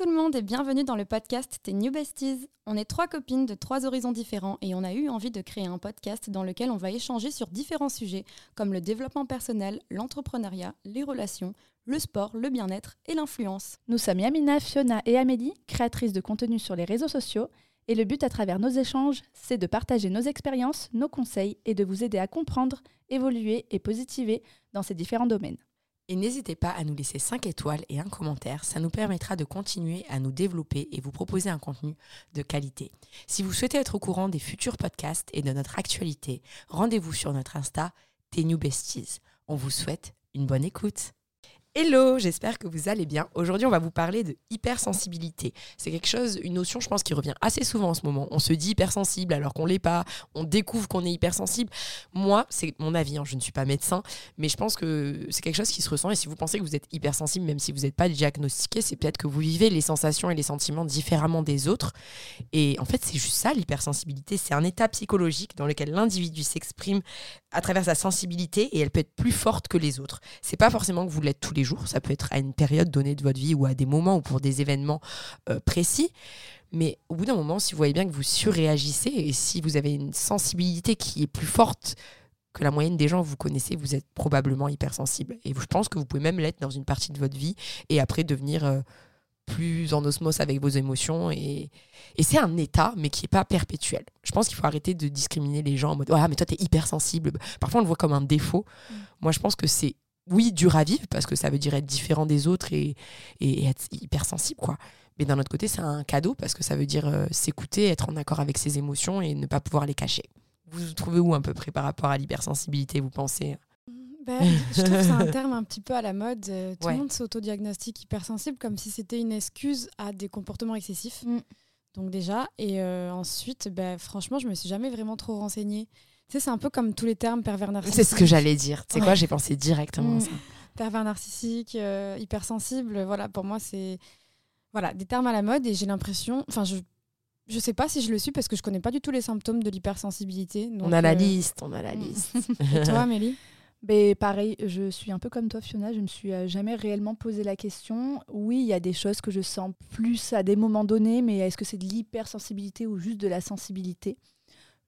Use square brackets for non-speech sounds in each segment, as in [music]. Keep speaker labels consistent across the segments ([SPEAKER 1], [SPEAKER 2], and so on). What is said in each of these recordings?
[SPEAKER 1] tout le monde et bienvenue dans le podcast Tes New Besties. On est trois copines de trois horizons différents et on a eu envie de créer un podcast dans lequel on va échanger sur différents sujets comme le développement personnel, l'entrepreneuriat, les relations, le sport, le bien-être et l'influence.
[SPEAKER 2] Nous sommes Yamina, Fiona et Amélie, créatrices de contenu sur les réseaux sociaux. Et le but à travers nos échanges, c'est de partager nos expériences, nos conseils et de vous aider à comprendre, évoluer et positiver dans ces différents domaines.
[SPEAKER 3] Et n'hésitez pas à nous laisser 5 étoiles et un commentaire, ça nous permettra de continuer à nous développer et vous proposer un contenu de qualité. Si vous souhaitez être au courant des futurs podcasts et de notre actualité, rendez-vous sur notre Insta, New Besties. On vous souhaite une bonne écoute. Hello, j'espère que vous allez bien. Aujourd'hui, on va vous parler de hypersensibilité. C'est quelque chose, une notion, je pense, qui revient assez souvent en ce moment. On se dit hypersensible alors qu'on l'est pas. On découvre qu'on est hypersensible. Moi, c'est mon avis. hein, je ne suis pas médecin, mais je pense que c'est quelque chose qui se ressent. Et si vous pensez que vous êtes hypersensible, même si vous n'êtes pas diagnostiqué, c'est peut-être que vous vivez les sensations et les sentiments différemment des autres. Et en fait, c'est juste ça, l'hypersensibilité. C'est un état psychologique dans lequel l'individu s'exprime à travers sa sensibilité et elle peut être plus forte que les autres. C'est pas forcément que vous l'êtes tous les jours, ça peut être à une période donnée de votre vie ou à des moments ou pour des événements euh, précis. Mais au bout d'un moment, si vous voyez bien que vous surréagissez et si vous avez une sensibilité qui est plus forte que la moyenne des gens que vous connaissez, vous êtes probablement hypersensible. Et je pense que vous pouvez même l'être dans une partie de votre vie et après devenir euh, plus en osmose avec vos émotions. Et, et c'est un état, mais qui n'est pas perpétuel. Je pense qu'il faut arrêter de discriminer les gens en mode Ah, mais toi, tu es hypersensible. Parfois, on le voit comme un défaut. Moi, je pense que c'est, oui, dur à vivre, parce que ça veut dire être différent des autres et, et être hypersensible, quoi. Mais d'un autre côté, c'est un cadeau, parce que ça veut dire euh, s'écouter, être en accord avec ses émotions et ne pas pouvoir les cacher. Vous vous trouvez où à peu près par rapport à l'hypersensibilité, vous pensez?
[SPEAKER 1] Ben, je trouve que c'est un terme un petit peu à la mode. Euh, tout
[SPEAKER 3] Ouais.
[SPEAKER 1] le monde s'autodiagnostique hypersensible comme si c'était une excuse à des comportements excessifs.
[SPEAKER 2] Mm.
[SPEAKER 1] Donc déjà, et euh, ensuite, ben, franchement, je me suis jamais vraiment trop renseignée. Tu sais, c'est un peu comme tous les termes pervers narcissiques.
[SPEAKER 3] C'est ce que j'allais dire. Tu sais
[SPEAKER 1] Ouais.
[SPEAKER 3] quoi, j'ai pensé directement à
[SPEAKER 2] Mm.
[SPEAKER 3] ça.
[SPEAKER 1] Pervers narcissique, euh, hypersensible, voilà, pour moi, c'est voilà, des termes à la mode et j'ai l'impression, enfin, je je sais pas si je le suis parce que je connais pas du tout les symptômes de l'hypersensibilité.
[SPEAKER 3] On a la
[SPEAKER 1] euh,
[SPEAKER 3] liste, on a la
[SPEAKER 2] Mm.
[SPEAKER 3] liste. [laughs]
[SPEAKER 1] Et toi, Amélie?
[SPEAKER 2] Mais pareil, je suis un peu comme toi, Fiona. Je me suis euh, jamais réellement posé la question. Oui, il y a des choses que je sens plus à des moments donnés, mais est-ce que c'est de l'hypersensibilité ou juste de la sensibilité?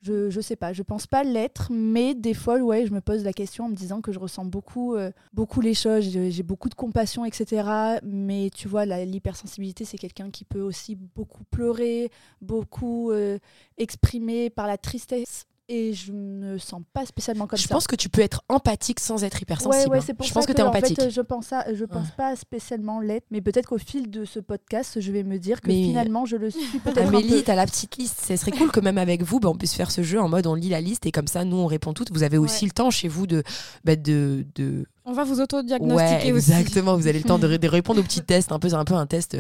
[SPEAKER 2] Je, je sais pas, je pense pas l'être, mais des fois, ouais, je me pose la question en me disant que je ressens beaucoup, euh, beaucoup les choses, j'ai beaucoup de compassion, etc. Mais tu vois, l'hypersensibilité, c'est quelqu'un qui peut aussi beaucoup pleurer, beaucoup euh, exprimer par la tristesse. Et je me sens pas spécialement comme
[SPEAKER 3] je
[SPEAKER 2] ça.
[SPEAKER 3] pense que tu peux être empathique sans être
[SPEAKER 2] Ouais,
[SPEAKER 3] hypersensible.
[SPEAKER 2] ouais,
[SPEAKER 3] hein.
[SPEAKER 2] c'est pour
[SPEAKER 3] je pense que,
[SPEAKER 2] que,
[SPEAKER 3] tu es
[SPEAKER 2] en
[SPEAKER 3] empathique.
[SPEAKER 2] fait, je pense, à- je pense
[SPEAKER 3] Ouais.
[SPEAKER 2] pas spécialement l'être, mais peut-être qu'au fil de ce podcast, je vais me dire que
[SPEAKER 3] Mais-
[SPEAKER 2] finalement, je le suis peut-être
[SPEAKER 3] Amélie,
[SPEAKER 2] peu.
[SPEAKER 3] t'as la petite liste. Ce serait cool que même avec vous, bah, on puisse faire ce jeu en mode on lit la liste et comme ça, nous, on répond toutes. Vous avez aussi
[SPEAKER 1] Ouais.
[SPEAKER 3] le temps chez vous de, bah, de, de...
[SPEAKER 1] On va vous
[SPEAKER 3] Ouais,
[SPEAKER 1] autodiagnostiquer aussi.
[SPEAKER 3] exactement. Vous avez le temps de, [laughs] de répondre aux petits tests. Un peu, c'est un peu un test.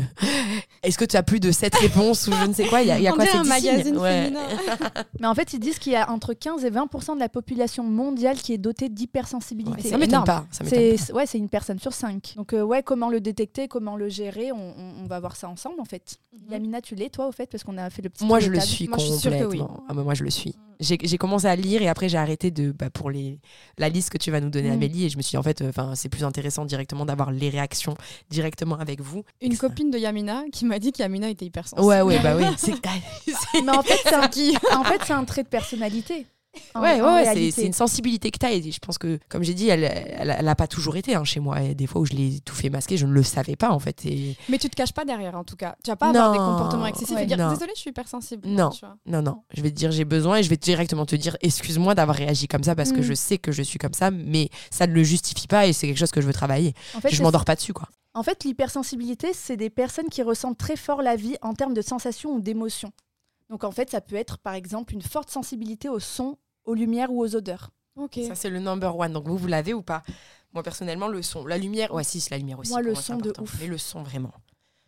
[SPEAKER 3] Est-ce que tu as plus de 7 réponses ou je ne sais quoi? Il y a, y a
[SPEAKER 1] On
[SPEAKER 3] quoi c'est
[SPEAKER 1] un
[SPEAKER 3] 10 signes
[SPEAKER 1] magazine
[SPEAKER 3] Ouais.
[SPEAKER 1] féminin. [laughs]
[SPEAKER 2] Mais en fait, ils disent qu'il y a entre 15 et 20% de la population mondiale qui est dotée
[SPEAKER 3] Ouais,
[SPEAKER 2] d'hypersensibilité.
[SPEAKER 3] ça m'étonne
[SPEAKER 2] Énorme.
[SPEAKER 3] pas. Ça m'étonne
[SPEAKER 2] C'est
[SPEAKER 3] pas.
[SPEAKER 2] c'est- ouais, c'est une personne sur cinq. Donc euh, ouais, comment le détecter, comment le gérer, on, on- on va voir ça ensemble en fait.
[SPEAKER 1] Mhm.
[SPEAKER 2] Yamina, tu l'es toi au fait? Parce qu'on a fait le petit.
[SPEAKER 3] Moi, je le suis
[SPEAKER 1] Moi, je suis sûre que oui.
[SPEAKER 3] complètement. Ah, mais moi, je le suis. J'ai j'ai commencé à lire et après, j'ai arrêté de, bah, pour les, la liste que tu vas nous donner,
[SPEAKER 2] Mm.
[SPEAKER 3] Amélie. Et je me suis dit, en fait, enfin, c'est plus intéressant directement d'avoir les réactions directement avec vous.
[SPEAKER 1] Une copine de Yamina qui m'a dit qu'Yamina était hypersensible.
[SPEAKER 3] Ouais, ouais, bah oui. [laughs] C'est [laughs]
[SPEAKER 2] Mais en fait, c'est un, en fait, c'est un trait de personnalité.
[SPEAKER 3] Ouais,
[SPEAKER 2] en
[SPEAKER 3] ouais, ouais, c'est- une sensibilité que tu as. Et je pense que, comme j'ai dit, elle, elle, elle pas toujours été hein, chez moi. Et des fois où je l'ai tout fait masquer, je ne le savais pas en fait. Et...
[SPEAKER 1] Mais tu te caches pas derrière en tout cas. Tu vas pas avoir des
[SPEAKER 3] Non.
[SPEAKER 1] comportements excessifs
[SPEAKER 2] Ouais.
[SPEAKER 1] et dire
[SPEAKER 3] Non.
[SPEAKER 1] désolé, je suis hypersensible.
[SPEAKER 3] Non.
[SPEAKER 1] tu vois.
[SPEAKER 3] Non, non, je vais te dire j'ai besoin et je vais directement te dire excuse-moi d'avoir réagi comme ça parce que
[SPEAKER 2] Mm.
[SPEAKER 3] je sais que je suis comme ça, mais ça ne le justifie pas et c'est quelque chose que je veux travailler.
[SPEAKER 2] En fait,
[SPEAKER 3] je m'endors pas dessus quoi.
[SPEAKER 2] En fait, l'hypersensibilité, c'est des personnes qui ressentent très fort la vie en termes de sensations ou d'émotions. Donc en fait, ça peut être par exemple une forte sensibilité au son, aux lumières ou aux odeurs.
[SPEAKER 1] Ok.
[SPEAKER 3] Ça c'est le number one. Donc vous vous l'avez ou pas? Moi personnellement le son, la lumière, ouais si c'est la lumière aussi.
[SPEAKER 2] Moi, le son de ouf.
[SPEAKER 3] Mais le son vraiment.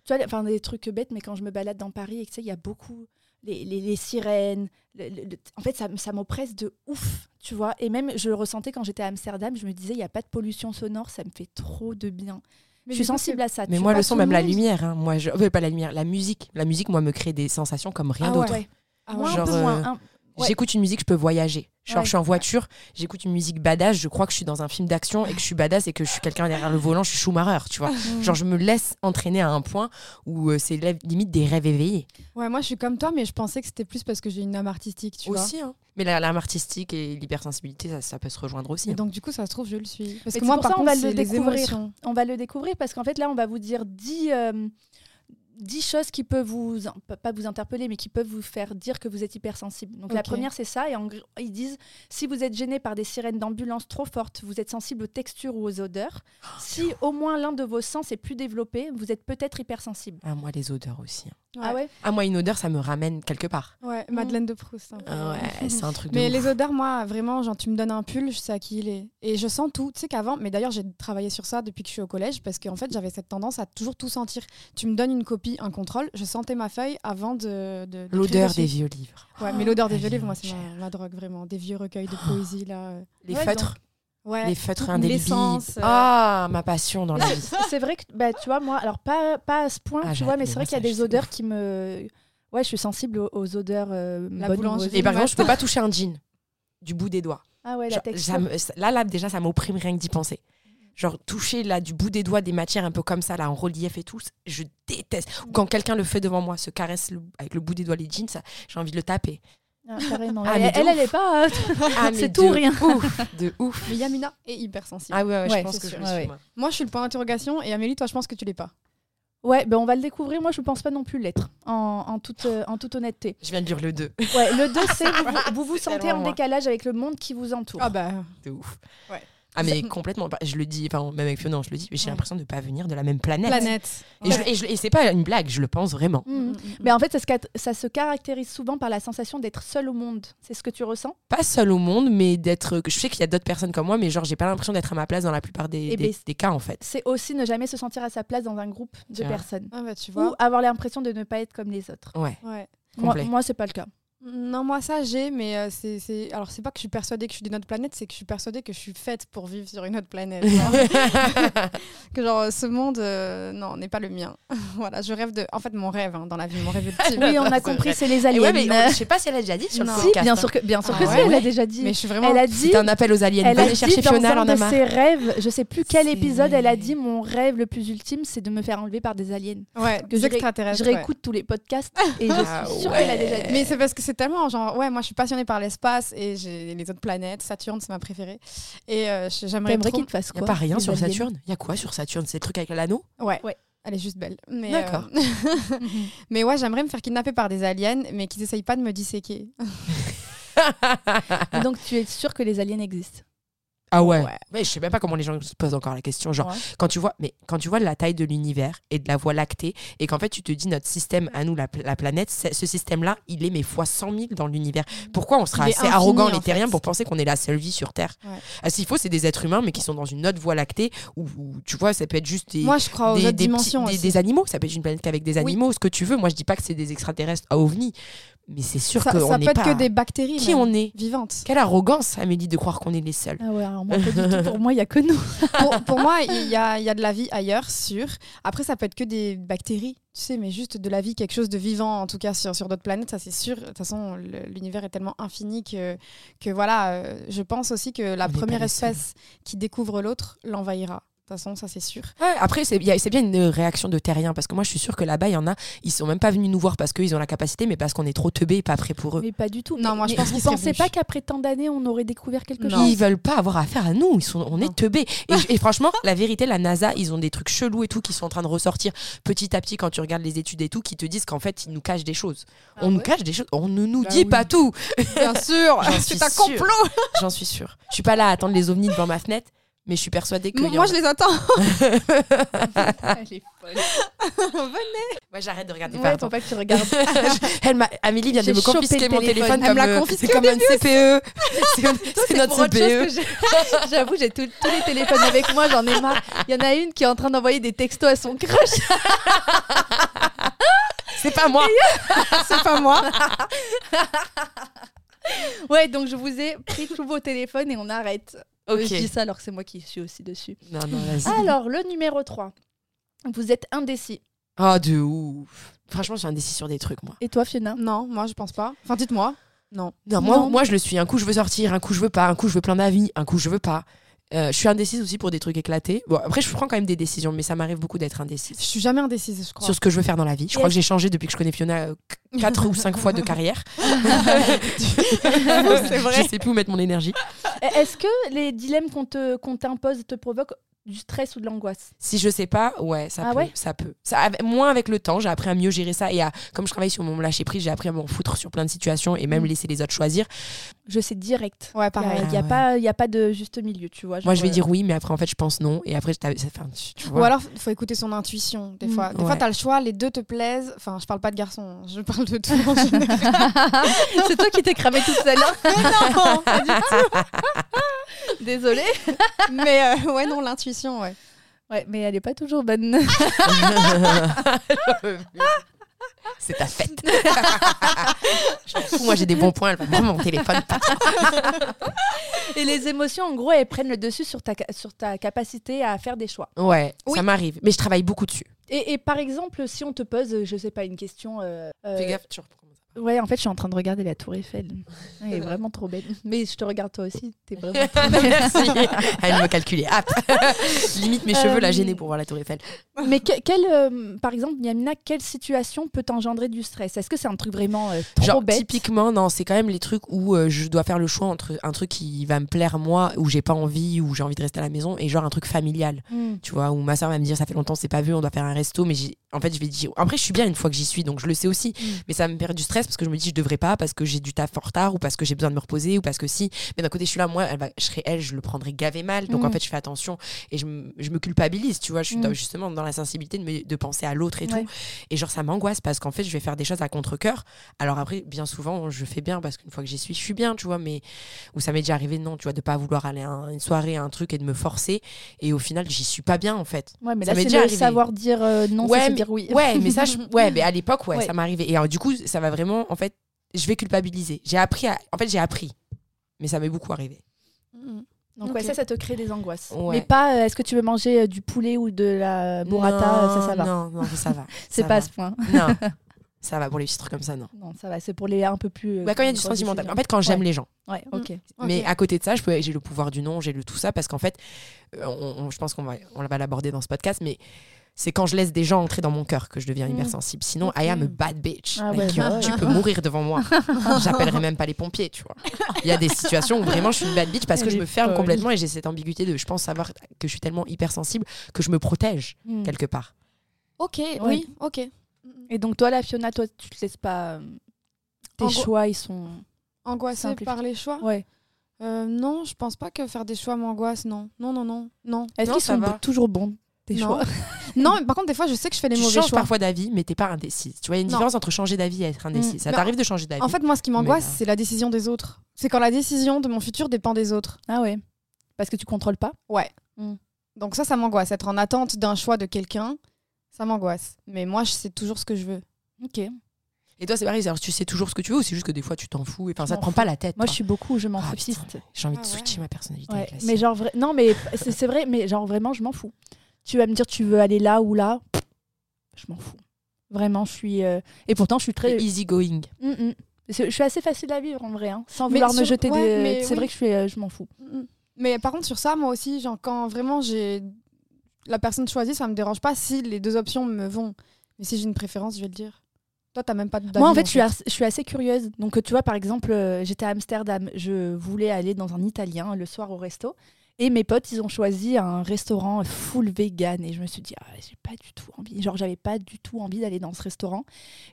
[SPEAKER 2] Tu vois, enfin des trucs bêtes, mais quand je me balade dans Paris et que tu sais, il y a beaucoup les, les- les sirènes. le- le- le- en fait, ça, ça m'oppresse de ouf, tu vois. Et même, je le ressentais quand j'étais à Amsterdam. Je me disais, il n'y a pas de pollution sonore, ça me fait trop de bien.
[SPEAKER 1] Mais
[SPEAKER 2] je suis sensible à ça.
[SPEAKER 3] Mais
[SPEAKER 2] tu
[SPEAKER 3] moi le son même la lumière hein. moi je euh, pas la lumière, la musique. La musique moi me crée des sensations comme rien
[SPEAKER 1] Ah ouais.
[SPEAKER 3] d'autre.
[SPEAKER 1] c'est- Ah
[SPEAKER 2] Moi,
[SPEAKER 1] ouais.
[SPEAKER 2] un
[SPEAKER 3] Genre,
[SPEAKER 2] peu moins.
[SPEAKER 3] euh,
[SPEAKER 2] un- Ouais.
[SPEAKER 3] J'écoute une musique, je peux voyager. Genre,
[SPEAKER 2] Ouais.
[SPEAKER 3] je suis en voiture, j'écoute une musique badass, je crois que je suis dans un film d'action et que je suis badass et que je suis quelqu'un derrière le volant, je suis Schumacher, tu vois. [laughs] Genre, je me laisse entraîner à un point où euh, c'est limite des rêves éveillés.
[SPEAKER 1] Ouais, moi je suis comme toi, mais je pensais que c'était plus parce que j'ai une âme artistique, tu vois.
[SPEAKER 3] Aussi, hein. Mais l'âme artistique et l'hypersensibilité, ça, ça peut se rejoindre aussi.
[SPEAKER 1] Et
[SPEAKER 3] hein.
[SPEAKER 1] donc du coup, ça se trouve, je le suis. Parce
[SPEAKER 2] Mais
[SPEAKER 1] que moi,
[SPEAKER 2] pour
[SPEAKER 1] par
[SPEAKER 2] ça, on
[SPEAKER 1] contre,
[SPEAKER 2] va le découvrir. On va le découvrir parce qu'en fait, là, on va vous dire 10, euh, 10 choses qui peuvent vous, pas vous interpeller, mais qui peuvent vous faire dire que vous êtes hypersensible. Donc la première, c'est ça. Et en ils disent si vous êtes gêné par des sirènes d'ambulance trop fortes, vous êtes sensible aux textures ou aux odeurs. si au moins l'un de vos sens est plus développé, vous êtes peut-être hypersensible.
[SPEAKER 3] Ah, moi, les odeurs aussi. hein.
[SPEAKER 2] Ah ouais?
[SPEAKER 3] Ah, moi, une odeur, ça me ramène quelque part.
[SPEAKER 1] Ouais, Madeleine de Proust. peu.
[SPEAKER 3] Ah ouais, [laughs] c'est un truc de
[SPEAKER 1] Mais
[SPEAKER 3] ouf.
[SPEAKER 1] les odeurs, moi, vraiment, genre, tu me donnes un pull, je sais à qui il est. Et je sens tout. Tu sais qu'avant, mais d'ailleurs, j'ai travaillé sur ça depuis que je suis au collège, parce qu'en fait, j'avais cette tendance à toujours tout sentir. Tu me donnes une copie, un contrôle, je sentais ma feuille avant de.
[SPEAKER 3] L'odeur des vieux livres.
[SPEAKER 1] Ouais, mais l'odeur des
[SPEAKER 3] Ah,
[SPEAKER 1] vieux livres, moi, c'est ma, ma drogue, vraiment. Des vieux recueils de poésie, là. euh.
[SPEAKER 3] Les
[SPEAKER 2] Ouais,
[SPEAKER 3] feutres.
[SPEAKER 1] Ouais.
[SPEAKER 3] Les feutres indélébiles.
[SPEAKER 1] euh.
[SPEAKER 3] Ah, ma passion dans la vie.
[SPEAKER 2] c'est vrai que, bah, tu vois, moi, alors pas, pas à ce point,
[SPEAKER 3] Ah,
[SPEAKER 2] tu vois, mais c'est vrai qu'il y a des odeurs qui me. Ouais, je suis sensible aux, aux odeurs euh,
[SPEAKER 1] La boulangerie.
[SPEAKER 3] Et par exemple, je peux pas toucher un jean du bout des doigts.
[SPEAKER 2] Ah ouais, la texture.
[SPEAKER 3] ça me- ça- là, là, déjà, ça m'opprime rien que d'y penser. Genre, toucher là, du bout des doigts des matières un peu comme ça, là, en relief et tout, je déteste. Ou quand quelqu'un le fait devant moi, se caresse le- avec le bout des doigts les jeans, ça, j'ai envie de le taper.
[SPEAKER 2] Ah, carrément.
[SPEAKER 3] Ah,
[SPEAKER 2] elle, elle, est pas. euh, [laughs] [laughs]
[SPEAKER 3] Ah,
[SPEAKER 2] C'est tout ou rien.
[SPEAKER 3] Ouf, [laughs] de ouf.
[SPEAKER 1] Mais Yamina est hypersensible.
[SPEAKER 3] Ah ouais, ouais,
[SPEAKER 2] Ouais,
[SPEAKER 3] je pense que je le
[SPEAKER 2] Ouais,
[SPEAKER 3] suis,
[SPEAKER 2] ouais.
[SPEAKER 3] moi.
[SPEAKER 1] Moi, je suis le point d'interrogation, et Amélie, toi, je pense que tu l'es pas.
[SPEAKER 2] Ouais, ben on va le découvrir. Moi, je pense pas non plus l'être, en, en toute, euh, en toute honnêteté.
[SPEAKER 3] Je viens de lire le 2.
[SPEAKER 2] Ouais, le 2, c'est vous vous, vous, sentez en
[SPEAKER 3] moi.
[SPEAKER 2] décalage avec le monde qui vous entoure.
[SPEAKER 1] Ah bah.
[SPEAKER 3] De ouf.
[SPEAKER 1] Ouais.
[SPEAKER 3] Ah, mais complètement. Bah, Je le dis, enfin, même avec Fiona, je le dis, mais j'ai
[SPEAKER 1] Ouais.
[SPEAKER 3] l'impression de ne pas venir de la même planète.
[SPEAKER 1] Planète.
[SPEAKER 3] Et, je- et je- et c'est pas une blague, je le pense vraiment.
[SPEAKER 2] Mhm. Mais en fait, ça se, cat- ça se caractérise souvent par la sensation d'être seul au monde. C'est ce que tu ressens?
[SPEAKER 3] Pas seul au monde, mais d'être. Je sais qu'il y a d'autres personnes comme moi, mais genre, j'ai pas l'impression d'être à ma place dans la plupart des,
[SPEAKER 2] Eh
[SPEAKER 3] des,
[SPEAKER 2] ben,
[SPEAKER 3] des cas, en fait.
[SPEAKER 2] C'est aussi ne jamais se sentir à sa place dans un groupe de personnes.
[SPEAKER 1] Ah bah, tu
[SPEAKER 2] Ou
[SPEAKER 1] vois.
[SPEAKER 2] avoir l'impression de ne pas être comme les autres.
[SPEAKER 3] Ouais.
[SPEAKER 1] Ouais.
[SPEAKER 2] Moi,
[SPEAKER 3] Complet.
[SPEAKER 2] moi c'est pas le cas.
[SPEAKER 1] Non, moi ça j'ai, mais euh, c'est, c'est- alors c'est pas que je suis persuadée que je suis d'une autre planète, c'est que je suis persuadée que je suis faite pour vivre sur une autre planète. [laughs] que genre ce monde, euh, non, n'est pas le mien. [laughs] voilà, je rêve de, en fait mon rêve hein, dans la vie, mon rêve ultime.
[SPEAKER 2] Oui, on a
[SPEAKER 3] C'est [laughs]
[SPEAKER 2] compris,
[SPEAKER 3] vrai.
[SPEAKER 2] c'est les aliens.
[SPEAKER 3] ouais, mais on- je sais pas si elle a déjà dit sur
[SPEAKER 1] Non.
[SPEAKER 3] le
[SPEAKER 2] Si,
[SPEAKER 3] podcast.
[SPEAKER 2] bien
[SPEAKER 3] hein.
[SPEAKER 2] sûr que, bien sûr
[SPEAKER 1] Ah
[SPEAKER 2] que si,
[SPEAKER 1] ouais,
[SPEAKER 2] elle
[SPEAKER 1] ouais.
[SPEAKER 2] a déjà dit.
[SPEAKER 1] Mais je suis vraiment.
[SPEAKER 2] Elle a dit,
[SPEAKER 3] C'est un appel aux aliens.
[SPEAKER 2] elle a dit
[SPEAKER 3] chercher
[SPEAKER 2] dans
[SPEAKER 3] Fiona, elle
[SPEAKER 2] un de ses rêves, je sais plus quel
[SPEAKER 3] C'est
[SPEAKER 2] épisode, elle a dit mon rêve le plus ultime, c'est de me faire enlever par des aliens.
[SPEAKER 1] Ouais,
[SPEAKER 2] que
[SPEAKER 1] des
[SPEAKER 2] je ré-
[SPEAKER 1] ouais.
[SPEAKER 2] réécoute tous les podcasts et je
[SPEAKER 3] Ah
[SPEAKER 2] suis sûre qu'elle a déjà dit.
[SPEAKER 1] Mais c'est parce que c'est tellement genre, ouais, moi je suis passionnée par l'espace et j'ai les autres planètes. Saturne, c'est ma préférée. Et euh, j'aimerais trop.
[SPEAKER 2] qu'il te fasse
[SPEAKER 3] Il
[SPEAKER 2] quoi
[SPEAKER 3] y a pas rien sur
[SPEAKER 2] aliens
[SPEAKER 3] Saturne? Il y a quoi sur Saturne? C'est le truc avec l'anneau
[SPEAKER 1] Ouais.
[SPEAKER 2] Ouais.
[SPEAKER 1] Elle est juste belle. Mais,
[SPEAKER 3] D'accord.
[SPEAKER 1] euh, [laughs] mais ouais, j'aimerais me faire kidnapper par des aliens, mais qu'ils essayent pas de me disséquer. [laughs]
[SPEAKER 2] Donc tu es sûre que les aliens existent?
[SPEAKER 3] Ah ouais.
[SPEAKER 1] Ouais.
[SPEAKER 3] Mais je sais même pas comment les gens se posent encore la question. Genre,
[SPEAKER 2] Ouais.
[SPEAKER 3] quand tu vois, mais quand tu vois la taille de l'univers et de la voie lactée, et qu'en fait tu te dis notre système à nous, la, la planète, ce système-là, il est mais fois 100 000 dans l'univers. Pourquoi on sera assez
[SPEAKER 1] infini,
[SPEAKER 3] arrogant les terriens
[SPEAKER 1] fait.
[SPEAKER 3] pour penser qu'on est la seule vie sur Terre?
[SPEAKER 1] Ouais.
[SPEAKER 3] Ah, S'il faut, c'est des êtres humains, mais qui sont dans une autre voie lactée où, où, tu vois, ça peut être juste des.
[SPEAKER 1] Moi, je crois aux
[SPEAKER 3] des,
[SPEAKER 1] autres
[SPEAKER 3] des petits- des- animaux, ça peut être une planète qu'avec des
[SPEAKER 1] Oui.
[SPEAKER 3] animaux, ce que tu veux. Moi, je dis pas que c'est des extraterrestres à ovnis, mais c'est sûr
[SPEAKER 1] ça,
[SPEAKER 3] qu'on
[SPEAKER 1] ça
[SPEAKER 3] n'est
[SPEAKER 1] peut être que des bactéries.
[SPEAKER 3] Qui
[SPEAKER 1] même,
[SPEAKER 3] on est
[SPEAKER 1] Vivantes.
[SPEAKER 3] Quelle arrogance, Amélie, de croire qu'on est les seuls.
[SPEAKER 2] Ah ouais, alors moi, pas du tout. Pour moi, il y a que nous. [laughs]
[SPEAKER 1] pour, pour moi, il y a, y a de la vie ailleurs, sûr. Après, ça peut être que des bactéries, tu sais, mais juste de la vie, quelque chose de vivant, en tout cas sur, sur d'autres planètes, ça c'est sûr. De toute façon, le- l'univers est tellement infini que, que voilà, euh, je pense aussi que la
[SPEAKER 3] On
[SPEAKER 1] première espèce qui découvre l'autre l'envahira. De toute façon, ça c'est sûr.
[SPEAKER 3] Ouais, après, c'est bien une réaction de terriens, parce que moi, je suis sûre que là-bas, il y en a, ils sont même pas venus nous voir parce qu'ils ont la capacité, mais parce qu'on est trop teubés et pas prêts pour eux.
[SPEAKER 2] Mais pas du tout.
[SPEAKER 1] Non,
[SPEAKER 2] Mais-
[SPEAKER 1] moi, je
[SPEAKER 2] mais
[SPEAKER 1] pense qu'ils venus.
[SPEAKER 2] pas qu'après tant d'années, on aurait découvert quelque
[SPEAKER 1] Non.
[SPEAKER 2] chose
[SPEAKER 3] Ils veulent pas avoir affaire à nous, ils sont, on
[SPEAKER 1] Non.
[SPEAKER 3] est teubés. Et, et franchement, [laughs] la vérité, la NASA, ils ont des trucs chelous et tout qui sont en train de ressortir petit à petit quand tu regardes les études et tout, qui te disent qu'en fait, ils nous cachent des choses.
[SPEAKER 2] Ah
[SPEAKER 3] on nous cache des choses, on ne nous
[SPEAKER 1] Bah
[SPEAKER 3] dit
[SPEAKER 1] oui.
[SPEAKER 3] pas tout.
[SPEAKER 1] Bien sûr, [laughs] [laughs] c'est un complot.
[SPEAKER 3] J'en suis sûre. Je suis pas là à attendre les ovnis devant ma fenêtre, mais je suis persuadée que.
[SPEAKER 1] Moi, moi, je les attends. [laughs]
[SPEAKER 2] Elle est folle.
[SPEAKER 3] Moi, j'arrête de regarder.
[SPEAKER 2] Ouais,
[SPEAKER 3] pardon.
[SPEAKER 2] faut pas que tu regardes. [laughs]
[SPEAKER 3] Elle m'a- Amélie vient de me confisquer mon
[SPEAKER 2] téléphone.
[SPEAKER 1] Elle me l'a
[SPEAKER 3] euh,
[SPEAKER 1] confisqué
[SPEAKER 3] C'est comme un CPE. [laughs] C'est- notre CPE.
[SPEAKER 2] que j'ai- J'avoue, j'ai tous les téléphones avec moi, j'en ai marre. Il y en a une qui est en train d'envoyer des textos à son crush.
[SPEAKER 3] C'est pas moi.
[SPEAKER 1] c'est pas moi.
[SPEAKER 2] Ouais, donc je vous ai pris tous vos téléphones et on arrête.
[SPEAKER 3] Ok.
[SPEAKER 2] Je dis ça alors que c'est moi qui suis aussi dessus.
[SPEAKER 3] Non, non, vas-y.
[SPEAKER 2] Alors, le numéro 3. Vous êtes indécis.
[SPEAKER 3] Oh, de ouf. Franchement, je suis indécis sur des trucs, moi.
[SPEAKER 2] Et toi, Fiona?
[SPEAKER 1] Non, moi, je pense pas. Enfin, dites-moi. Non.
[SPEAKER 3] Non, moi,
[SPEAKER 2] Non.
[SPEAKER 3] moi, je le suis. Un coup, je veux sortir, un coup, je veux pas, un coup, je veux plein d'avis, un coup, je veux pas. Euh, je suis indécise aussi pour des trucs éclatés. Bon, après, je prends quand même des décisions, mais ça m'arrive beaucoup d'être indécise.
[SPEAKER 1] Je suis jamais indécise, je crois.
[SPEAKER 3] Sur ce que je veux faire dans la vie. Je crois que j'ai changé depuis que je connais Fiona [laughs] 4 ou 5 fois de carrière. [laughs]
[SPEAKER 1] C'est vrai.
[SPEAKER 3] Je sais plus où mettre mon énergie.
[SPEAKER 2] Est-ce que les dilemmes qu'on te- qu'on t'impose te provoquent du stress ou de l'angoisse?
[SPEAKER 3] Si je sais pas, ouais, ça
[SPEAKER 2] Ah
[SPEAKER 3] peut.
[SPEAKER 2] ouais?
[SPEAKER 3] ça peut. Ça, avec- moins avec le temps, j'ai appris à mieux gérer ça. Et à, comme je travaille sur mon lâcher prise, j'ai appris à m'en foutre sur plein de situations et même
[SPEAKER 2] Mm.
[SPEAKER 3] laisser les autres choisir.
[SPEAKER 2] Je sais direct.
[SPEAKER 1] Ouais,
[SPEAKER 2] Il
[SPEAKER 1] pareil.
[SPEAKER 2] n'y a,
[SPEAKER 3] Ah ouais.
[SPEAKER 2] pas- y a pas de juste milieu, tu vois.
[SPEAKER 3] Moi, je vais
[SPEAKER 2] euh,
[SPEAKER 3] dire oui, mais après, en fait, je pense non. Et après, ça- enfin, tu, tu vois.
[SPEAKER 1] Ou alors, il faut écouter son intuition, des
[SPEAKER 2] Mm.
[SPEAKER 1] fois. Des
[SPEAKER 3] Ouais.
[SPEAKER 1] fois, t'as le choix, les deux te plaisent. Enfin, je parle pas de garçons, je parle de tout en [laughs] général.
[SPEAKER 2] C'est toi qui t'es cramé toute seule. hein [laughs]
[SPEAKER 1] non, pas du [laughs]
[SPEAKER 2] Désolée. [laughs]
[SPEAKER 1] Mais euh, ouais, non, l'intuition, ouais.
[SPEAKER 2] Ouais, mais elle est pas toujours bonne. [laughs]
[SPEAKER 3] C'est ta fête. Je m'en fous, moi, j'ai des bons points. Elle mon téléphone.
[SPEAKER 2] Et les émotions, en gros, elles prennent le dessus sur ta, ca- sur ta capacité à faire des choix.
[SPEAKER 3] Ouais,
[SPEAKER 1] Oui.
[SPEAKER 3] ça m'arrive. Mais je travaille beaucoup dessus.
[SPEAKER 2] Et, et par exemple, si on te pose, je sais pas, une question. euh, euh,
[SPEAKER 3] Fais gaffe, tu reprends.
[SPEAKER 2] Ouais, en fait, je suis en train de regarder la Tour Eiffel. Elle est vraiment trop belle. Mais je te regarde toi aussi. T'es vraiment trop belle. [laughs]
[SPEAKER 3] Merci. Elle me calculait. Hop. [laughs] Limite, mes cheveux la
[SPEAKER 2] Euh,
[SPEAKER 3] gênaient pour voir la Tour Eiffel.
[SPEAKER 2] Mais que- quelle, euh, par exemple, Yamina, quelle situation peut engendrer du stress? Est-ce que c'est un truc vraiment euh, trop
[SPEAKER 3] Genre,
[SPEAKER 2] bête?
[SPEAKER 3] typiquement, non, c'est quand même les trucs où euh, je dois faire le choix entre un truc qui va me plaire moi, où j'ai pas envie, où j'ai envie de rester à la maison, et genre un truc familial.
[SPEAKER 2] Hmm.
[SPEAKER 3] Tu vois, où ma soeur va me dire ça fait longtemps, c'est pas vu, on doit faire un resto, mais en fait, je vais dire. Après, je suis bien une fois que j'y suis, donc je le sais aussi,
[SPEAKER 2] Mm.
[SPEAKER 3] mais ça me perd du stress parce que je me dis je devrais pas, parce que j'ai du taf en retard, ou parce que j'ai besoin de me reposer, ou parce que si. Mais d'un côté, je suis là, moi, elle va, je serais elle, je le prendrais gavé mal, donc
[SPEAKER 2] Mm.
[SPEAKER 3] en fait, je fais attention et je, me- je me culpabilise, tu vois, je suis
[SPEAKER 2] Mm.
[SPEAKER 3] dans- justement dans la sensibilité de, me- de penser à l'autre et
[SPEAKER 2] Ouais.
[SPEAKER 3] tout. Et genre, ça m'angoisse parce qu'en fait, je vais faire des choses à contre-coeur. Alors après, bien souvent, je fais bien parce qu'une fois que j'y suis, je suis bien, tu vois, mais où ça m'est déjà arrivé, non, tu vois, de pas vouloir aller à un- une soirée, à un truc et de me forcer. Et au final, j'y suis pas bien, en fait.
[SPEAKER 2] Ouais, mais
[SPEAKER 3] Ça
[SPEAKER 2] là, c'est
[SPEAKER 3] déjà
[SPEAKER 2] le
[SPEAKER 3] arrivé.
[SPEAKER 2] savoir dire euh, non,
[SPEAKER 3] Ouais, mais-
[SPEAKER 2] dire oui.
[SPEAKER 3] Ouais, mais ça, je- [laughs] ouais, mais à l'époque, ouais,
[SPEAKER 2] Ouais.
[SPEAKER 3] ça m'est arrivé. Et alors, du coup, ça va vraiment, en fait, je vais culpabiliser. J'ai appris à... En fait, j'ai appris. Mais ça m'est beaucoup arrivé.
[SPEAKER 2] Donc
[SPEAKER 1] Ok.
[SPEAKER 2] ouais, ça, ça te crée des angoisses.
[SPEAKER 3] Ouais.
[SPEAKER 2] Mais pas, euh, est-ce que tu veux manger euh, du poulet ou de la burrata euh, Ça, ça va.
[SPEAKER 3] Non, non, ça va. [laughs]
[SPEAKER 2] C'est pas à
[SPEAKER 3] va.
[SPEAKER 2] ce point.
[SPEAKER 3] Non, [laughs] ça va pour les petits trucs comme ça, non.
[SPEAKER 2] Non, ça va. C'est pour les un peu plus. euh,
[SPEAKER 3] Ouais, quand il y a du sentimental. En fait, quand j'aime
[SPEAKER 2] Ouais.
[SPEAKER 3] les gens.
[SPEAKER 2] Ouais, ok.
[SPEAKER 3] Mais à côté de ça, je peux- j'ai le pouvoir du non, j'ai le tout ça, parce qu'en fait, on- on- je pense qu'on va, on va l'aborder dans ce podcast, mais c'est quand je laisse des gens entrer dans mon cœur que je deviens
[SPEAKER 2] Mm.
[SPEAKER 3] hypersensible. Sinon. I am a bad bitch.
[SPEAKER 2] Ah
[SPEAKER 3] Like,
[SPEAKER 2] ouais,
[SPEAKER 3] you-
[SPEAKER 2] bah ouais.
[SPEAKER 3] tu peux mourir devant moi. [laughs] J'appellerai même pas les pompiers, tu vois. Il y a des situations où vraiment je suis une bad bitch parce que je me ferme complètement et j'ai cette ambiguïté de, je pense savoir que je suis tellement hypersensible que je me protège
[SPEAKER 2] Hmm.
[SPEAKER 3] quelque part.
[SPEAKER 1] Ok, oui, ok.
[SPEAKER 2] Et donc toi, la Fiona, toi, tu te laisses pas. euh, Tes choix, ils sont.
[SPEAKER 1] Angoissée
[SPEAKER 2] Simplifié.
[SPEAKER 1] par les choix
[SPEAKER 2] Ouais.
[SPEAKER 1] Euh, Non, je pense pas que faire des choix m'angoisse, non. Non, non, non. Non,
[SPEAKER 2] Est-ce qu'ils sont
[SPEAKER 3] va.
[SPEAKER 2] toujours bons tes
[SPEAKER 1] Non.
[SPEAKER 2] choix? [laughs]
[SPEAKER 1] non mais par contre, des fois, je sais que je fais les
[SPEAKER 3] tu
[SPEAKER 1] mauvais
[SPEAKER 3] changes
[SPEAKER 1] choix.
[SPEAKER 3] parfois d'avis, mais t'es pas indécise. Tu vois, il y a une
[SPEAKER 1] Non.
[SPEAKER 3] différence entre changer d'avis et être indécise.
[SPEAKER 2] Mm.
[SPEAKER 3] Ça t'arrive de changer d'avis.
[SPEAKER 1] En fait, moi, ce qui m'angoisse, c'est la décision des autres. C'est quand la décision de mon futur dépend des autres.
[SPEAKER 2] Ah ouais. Parce que tu contrôles pas.
[SPEAKER 1] Ouais.
[SPEAKER 2] Mm.
[SPEAKER 1] Donc ça, ça m'angoisse. Être en attente d'un choix de quelqu'un, ça m'angoisse. Mais moi, je sais toujours ce que je veux.
[SPEAKER 2] Ok.
[SPEAKER 3] Et toi, c'est pareil, alors tu sais toujours ce que tu veux ou c'est juste que des fois tu t'en fous et enfin, ça te prend
[SPEAKER 2] fous.
[SPEAKER 3] pas la tête.
[SPEAKER 2] Moi,
[SPEAKER 3] toi.
[SPEAKER 2] je suis beaucoup, je m'en
[SPEAKER 3] Ah, putain, J'ai envie de
[SPEAKER 1] Ah ouais.
[SPEAKER 3] switcher ma personnalité
[SPEAKER 2] Ouais,
[SPEAKER 3] avec la
[SPEAKER 2] mais genre, vra- non, mais c'est c'est vrai, mais genre vraiment, je m'en fous. Tu vas me dire, tu veux aller là ou là, je m'en fous. Vraiment, je suis. euh, Et pourtant, je suis très.
[SPEAKER 3] easy going.
[SPEAKER 2] Mm, mm. C'est- Je suis assez facile à vivre en vrai, hein, sans
[SPEAKER 1] Mais
[SPEAKER 2] vouloir me jeter
[SPEAKER 1] ouais,
[SPEAKER 2] des.
[SPEAKER 1] mais
[SPEAKER 2] C'est
[SPEAKER 1] oui.
[SPEAKER 2] vrai que je, suis, euh, je m'en fous.
[SPEAKER 1] Mm. Mais par contre, sur ça, moi aussi, genre, quand vraiment j'ai la personne choisie, ça me dérange pas si les deux options me vont. Mais si j'ai une préférence, je vais le dire. Toi, t'as même pas de
[SPEAKER 2] Moi, en fait, je suis, as- je suis assez curieuse. Donc, tu vois, par exemple, euh, j'étais à Amsterdam. Je voulais aller dans un italien le soir au resto. Et mes potes, ils ont choisi un restaurant full vegan. Et je me suis dit, ah, j'ai pas du tout envie. Genre, j'avais pas du tout envie d'aller dans ce restaurant.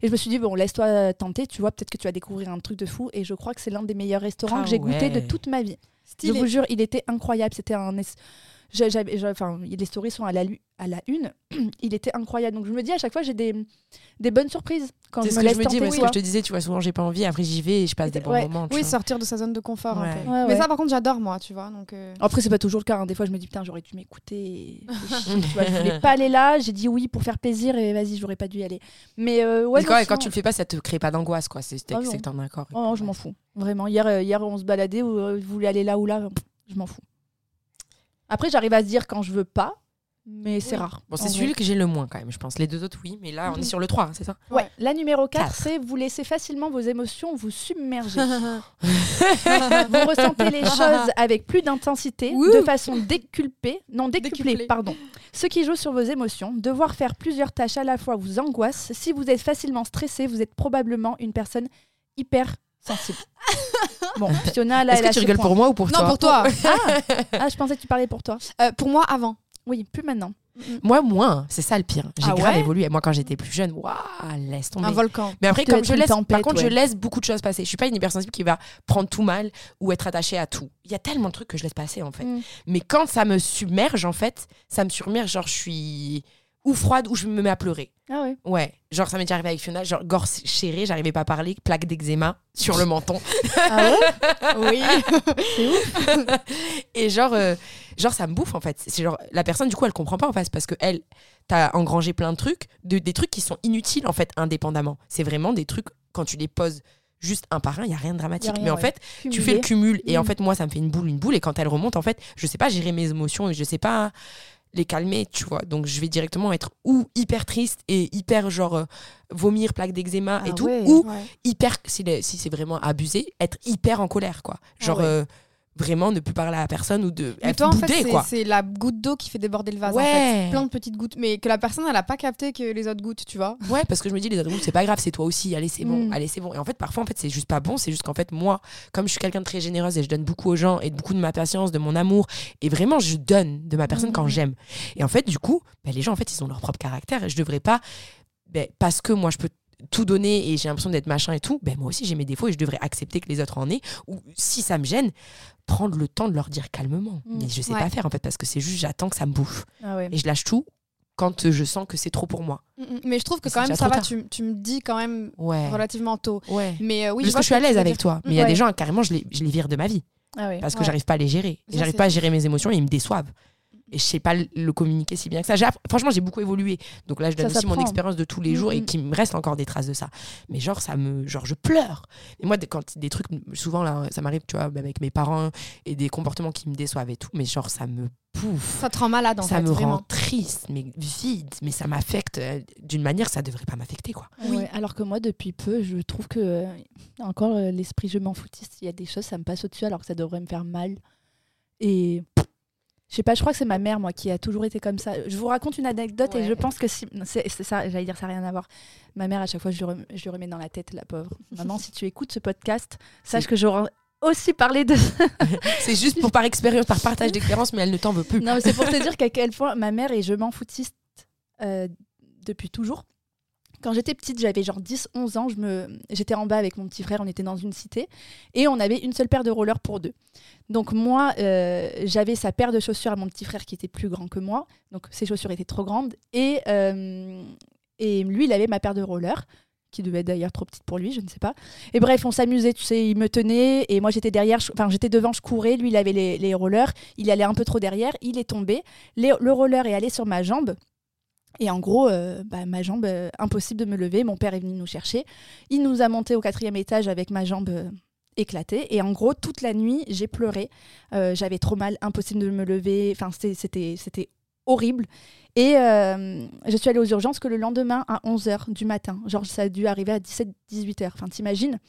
[SPEAKER 2] Et je me suis dit, bon, laisse-toi tenter. Tu vois, peut-être que tu vas découvrir un truc de fou. Et je crois que c'est l'un des meilleurs restaurants
[SPEAKER 3] Ah
[SPEAKER 2] que j'ai goûté de toute ma vie. Je
[SPEAKER 1] Stylé.
[SPEAKER 2] vous jure, il était incroyable. C'était un. Enfin, les stories sont à la, lu- à la une. [clears throat] il était incroyable. Donc je me dis à chaque fois, j'ai des, des bonnes surprises quand
[SPEAKER 3] C'est
[SPEAKER 2] je
[SPEAKER 3] ce
[SPEAKER 2] me
[SPEAKER 3] que
[SPEAKER 2] laisse
[SPEAKER 3] je me dis,
[SPEAKER 2] tenter. tu
[SPEAKER 3] que je te disais, tu vois, souvent j'ai pas envie, après j'y vais et je passe des bons
[SPEAKER 2] Ouais.
[SPEAKER 3] moments. tu
[SPEAKER 1] Oui,
[SPEAKER 3] vois.
[SPEAKER 1] sortir de sa zone de confort un
[SPEAKER 3] Ouais.
[SPEAKER 1] peu.
[SPEAKER 2] Ouais,
[SPEAKER 1] Mais ça, par contre, j'adore, moi, tu vois. Donc, euh,
[SPEAKER 2] Après, c'est pas toujours le cas. hein. Des fois, je me dis, putain, j'aurais dû m'écouter. [laughs] tu vois, je voulais pas aller là. J'ai dit oui pour faire plaisir et vas-y, j'aurais pas dû y aller. Mais euh, ouais,
[SPEAKER 3] quand,
[SPEAKER 2] non,
[SPEAKER 3] quand
[SPEAKER 2] sinon-
[SPEAKER 3] tu le fais pas, ça te crée pas d'angoisse, quoi. C'est
[SPEAKER 2] Ah
[SPEAKER 3] que t'en as encore.
[SPEAKER 2] Oh, non, je m'en fous. Vraiment. Hier, euh, hier, on se baladait. euh, Vous voulez aller là ou là? Je m'en fous. Après, j'arrive à se dire quand je veux pas. mais c'est
[SPEAKER 1] Oui.
[SPEAKER 2] rare.
[SPEAKER 3] Bon, c'est
[SPEAKER 2] vrai.
[SPEAKER 3] celui que j'ai le moins quand même, je pense. Les deux autres, oui, mais là, on est
[SPEAKER 2] Mhm.
[SPEAKER 3] sur le 3, c'est ça?
[SPEAKER 2] Ouais. La numéro 4,
[SPEAKER 3] Quatre.
[SPEAKER 2] c'est vous laissez facilement vos émotions vous submerger. [laughs] vous ressentez les choses avec plus d'intensité, de façon déculpée, non décuplée,
[SPEAKER 1] Décuplée.
[SPEAKER 2] pardon. Ce qui joue sur vos émotions, devoir faire plusieurs tâches à la fois vous angoisse. Si vous êtes facilement stressé, vous êtes probablement une personne hyper sensible. [laughs] bon, Fiona, là,
[SPEAKER 3] Est-ce
[SPEAKER 2] elle a
[SPEAKER 3] que tu
[SPEAKER 2] ses
[SPEAKER 3] rigoles
[SPEAKER 2] points.
[SPEAKER 3] pour moi ou pour
[SPEAKER 1] Non,
[SPEAKER 3] toi
[SPEAKER 1] pour toi. [laughs]
[SPEAKER 2] Ah, je pensais que tu parlais pour toi.
[SPEAKER 1] Euh, pour moi, avant.
[SPEAKER 2] Oui, plus maintenant.
[SPEAKER 3] Moi, moins. C'est ça le pire. J'ai
[SPEAKER 2] Ah
[SPEAKER 3] grave
[SPEAKER 2] ouais
[SPEAKER 3] évolué. Moi, quand j'étais plus jeune, waouh, laisse tomber.
[SPEAKER 1] Un volcan.
[SPEAKER 3] Mais après, comme je
[SPEAKER 2] une
[SPEAKER 3] laisse, par
[SPEAKER 2] tempête,
[SPEAKER 3] contre, je
[SPEAKER 2] ouais.
[SPEAKER 3] laisse beaucoup de choses passer. Je suis pas une hypersensible qui va prendre tout mal ou être attachée à tout. Il y a tellement de trucs que je laisse passer, en fait.
[SPEAKER 2] Mm.
[SPEAKER 3] Mais quand ça me submerge, en fait, ça me submerge, genre, je suis ou froide ou je me mets à pleurer.
[SPEAKER 2] Ah ouais.
[SPEAKER 3] Ouais, genre ça m'est déjà arrivé avec Fiona, genre gorge serrée, j'arrivais pas à parler, plaque d'eczéma sur le menton.
[SPEAKER 2] Ah ouais [laughs]
[SPEAKER 1] Oui.
[SPEAKER 2] C'est ouf. [laughs]
[SPEAKER 3] Et genre, euh, genre ça me bouffe en fait. C'est genre la personne du coup elle comprend pas en face parce que elle t'as engrangé plein de trucs, de, des trucs qui sont inutiles en fait indépendamment. C'est vraiment des trucs quand tu les poses juste un par un, il y a rien de dramatique.
[SPEAKER 2] rien,
[SPEAKER 3] Mais en
[SPEAKER 2] ouais.
[SPEAKER 3] fait, tu fais le cumul et en
[SPEAKER 2] Mm.
[SPEAKER 3] fait moi ça me fait une boule, une boule et quand elle remonte en fait, je sais pas gérer mes émotions et je sais pas les calmer, tu vois. Donc je vais directement être ou hyper triste et hyper genre euh, vomir, plaque d'eczéma et
[SPEAKER 2] Ah
[SPEAKER 3] tout,
[SPEAKER 2] ouais.
[SPEAKER 3] ou
[SPEAKER 1] Ouais.
[SPEAKER 3] hyper si, c'est vraiment abusé être hyper en colère quoi genre
[SPEAKER 2] ouais.
[SPEAKER 3] euh, vraiment ne plus parler à la personne ou de
[SPEAKER 1] Mais
[SPEAKER 3] être
[SPEAKER 1] toi, en fait,
[SPEAKER 3] quoi
[SPEAKER 1] c'est la goutte d'eau qui fait déborder le vase. en
[SPEAKER 3] Ouais.
[SPEAKER 1] fait. Plein de petites gouttes. Mais que la personne, elle a pas capté que les autres gouttes, tu vois.
[SPEAKER 3] ouais parce que je me dis les adultes c'est pas grave c'est toi aussi allez c'est bon
[SPEAKER 2] Mm.
[SPEAKER 3] allez c'est bon et en fait parfois en fait c'est juste pas bon c'est juste qu'en fait moi comme je suis quelqu'un de très généreuse et je donne beaucoup aux gens et beaucoup de ma patience de mon amour et vraiment je donne de ma personne
[SPEAKER 2] Mm.
[SPEAKER 3] quand j'aime et en fait du coup ben, les gens en fait ils ont leur propre caractère et je devrais pas ben, parce que moi je peux tout donner et j'ai l'impression d'être machin et tout, ben moi aussi j'ai mes défauts et je devrais accepter que les autres en aient. Ou si ça me gêne, prendre le temps de leur dire calmement.
[SPEAKER 2] Mm.
[SPEAKER 3] Mais je sais
[SPEAKER 1] Ouais.
[SPEAKER 3] pas faire en fait parce que c'est juste j'attends que ça me bouffe.
[SPEAKER 2] Ah ouais.
[SPEAKER 3] Et je lâche tout quand je sens que c'est trop pour moi.
[SPEAKER 1] Mm, mm. Mais je trouve que quand même, ça va. Tu, tu me dis quand même
[SPEAKER 3] Ouais.
[SPEAKER 1] relativement tôt.
[SPEAKER 3] Ouais.
[SPEAKER 1] Mais euh, oui,
[SPEAKER 3] Parce
[SPEAKER 1] vois
[SPEAKER 3] que je suis à l'aise avec
[SPEAKER 1] dire.
[SPEAKER 3] toi. Mais il y a des gens, carrément, je les, je les vire de ma vie.
[SPEAKER 2] Ah.
[SPEAKER 3] Parce que j'arrive pas à les gérer. J'arrive pas à gérer mes émotions et ils me déçoivent. Et je sais pas le- communiquer si bien que ça. Franchement, j'ai beaucoup évolué. Donc là, je donne
[SPEAKER 2] Ça
[SPEAKER 3] aussi mon expérience de tous les jours et
[SPEAKER 2] Mhm.
[SPEAKER 3] qu'il me reste encore des traces de ça. Mais genre, ça me. Genre, je pleure. Et moi, quand des trucs. Souvent, là, ça m'arrive, tu vois, même avec mes parents et des comportements qui me déçoivent et tout. Mais genre, ça me bouffe.
[SPEAKER 1] Ça te rend malade en
[SPEAKER 3] ça
[SPEAKER 1] fait.
[SPEAKER 3] me
[SPEAKER 1] vraiment.
[SPEAKER 3] rend triste, mais vide. Mais ça m'affecte euh, d'une manière ça devrait pas m'affecter, quoi.
[SPEAKER 1] Oui.
[SPEAKER 2] Ouais, alors que moi, depuis peu, je trouve que euh, encore euh, l'esprit je m'en foutiste. Il y a des choses, ça me passe au-dessus alors que ça devrait me faire mal. Et je sais pas, je crois que c'est ma mère, moi, qui a toujours été comme ça. Je vous raconte une anecdote et je pense que si. C'est ça, j'allais dire, ça n'a rien à voir. Ma mère, à chaque fois, je lui, rem- je lui remets dans la tête, la pauvre. [laughs] Maman, si tu écoutes ce podcast, sache que j'aurai aussi parlé de [laughs]
[SPEAKER 3] C'est juste pour par expérience, par partage d'expérience, mais elle ne t'en veut plus.
[SPEAKER 2] Non, mais c'est pour te [laughs] dire qu'à quel point ma mère et je m'en foutiste euh, depuis toujours. Quand j'étais petite, j'avais genre 10-11 ans, je me... j'étais en bas avec mon petit frère, on était dans une cité, et on avait une seule paire de rollers pour deux. Donc moi, euh, j'avais sa paire de chaussures à mon petit frère qui était plus grand que moi, donc ses chaussures étaient trop grandes, et, euh, lui, il avait ma paire de rollers, qui devait être d'ailleurs trop petite pour lui, je ne sais pas. Et bref, on s'amusait, tu sais, il me tenait, et moi j'étais derrière, enfin j'étais devant, je courais, lui il avait les, rollers, il allait un peu trop derrière, il est tombé, le roller est allé sur ma jambe. Et en gros, euh, bah, ma jambe, impossible de me lever. Mon père est venu nous chercher. Il nous a monté au quatrième étage avec ma jambe éclatée. Et en gros, toute la nuit, j'ai pleuré. Euh, J'avais trop mal, impossible de me lever. Enfin, c'était- horrible. Et euh, je suis allée aux urgences que le lendemain à 11h du matin. Genre, ça a dû arriver à 17-18h. Enfin, t'imagines?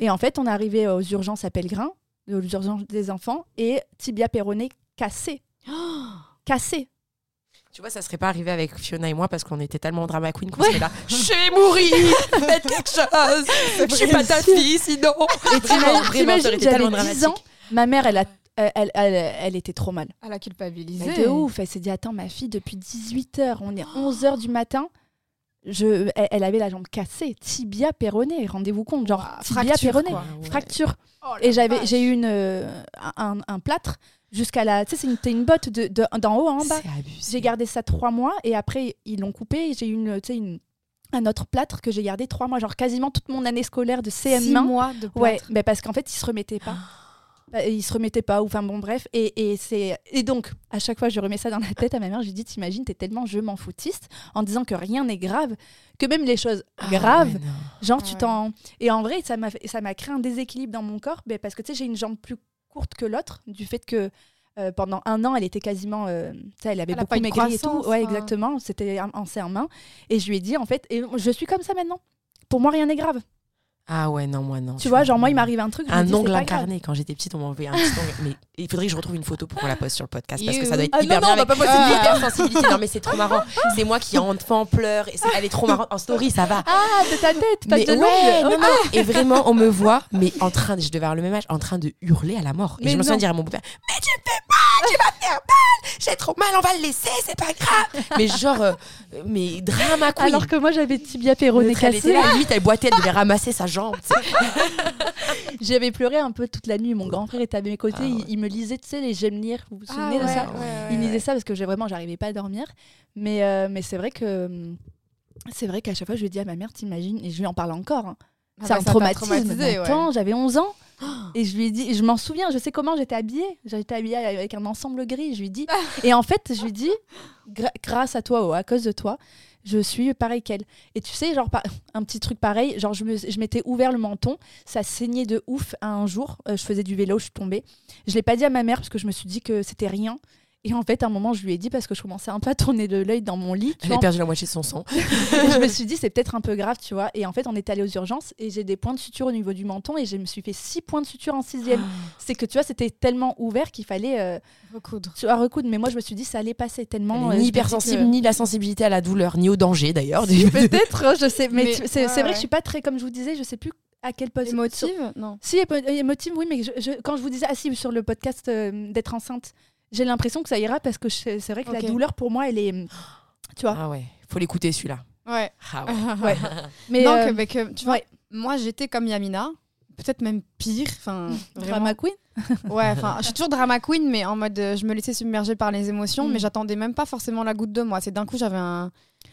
[SPEAKER 2] Et en fait, on est arrivé aux urgences à Pellegrin, aux urgences des enfants, et tibia péroné cassé. Cassé.
[SPEAKER 3] Tu vois, ça serait pas arrivé avec Fiona et moi parce qu'on était tellement drama queen qu'on serait là. Je vais mourir Faites quelque chose Je suis pas ta fille sinon
[SPEAKER 2] Et t'imagines, j'avais 10
[SPEAKER 3] dramatique.
[SPEAKER 2] ans, ma mère, elle, a, elle, elle, elle- elle était trop mal.
[SPEAKER 1] À la culpabiliser.
[SPEAKER 2] Mais de ouf, elle s'est dit, attends, ma fille, depuis 18h, on est 11h du matin, je, elle, elle avait la jambe cassée, tibia péroné, rendez-vous compte, genre
[SPEAKER 1] Ouah,
[SPEAKER 2] tibia
[SPEAKER 1] fracture,
[SPEAKER 2] péroné,
[SPEAKER 1] quoi.
[SPEAKER 3] Ouais.
[SPEAKER 2] fracture.
[SPEAKER 1] Oh
[SPEAKER 2] Et j'avais, j'ai eu une, euh, un, un plâtre jusqu'à la, tu sais, c'est une, une botte de, de- d'en haut en bas. J'ai gardé ça trois mois et après ils l'ont coupé. et J'ai eu une, tu sais, une, un autre plâtre que j'ai gardé trois mois, genre quasiment toute mon année scolaire de
[SPEAKER 1] Six
[SPEAKER 2] CM1.
[SPEAKER 1] mois de
[SPEAKER 2] Ouais, parce qu'en fait, il se remettait pas. [gasps] Bah, Il se remettait pas, ou enfin bon, bref. Et, et, c'est... et donc, à chaque fois, je remets ça dans la tête à ma mère. Je lui dis T'imagines, t'es tellement je m'en foutiste en disant que rien n'est grave, que même les choses
[SPEAKER 3] Ah
[SPEAKER 2] graves, genre tu
[SPEAKER 1] Ouais.
[SPEAKER 2] t'en. Et en vrai, ça m'a, fait- ça m'a créé un déséquilibre dans mon corps, mais parce que tu sais, j'ai une jambe plus courte que l'autre, du fait que Euh, pendant un an, elle était quasiment. euh, elle avait
[SPEAKER 1] Elle
[SPEAKER 2] beaucoup maigri et tout. Ouais,
[SPEAKER 1] hein.
[SPEAKER 2] exactement. C'était en en main. Et je lui ai dit, en fait, et je suis comme ça maintenant. Pour moi, rien n'est grave.
[SPEAKER 3] Ah ouais, non, moi non.
[SPEAKER 2] Tu vois, genre, moi, il m'arrive un truc. je me
[SPEAKER 3] Un
[SPEAKER 2] dis,
[SPEAKER 3] ongle
[SPEAKER 2] grave.
[SPEAKER 3] incarné. Quand j'étais petite, on m'a envoyé un petit ongle. Mais il faudrait que je retrouve une photo pour qu'on la poste sur le podcast parce que ça doit être
[SPEAKER 2] Ah non,
[SPEAKER 3] hyper
[SPEAKER 2] non,
[SPEAKER 3] bien.
[SPEAKER 2] on va
[SPEAKER 3] avec- C'est
[SPEAKER 2] une
[SPEAKER 3] l'hypersensibilité. Non, mais c'est trop marrant. C'est moi qui, enfant, pleure. Et elle est trop marrante. En story, ça va.
[SPEAKER 2] Ah, de ta tête,
[SPEAKER 3] Mais
[SPEAKER 2] de
[SPEAKER 3] ouais, non, non. Et vraiment, on me voit, mais en train, de, je devais avoir le même âge, en train de hurler à la mort. Et
[SPEAKER 2] Mais
[SPEAKER 3] je me souviens
[SPEAKER 2] non.
[SPEAKER 3] dire à mon beau-père, mais tu me fais mal, tu vas faire mal, j'ai trop mal, on va le laisser, c'est pas grave. Mais genre, euh, mais drama queen.
[SPEAKER 2] Alors que moi, j'avais tibia péroné cassé.
[SPEAKER 3] là, limite, elle boitait, elle devait ramasser sa jambe. [laughs]
[SPEAKER 2] J'avais pleuré un peu toute la nuit. Mon grand frère était à mes côtés.
[SPEAKER 3] Ah
[SPEAKER 2] il,
[SPEAKER 3] ouais.
[SPEAKER 2] il me lisait, tu sais, les j'aime lire. Vous vous
[SPEAKER 1] Ah
[SPEAKER 2] souvenez de
[SPEAKER 1] ouais,
[SPEAKER 2] ça
[SPEAKER 1] ouais,
[SPEAKER 2] Il lisait ça parce que vraiment, j'arrivais pas à dormir. Mais, euh, mais c'est vrai que. hum, C'est vrai qu'à chaque fois, je lui dis à ma mère, t'imagines, et je lui en parle encore. hein.
[SPEAKER 1] Ah
[SPEAKER 2] c'est
[SPEAKER 1] bah,
[SPEAKER 2] un traumatisme.
[SPEAKER 1] ouais.
[SPEAKER 2] J'avais 11 ans. [gasps] Et je lui ai dit, je m'en souviens, je sais comment j'étais habillée. J'étais habillée avec un ensemble gris. Je lui dis, [laughs] et en fait, je lui dis, gra- grâce à toi, ou à cause de toi, je suis pareil qu'elle. Et tu sais, genre, [laughs] un petit truc pareil, genre, je me- je m'étais ouvert le menton, ça saignait de ouf un jour. euh, je faisais du vélo, je suis tombée. Je l'ai pas dit à ma mère parce que je me suis dit que c'était rien. Et en fait, à un moment, je lui ai dit parce que je commençais un peu à tourner de l'œil dans mon lit. tu
[SPEAKER 3] Elle a perdu la moitié de son sang. [laughs]
[SPEAKER 2] Je me suis dit, c'est peut-être un peu grave, tu vois. Et en fait, on est allé aux urgences et j'ai des points de suture au niveau du menton et je me suis fait six points de suture en sixième. C'est que tu vois, c'était tellement ouvert qu'il fallait euh,
[SPEAKER 1] Recoudre.
[SPEAKER 2] tu vois, recoudre. Mais moi, je me suis dit, ça allait passer tellement. Euh,
[SPEAKER 3] ni hypersensible,
[SPEAKER 2] que-
[SPEAKER 3] ni la sensibilité à la douleur, ni au danger d'ailleurs. [laughs]
[SPEAKER 2] Peut-être, hein, je sais. Mais, c'est
[SPEAKER 1] ouais,
[SPEAKER 2] vrai que je suis pas très, comme je vous disais, je sais plus à quel poste.
[SPEAKER 1] Émotive? Non.
[SPEAKER 2] Si, émo- émotive, oui, mais je- je- quand je vous disais, ah si, sur le podcast euh, d'être enceinte, j'ai l'impression que ça ira parce que c'est vrai que la douleur, pour moi, elle est. Tu vois.
[SPEAKER 3] Ah ouais, faut l'écouter celui-là.
[SPEAKER 1] Ouais.
[SPEAKER 3] Ah ouais. [laughs]
[SPEAKER 2] Ouais. [laughs] Mais.
[SPEAKER 1] non,
[SPEAKER 2] euh,
[SPEAKER 1] mais que, tu vois,
[SPEAKER 2] ouais.
[SPEAKER 1] moi j'étais comme Yamina, peut-être même pire. Enfin.
[SPEAKER 2] Drama Queen? [laughs]
[SPEAKER 1] Ouais, enfin, je suis toujours drama queen, mais en mode euh, je me laissais submerger par les émotions,
[SPEAKER 2] Mm.
[SPEAKER 1] mais j'attendais même pas forcément la goutte de moi. C'est d'un coup j'avais un.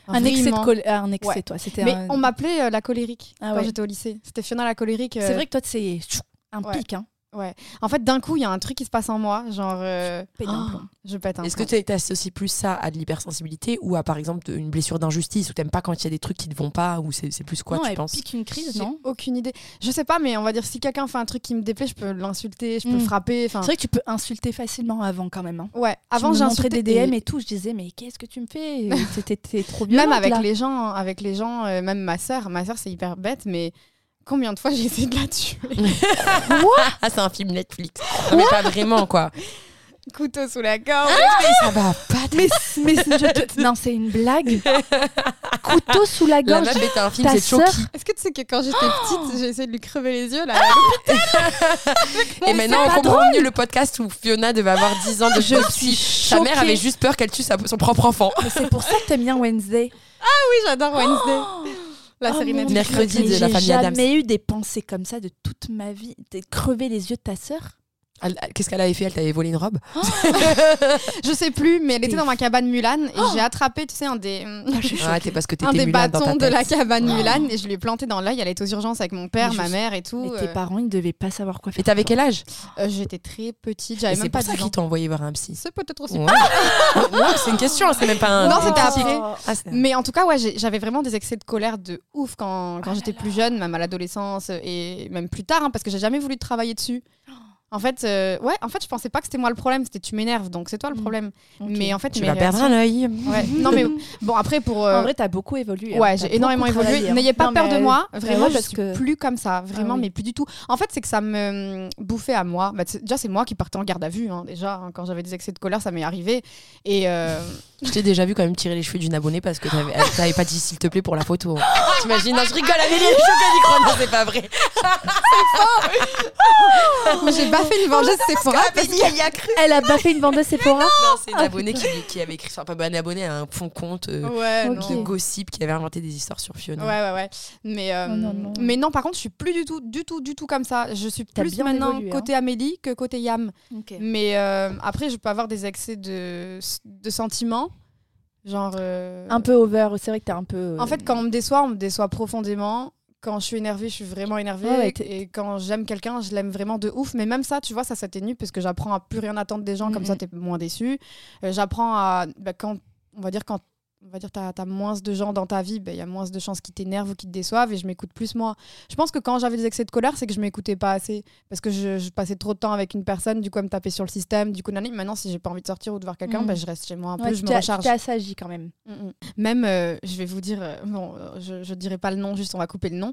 [SPEAKER 2] Un excès de col- ah, un excès,
[SPEAKER 1] Ouais.
[SPEAKER 2] toi. C'était
[SPEAKER 1] Mais
[SPEAKER 2] un-
[SPEAKER 1] on m'appelait euh, la colérique
[SPEAKER 2] Ah
[SPEAKER 1] quand
[SPEAKER 2] ouais.
[SPEAKER 1] j'étais au lycée. C'était Fiona la colérique.
[SPEAKER 2] C'est
[SPEAKER 1] euh,
[SPEAKER 2] vrai que toi, c'est un
[SPEAKER 1] Ouais.
[SPEAKER 2] pic, hein.
[SPEAKER 1] En fait, d'un coup, il y a un truc qui se passe en moi, genre. euh,
[SPEAKER 2] Pète un plomb. [gasps]
[SPEAKER 1] je pète un
[SPEAKER 3] Est-ce que tu associes plus ça à de l'hypersensibilité ou à par exemple une blessure d'injustice ou t'aimes pas quand il y a des trucs qui ne vont pas ou c'est c'est plus quoi
[SPEAKER 2] non,
[SPEAKER 3] tu
[SPEAKER 2] elle
[SPEAKER 3] penses
[SPEAKER 2] pique une crise,
[SPEAKER 1] J'ai
[SPEAKER 2] non?
[SPEAKER 1] aucune idée. Je sais pas, mais on va dire si quelqu'un fait un truc qui me déplaît, je peux l'insulter, je peux
[SPEAKER 2] Mm.
[SPEAKER 1] le frapper. Enfin,
[SPEAKER 2] C'est vrai que tu peux insulter facilement avant quand même. Hein.
[SPEAKER 1] ouais.
[SPEAKER 2] Avant, j'ai
[SPEAKER 1] insulté
[SPEAKER 2] des DM et... tout. Je disais, mais qu'est-ce que tu me fais? [laughs] T'étais t'es trop bien.
[SPEAKER 1] Même avec les gens, avec les gens, euh, même ma sœur. Ma sœur, c'est hyper bête, mais combien de fois j'ai essayé de la tuer [laughs]
[SPEAKER 3] Ah, c'est un film Netflix. Non, mais pas vraiment quoi.
[SPEAKER 1] Couteau sous la gorge.
[SPEAKER 3] mais ça va [laughs] pas.
[SPEAKER 2] Mais, mais je te- non, c'est une blague. Couteau sous la
[SPEAKER 3] La
[SPEAKER 2] gorge.
[SPEAKER 3] meuf était un film,
[SPEAKER 2] Ta
[SPEAKER 3] c'est
[SPEAKER 2] sœur
[SPEAKER 3] Chucky.
[SPEAKER 1] Est-ce que tu sais que quand j'étais petite, j'ai essayé de lui crever les yeux là? [laughs]
[SPEAKER 3] Et maintenant, on comprend mieux le podcast où Fiona devait avoir 10 ans de
[SPEAKER 2] Je
[SPEAKER 3] psy.
[SPEAKER 2] suis
[SPEAKER 3] Sa mère
[SPEAKER 2] choquée.
[SPEAKER 3] avait juste peur qu'elle tue sa- son propre enfant.
[SPEAKER 2] Mais c'est pour ça que t'aimes bien Wednesday.
[SPEAKER 1] Oui, j'adore Wednesday. La
[SPEAKER 2] Oh
[SPEAKER 1] série
[SPEAKER 2] mon
[SPEAKER 1] Netflix.
[SPEAKER 3] Mercredi
[SPEAKER 2] Dieu,
[SPEAKER 3] de la famille
[SPEAKER 2] J'ai
[SPEAKER 3] Addams.
[SPEAKER 2] jamais eu des pensées comme ça de toute ma vie. De crever les yeux de ta sœur.
[SPEAKER 3] Qu'est-ce qu'elle avait fait? Elle t'avait volé une robe? [laughs]
[SPEAKER 1] Je sais plus, mais elle était dans ma cabane Mulan et j'ai attrapé, tu sais, un des,
[SPEAKER 3] Ah, [laughs] parce que
[SPEAKER 1] un des
[SPEAKER 3] Mulan dans ta
[SPEAKER 1] bâtons de la cabane Mulan et je lui ai planté dans l'œil. Elle était aux urgences avec mon père,
[SPEAKER 2] Mais
[SPEAKER 1] ma mère et tout.
[SPEAKER 2] Mais tes
[SPEAKER 1] euh,
[SPEAKER 2] parents, ils devaient pas savoir quoi faire.
[SPEAKER 3] Et t'avais quel âge?
[SPEAKER 1] Euh, J'étais très petite,
[SPEAKER 3] Et
[SPEAKER 1] j'avais
[SPEAKER 3] C'est
[SPEAKER 1] même
[SPEAKER 3] pour
[SPEAKER 1] pas
[SPEAKER 3] ça
[SPEAKER 1] 10 ans.
[SPEAKER 3] qu'ils t'ont envoyé voir un psy.
[SPEAKER 1] C'est peut-être aussi.
[SPEAKER 3] Ouais. [laughs] c'est une question, c'est même pas un.
[SPEAKER 1] Non,
[SPEAKER 3] c'est
[SPEAKER 1] c'était après.
[SPEAKER 3] Ah, c'est-
[SPEAKER 1] Mais en tout cas, ouais, j'avais vraiment des excès de colère de ouf quand, quand j'étais plus jeune, même à l'adolescence et même plus tard, hein, parce que j'ai jamais voulu travailler dessus. En fait, euh, ouais, en fait, je pensais pas que c'était moi le problème, c'était tu m'énerves, donc c'est toi le
[SPEAKER 2] Mm.
[SPEAKER 1] problème. Mais en fait,
[SPEAKER 3] Tu vas perdre un œil.
[SPEAKER 1] Ouais. Non mais [laughs] bon après pour euh,
[SPEAKER 2] En vrai, t'as beaucoup évolué. hein.
[SPEAKER 1] ouais j'ai énormément évolué.
[SPEAKER 2] hein.
[SPEAKER 1] N'ayez pas
[SPEAKER 2] Non,
[SPEAKER 1] peur de moi,
[SPEAKER 2] euh,
[SPEAKER 1] vraiment
[SPEAKER 2] ouais,
[SPEAKER 1] je
[SPEAKER 2] parce
[SPEAKER 1] suis
[SPEAKER 2] que-
[SPEAKER 1] plus comme ça, vraiment
[SPEAKER 2] Ah oui.
[SPEAKER 1] mais plus du tout. En fait c'est que ça me bouffait à moi. Bah, déjà c'est moi qui partais en garde à vue hein, déjà hein, quand j'avais des excès de colère ça m'est arrivé et euh,
[SPEAKER 3] Je t'ai déjà vu quand même tirer les cheveux d'une abonnée parce que t'avais pas dit s'il te plaît pour la photo. T'imagines Non, je rigole, Amélie, je suis choquée d'y croire. Non, c'est pas vrai.
[SPEAKER 1] mais j'ai fait une vengeance Sephora parce
[SPEAKER 3] y a cru.
[SPEAKER 2] Elle a baffé une vendeuse Sephora
[SPEAKER 3] Non, c'est une abonnée qui, qui avait écrit, enfin pas un abonné, un fond compte euh,
[SPEAKER 1] Ouais,
[SPEAKER 3] de gossip qui avait inventé des histoires sur Fiona.
[SPEAKER 1] Ouais, ouais, ouais. Mais, euh,
[SPEAKER 2] Oh non, non.
[SPEAKER 1] mais non, par contre, je suis plus du tout, du tout, du tout comme ça. Je suis plus
[SPEAKER 2] bien
[SPEAKER 1] maintenant
[SPEAKER 2] évolué, hein.
[SPEAKER 1] côté Amélie que côté Yam. Mais euh, après, je peux avoir des excès de, de sentiments. Genre. euh,
[SPEAKER 2] Un peu over, c'est vrai que t'es un peu. euh,
[SPEAKER 1] En fait, quand on me déçoit, on me déçoit profondément. Quand je suis énervée, je suis vraiment énervée.
[SPEAKER 2] Ouais,
[SPEAKER 1] et, quand j'aime quelqu'un, je l'aime vraiment de ouf. Mais même ça, tu vois, ça s'atténue parce que j'apprends à plus rien attendre des gens. Comme ça, t'es moins déçu. Euh, j'apprends à. bah, quand, on va dire quand on va dire, tu as, moins de gens dans ta vie, ben, il y a moins de chances qu'ils t'énervent ou qu'ils te déçoivent et je m'écoute plus moi. Je pense que quand j'avais des excès de colère, c'est que je m'écoutais pas assez parce que je, passais trop de temps avec une personne, du coup, elle me tapait sur le système. Du coup, maintenant, si j'ai pas envie de sortir ou de voir quelqu'un,
[SPEAKER 2] Mm.
[SPEAKER 1] ben, je reste chez moi un
[SPEAKER 2] Ouais,
[SPEAKER 1] peu, je me recharge.
[SPEAKER 2] Tu t'es assagi quand même.
[SPEAKER 1] Mm, mm. Même, euh, je vais vous dire, euh, bon, euh, je, je dirai pas le nom, juste on va couper le nom.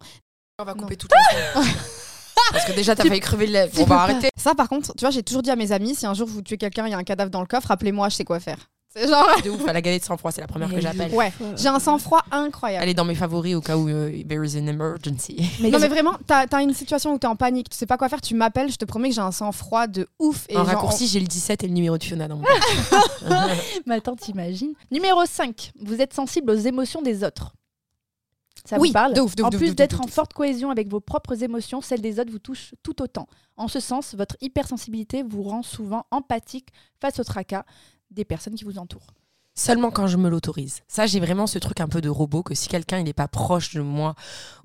[SPEAKER 3] On va
[SPEAKER 1] Non.
[SPEAKER 3] couper tout ensemble. [laughs] Parce que déjà, t'as failli crever le
[SPEAKER 2] tu
[SPEAKER 3] On va arrêter.
[SPEAKER 1] Ça, par contre, tu vois, j'ai toujours dit à mes amis, si un jour vous tuez quelqu'un, il y a un cadavre dans le coffre, appelez-moi, je sais quoi faire. C'est genre,
[SPEAKER 3] De ouf, à la galette sans froid, c'est la première que j'appelle.
[SPEAKER 1] ouais, j'ai un sang-froid incroyable.
[SPEAKER 3] Elle est dans mes favoris au cas où euh, there is an emergency.
[SPEAKER 2] Mais [laughs]
[SPEAKER 1] non mais vraiment, t'as as une situation où t'es en panique, tu sais pas quoi faire, tu m'appelles, je te promets que j'ai un sang-froid de ouf. Et
[SPEAKER 3] en
[SPEAKER 1] genre,
[SPEAKER 3] raccourci, j'ai le 17 et le numéro de Fiona dans mon. [laughs]
[SPEAKER 2] Mais attends, t'imagines. Numéro 5. Vous êtes sensible aux émotions des autres. Ça
[SPEAKER 1] Oui,
[SPEAKER 2] vous parle
[SPEAKER 1] de ouf, de ouf,
[SPEAKER 2] En
[SPEAKER 1] de
[SPEAKER 2] plus d'être en forte cohésion avec vos propres émotions, celles des autres vous touchent tout autant. En ce sens, votre hypersensibilité vous rend souvent empathique face au tracas des personnes qui vous entourent.
[SPEAKER 3] Seulement quand je me l'autorise. Ça, j'ai vraiment ce truc un peu de robot que si quelqu'un n'est pas proche de moi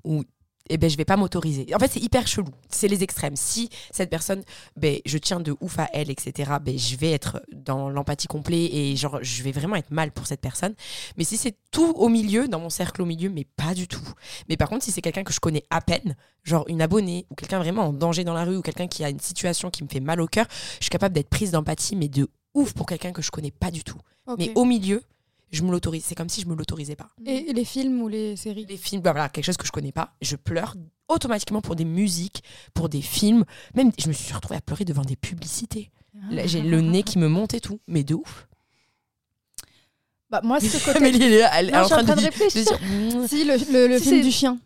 [SPEAKER 3] ou eh ben je vais pas m'autoriser. En fait, c'est hyper chelou. C'est les extrêmes. Si cette personne, ben je tiens de ouf à elle, etc. Ben je vais être dans l'empathie complet et genre je vais vraiment être mal pour cette personne. Mais si c'est tout au milieu, dans mon cercle au milieu, mais pas du tout. Mais par contre, si c'est quelqu'un que je connais à peine, genre une abonnée ou quelqu'un vraiment en danger dans la rue ou quelqu'un qui a une situation qui me fait mal au cœur, je suis capable d'être prise d'empathie, mais de ouf pour quelqu'un que je connais pas du tout. Mais au milieu, je me l'autorise. C'est comme si je me l'autorisais pas.
[SPEAKER 1] Et les films ou les séries
[SPEAKER 3] Les films, bah voilà, quelque chose que je connais pas, je pleure automatiquement pour des musiques, pour des films. Même, je me suis retrouvée à pleurer devant des publicités. Là, J'ai le nez qui me monte et tout, mais de ouf.
[SPEAKER 2] Bah, moi, ce [laughs] côté.
[SPEAKER 3] Amélie, elle, est- elle est
[SPEAKER 2] Non,
[SPEAKER 3] train
[SPEAKER 2] en train de
[SPEAKER 3] de,
[SPEAKER 2] réfléchir.
[SPEAKER 3] de dire. mm.
[SPEAKER 1] Si, le, le, le
[SPEAKER 2] Si,
[SPEAKER 1] film
[SPEAKER 2] c'est-
[SPEAKER 1] du chien.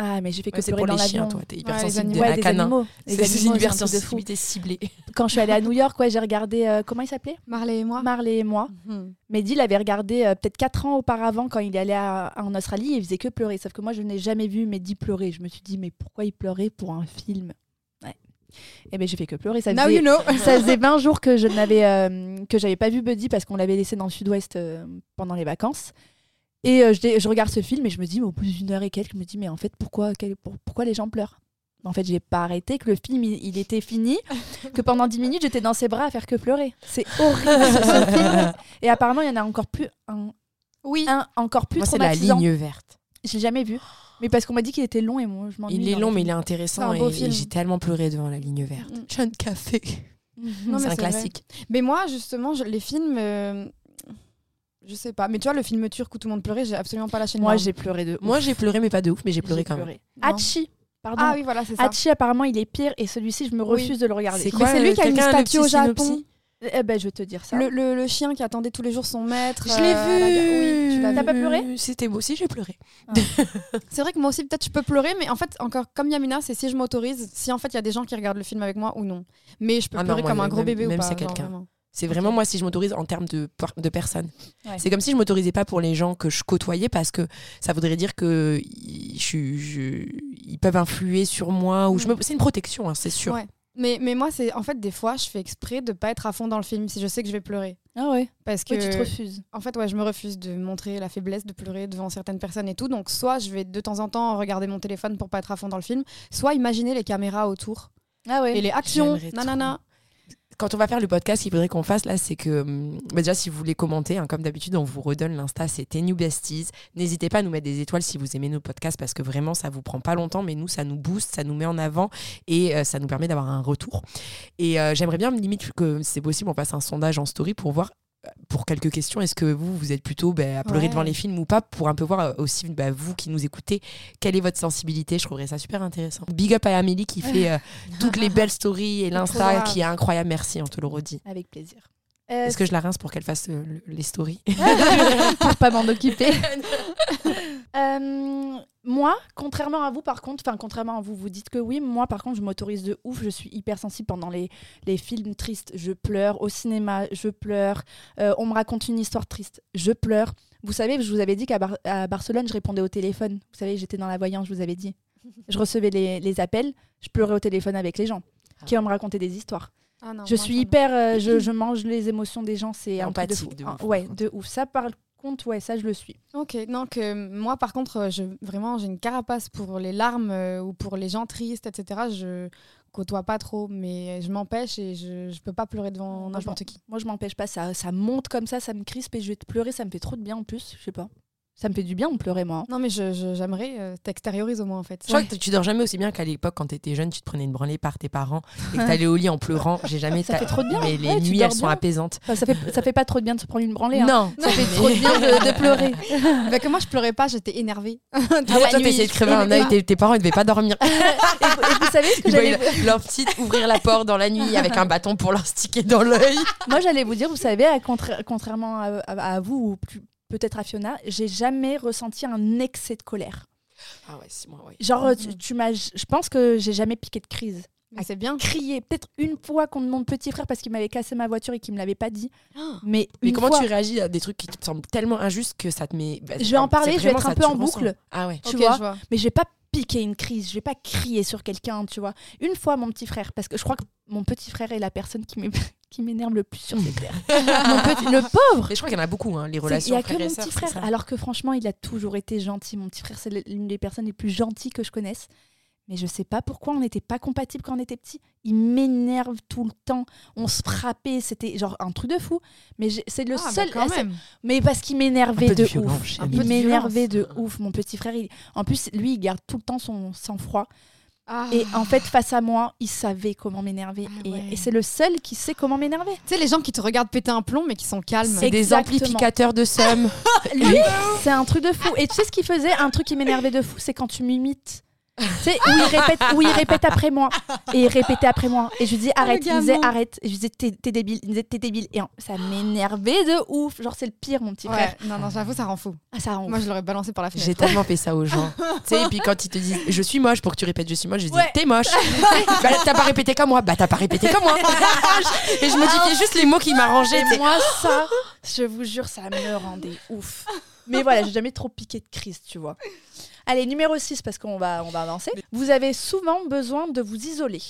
[SPEAKER 2] Ah, mais j'ai fait que
[SPEAKER 3] Ouais, c'est pour
[SPEAKER 2] dans
[SPEAKER 3] les chiens, toi. T'es
[SPEAKER 1] Ouais, les
[SPEAKER 3] hypersensible
[SPEAKER 1] animaux.
[SPEAKER 3] de
[SPEAKER 2] Ouais,
[SPEAKER 3] la
[SPEAKER 2] des
[SPEAKER 3] canin.
[SPEAKER 2] animaux. Les
[SPEAKER 3] C'est une hypersensibilité ciblée. [laughs]
[SPEAKER 2] Quand je suis allée à New York, ouais, j'ai regardé. euh, comment il s'appelait?
[SPEAKER 1] Marley et moi.
[SPEAKER 2] Marley et moi.
[SPEAKER 1] Mhm.
[SPEAKER 2] Mehdi l'avait regardé euh, peut-être 4 ans auparavant quand il est allé à- en Australie et il faisait que pleurer. Sauf que moi, je n'ai jamais vu Mehdi pleurer. Je me suis dit, mais pourquoi il pleurait pour un film? Ouais. Et ben j'ai fait que pleurer. Ça
[SPEAKER 1] Now
[SPEAKER 2] faisait,
[SPEAKER 1] you know. [laughs] [laughs]
[SPEAKER 2] ça faisait 20 jours que je n'avais euh, que j'avais pas vu Buddy parce qu'on l'avait laissé dans le sud-ouest euh, pendant les vacances. Et euh, je, regarde ce film et je me dis, mais au bout d'une heure et quelques, je me dis, mais en fait, pourquoi, quel- pour- pourquoi les gens pleurent? En fait, j'ai pas arrêté, que le film, il, il était fini, [laughs] que pendant 10 minutes, j'étais dans ses bras à faire que pleurer. C'est horrible ce, ce film. [laughs] Et apparemment, il y en a encore plus, un,
[SPEAKER 1] Oui.
[SPEAKER 2] un encore plus
[SPEAKER 3] Moi, c'est la ligne verte.
[SPEAKER 2] Je l'ai jamais vu. Mais parce qu'on m'a dit qu'il était long et moi, je m'ennuie.
[SPEAKER 3] Il est long, mais il
[SPEAKER 2] film.
[SPEAKER 3] est intéressant.
[SPEAKER 1] C'est un
[SPEAKER 3] Et, j'ai tellement pleuré devant la ligne verte. Jeune café. C'est un
[SPEAKER 1] vrai.
[SPEAKER 3] classique.
[SPEAKER 1] Mais moi, justement, je- les films. euh, Je sais pas. Mais tu vois, le film turc où tout le monde pleurait, j'ai absolument pas lâché de
[SPEAKER 2] Moi, j'ai pleuré de.
[SPEAKER 3] Moi, j'ai pleuré, mais pas de ouf, mais j'ai pleuré quand même.
[SPEAKER 2] pleuré.
[SPEAKER 1] Non.
[SPEAKER 2] Hachi, pardon.
[SPEAKER 1] Ah oui, voilà, c'est ça.
[SPEAKER 2] Hachi, apparemment, il est pire et celui-ci, je me refuse
[SPEAKER 3] Oui.
[SPEAKER 2] de le regarder.
[SPEAKER 3] C'est quoi
[SPEAKER 1] c'est lui
[SPEAKER 3] euh,
[SPEAKER 1] qui a une
[SPEAKER 3] quelqu'un, le
[SPEAKER 1] statue au Japon.
[SPEAKER 2] Eh ben, je vais te dire ça.
[SPEAKER 1] Le, le- le chien qui attendait tous les jours son maître.
[SPEAKER 3] Je l'ai
[SPEAKER 1] euh,
[SPEAKER 3] vu.
[SPEAKER 1] Oui, tu l'as
[SPEAKER 2] pas pleuré
[SPEAKER 3] C'était beau aussi, j'ai pleuré. [laughs]
[SPEAKER 1] C'est vrai que moi aussi, peut-être, je peux pleurer, mais en fait, encore comme Yamina, c'est si je m'autorise, si en fait, il y a des gens qui regardent le film avec moi ou non. Mais je peux
[SPEAKER 3] Ah non,
[SPEAKER 1] pleurer
[SPEAKER 3] moi,
[SPEAKER 1] comme un
[SPEAKER 3] même-
[SPEAKER 1] gros bébé
[SPEAKER 3] même
[SPEAKER 1] ou pas.
[SPEAKER 3] c'est
[SPEAKER 1] genre,
[SPEAKER 3] quelqu'un. C'est vraiment moi si je m'autorise en termes de, de personnes.
[SPEAKER 2] Ouais.
[SPEAKER 3] C'est comme si je m'autorisais pas pour les gens que je côtoyais parce que ça voudrait dire que je- je- ils peuvent influer sur moi ou je me- c'est une protection, hein, c'est sûr.
[SPEAKER 1] Ouais. Mais, mais moi, c'est en fait, des fois, je fais exprès de pas être à fond dans le film si je sais que je vais pleurer.
[SPEAKER 2] Ah ouais.
[SPEAKER 1] Parce que,
[SPEAKER 2] Oui, tu te refuses.
[SPEAKER 1] en fait, ouais, je me refuse de montrer la faiblesse de pleurer devant certaines personnes et tout. Donc, soit je vais de temps en temps regarder mon téléphone pour pas être à fond dans le film, soit imaginer les caméras autour
[SPEAKER 2] Ah ouais.
[SPEAKER 1] et les actions, nanana.
[SPEAKER 3] Quand on va faire le podcast, il faudrait qu'on fasse là, c'est que hum, bah déjà si vous voulez commenter, hein, comme d'habitude, on vous redonne l'insta, c'est New Besties. N'hésitez pas à nous mettre des étoiles si vous aimez nos podcasts parce que vraiment ça vous prend pas longtemps, mais nous ça nous booste, ça nous met en avant et euh, ça nous permet d'avoir un retour. Et euh, j'aimerais bien limite que c'est possible, on fasse un sondage en story pour voir pour quelques questions, est-ce que vous, vous êtes plutôt bah, à pleurer
[SPEAKER 1] Ouais.
[SPEAKER 3] devant les films ou pas Pour un peu voir euh, aussi, bah, vous qui nous écoutez, quelle est votre sensibilité? Je trouverais ça super intéressant. Big up à Amélie qui fait euh, [laughs] toutes les belles stories et l'insta qui est incroyable. Merci, on te le redit.
[SPEAKER 2] Avec plaisir. Euh,
[SPEAKER 3] Est-ce que je la rince pour qu'elle fasse euh, le- les stories? [laughs]
[SPEAKER 2] Pour pas m'en occuper. [laughs] Euh, moi, contrairement à vous, par contre, enfin, contrairement à vous, vous dites que oui, moi, par contre, je m'autorise de ouf. Je suis hypersensible pendant les, les films tristes. Je pleure. Au cinéma, je pleure. Euh, on me raconte une histoire triste. Je pleure. Vous savez, je vous avais dit qu'à Bar- Barcelone, je répondais au téléphone. Vous savez, j'étais dans la voyance, je vous avais dit. Je recevais les, les appels, je pleurais au téléphone avec les gens qui me raconter des histoires.
[SPEAKER 1] Ah non,
[SPEAKER 2] Je
[SPEAKER 1] moi,
[SPEAKER 2] suis
[SPEAKER 1] ça
[SPEAKER 2] hyper. euh, [laughs] je, je mange les émotions des gens, c'est un truc de fou.
[SPEAKER 3] Empathique de
[SPEAKER 2] Ah,
[SPEAKER 3] ouf,
[SPEAKER 2] ouais, de ouf. Ça, par contre, ouais, ça, je le suis.
[SPEAKER 1] Ok, donc euh, moi par contre, euh, je, vraiment j'ai une carapace pour les larmes euh, ou pour les gens tristes, etc. Je, côtoie pas trop, mais je m'empêche et je, je peux pas pleurer devant n'importe qui.
[SPEAKER 2] Moi, je m'empêche pas. Ça, ça monte comme ça, ça me crispe et je vais te pleurer. Ça me fait trop de bien en plus. Je sais pas. Ça me fait du bien de pleurer, moi. hein.
[SPEAKER 1] Non, mais je- je- j'aimerais euh, t'extérioriser au moins en fait.
[SPEAKER 3] Je crois que tu dors jamais aussi bien qu'à l'époque quand t'étais jeune, tu te prenais une branlée par tes parents et que [laughs] t'allais au lit en pleurant. J'ai jamais.
[SPEAKER 2] Ça
[SPEAKER 3] ta-
[SPEAKER 2] fait trop de bien.
[SPEAKER 3] Mais les
[SPEAKER 2] Ouais,
[SPEAKER 3] nuits, elles sont apaisantes.
[SPEAKER 2] Enfin, ça, fait, ça fait pas trop de bien de se prendre une branlée. hein.
[SPEAKER 3] Non.
[SPEAKER 2] Ça fait trop de bien de, de pleurer. [laughs]
[SPEAKER 1] Bah, que moi, je pleurais pas, j'étais énervée.
[SPEAKER 3] Ah [laughs] toi, t'essayais de crever un œil, tes, parents ils devaient pas dormir.
[SPEAKER 2] et, vous- et vous savez ce que j'allais
[SPEAKER 3] leur petite ouvrir la porte dans la nuit avec un bâton pour leur sticker dans l'œil.
[SPEAKER 2] Moi, j'allais vous dire, vous savez, contrairement à, vous ou plus- peut-être à Fiona, j'ai jamais ressenti un excès de colère.
[SPEAKER 3] Ah ouais, c'est moi, ouais.
[SPEAKER 2] Genre, euh, tu, tu m'as, je pense que j'ai jamais piqué de crise.
[SPEAKER 1] Mais c'est bien.
[SPEAKER 2] Crié, peut-être une fois contre mon petit frère parce qu'il m'avait cassé ma voiture et qu'il me l'avait pas dit. Mais,
[SPEAKER 3] Mais
[SPEAKER 2] une
[SPEAKER 3] comment
[SPEAKER 2] fois,
[SPEAKER 3] tu réagis à des trucs qui te semblent tellement injustes que ça te met. bah,
[SPEAKER 2] Je vais en parler, je vais être un peu en boucle.
[SPEAKER 3] Ah ouais.
[SPEAKER 2] tu vois,
[SPEAKER 1] je vois.
[SPEAKER 2] mais je vais pas piquer une crise, je vais pas crier sur quelqu'un, tu vois. Une fois, mon petit frère, parce que je crois que mon petit frère est la personne qui m'é- [laughs] qui m'énerve le plus sur cette terre. [laughs] Mon petit- le pauvre
[SPEAKER 3] Mais je crois qu'il y en a beaucoup, hein, les
[SPEAKER 2] C'est- Il
[SPEAKER 3] relations.
[SPEAKER 2] n'y a que
[SPEAKER 3] et
[SPEAKER 2] mon petit frère. Alors que franchement, il a toujours été gentil. Mon petit frère, c'est l'une des personnes les plus gentilles que je connaisse. Mais je sais pas pourquoi on n'était pas compatibles quand on était petits. Il m'énerve tout le temps. On se frappait. C'était genre un truc de fou. Mais c'est le
[SPEAKER 1] Ah, bah,
[SPEAKER 2] seul.
[SPEAKER 1] quand
[SPEAKER 2] ah, c'est-
[SPEAKER 1] même.
[SPEAKER 2] Mais parce qu'il m'énervait
[SPEAKER 3] de
[SPEAKER 2] de, ouf.
[SPEAKER 3] j'aime
[SPEAKER 1] Un peu
[SPEAKER 2] Il m'énervait de ouf. Mon petit frère, il- en plus, lui, il garde tout le temps son sang-froid.
[SPEAKER 1] Ah.
[SPEAKER 2] Et en fait, face à moi, il savait comment m'énerver.
[SPEAKER 1] Ah
[SPEAKER 2] Et-
[SPEAKER 1] ouais.
[SPEAKER 2] et c'est le seul qui sait comment m'énerver.
[SPEAKER 1] Tu sais, les gens qui te regardent péter un plomb mais qui sont calmes.
[SPEAKER 3] C'est des amplificateurs de somme. [laughs]
[SPEAKER 2] Lui, c'est un truc de fou. Et tu sais ce qu'il faisait? Un truc qui m'énervait de fou, c'est quand tu m'imites. Tu sais, où il, répète, où il répète après moi. Et il répétait après moi. Et je lui disais arrête.
[SPEAKER 1] le
[SPEAKER 2] il disait
[SPEAKER 1] gamin.
[SPEAKER 2] arrête. Et je lui disais t'es débile. Il me disait t'es débile. Et ça m'énervait de ouf. Genre, c'est le pire, mon petit frère.
[SPEAKER 1] Ouais, non, non, j'avoue, ça rend fou.
[SPEAKER 2] Ah, ça rend
[SPEAKER 1] Moi, je l'aurais balancé par la
[SPEAKER 3] J'ai
[SPEAKER 1] fenêtre.
[SPEAKER 3] tellement fait ça aux gens. [laughs] tu sais, et puis quand ils te disent je suis moche pour que tu répètes je suis moche, je dis
[SPEAKER 2] Ouais.
[SPEAKER 3] t'es moche. [laughs] bah, t'as pas répété comme moi. Bah t'as pas répété comme moi. [laughs] et je me dis a juste les mots qui m'arrangeaient.
[SPEAKER 2] moi, ça, je vous jure, ça me rendait ouf. Mais voilà, j'ai jamais trop piqué de crise, tu vois. Allez, numéro 6, parce qu'on va, on va avancer. Vous avez souvent besoin de vous isoler.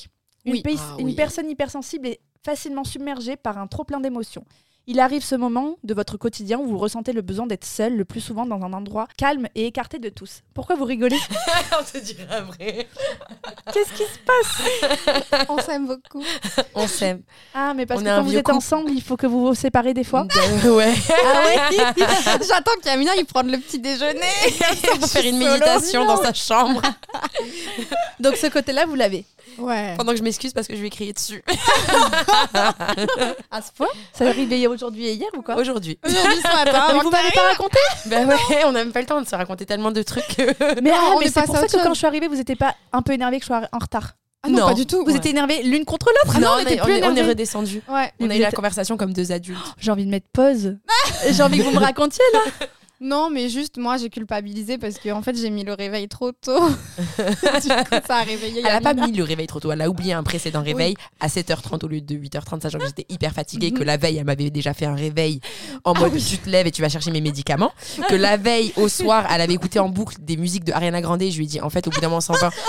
[SPEAKER 2] Une,
[SPEAKER 1] Oui.
[SPEAKER 3] Ah
[SPEAKER 2] une
[SPEAKER 3] oui.
[SPEAKER 2] personne hypersensible est facilement submergée par un trop plein d'émotions. Il arrive ce moment de votre quotidien où vous ressentez le besoin d'être seul, le plus souvent dans un endroit calme et écarté de tous. Pourquoi vous rigolez [laughs]
[SPEAKER 3] On te dirait vrai.
[SPEAKER 2] Qu'est-ce qui se passe?
[SPEAKER 1] On s'aime beaucoup.
[SPEAKER 3] On s'aime.
[SPEAKER 2] Ah, mais parce
[SPEAKER 3] On
[SPEAKER 2] que quand vous êtes
[SPEAKER 3] couple.
[SPEAKER 2] ensemble, il faut que vous vous séparez des fois?
[SPEAKER 3] Euh, ouais.
[SPEAKER 2] Ah ouais? [laughs]
[SPEAKER 1] J'attends qu'Amina il prenne le petit déjeuner. [laughs]
[SPEAKER 3] Va faire une méditation dans sa chambre
[SPEAKER 2] Donc ce côté-là, vous l'avez?
[SPEAKER 1] Ouais.
[SPEAKER 3] pendant que je m'excuse parce que je vais crier dessus. [laughs]
[SPEAKER 2] À ce point Ça est arrivé aujourd'hui et hier ou quoi?
[SPEAKER 3] Aujourd'hui.
[SPEAKER 1] Aujourd'hui ce matin,
[SPEAKER 2] Mais vous m'avez pas raconté?
[SPEAKER 3] Bah ouais, on n'a même pas le temps de se raconter tellement de trucs. que- [laughs]
[SPEAKER 2] Mais, ah, mais
[SPEAKER 1] est
[SPEAKER 2] c'est pour ça que quand je suis arrivée, vous n'étiez pas un peu énervé que je sois en retard?
[SPEAKER 1] Ah non,
[SPEAKER 3] Non.
[SPEAKER 1] pas du tout.
[SPEAKER 2] Vous
[SPEAKER 1] Ouais.
[SPEAKER 2] étiez énervés l'une contre l'autre?
[SPEAKER 1] Ah non,
[SPEAKER 3] non,
[SPEAKER 1] on
[SPEAKER 3] on,
[SPEAKER 1] était
[SPEAKER 3] est, on
[SPEAKER 1] plus
[SPEAKER 3] est- on est redescendu.
[SPEAKER 1] Ouais.
[SPEAKER 3] On a eu la conversation comme deux adultes. [gasps]
[SPEAKER 2] J'ai envie de mettre pause. [laughs] J'ai envie que vous me racontiez là.
[SPEAKER 1] Non, mais juste moi j'ai culpabilisé parce que en fait j'ai mis le réveil trop tôt. [laughs] du coup ça a réveillé.
[SPEAKER 3] Elle a pas mis le réveil trop tôt. Elle a oublié un précédent réveil à 7h30 au lieu de 8h30, sachant que j'étais hyper fatiguée, que la veille, elle m'avait déjà fait un réveil en mode tu te lèves et tu vas chercher mes médicaments. Que la veille, au soir, elle avait écouté en boucle des musiques de Ariana Grande. Je lui ai dit, en fait, au bout d'un moment,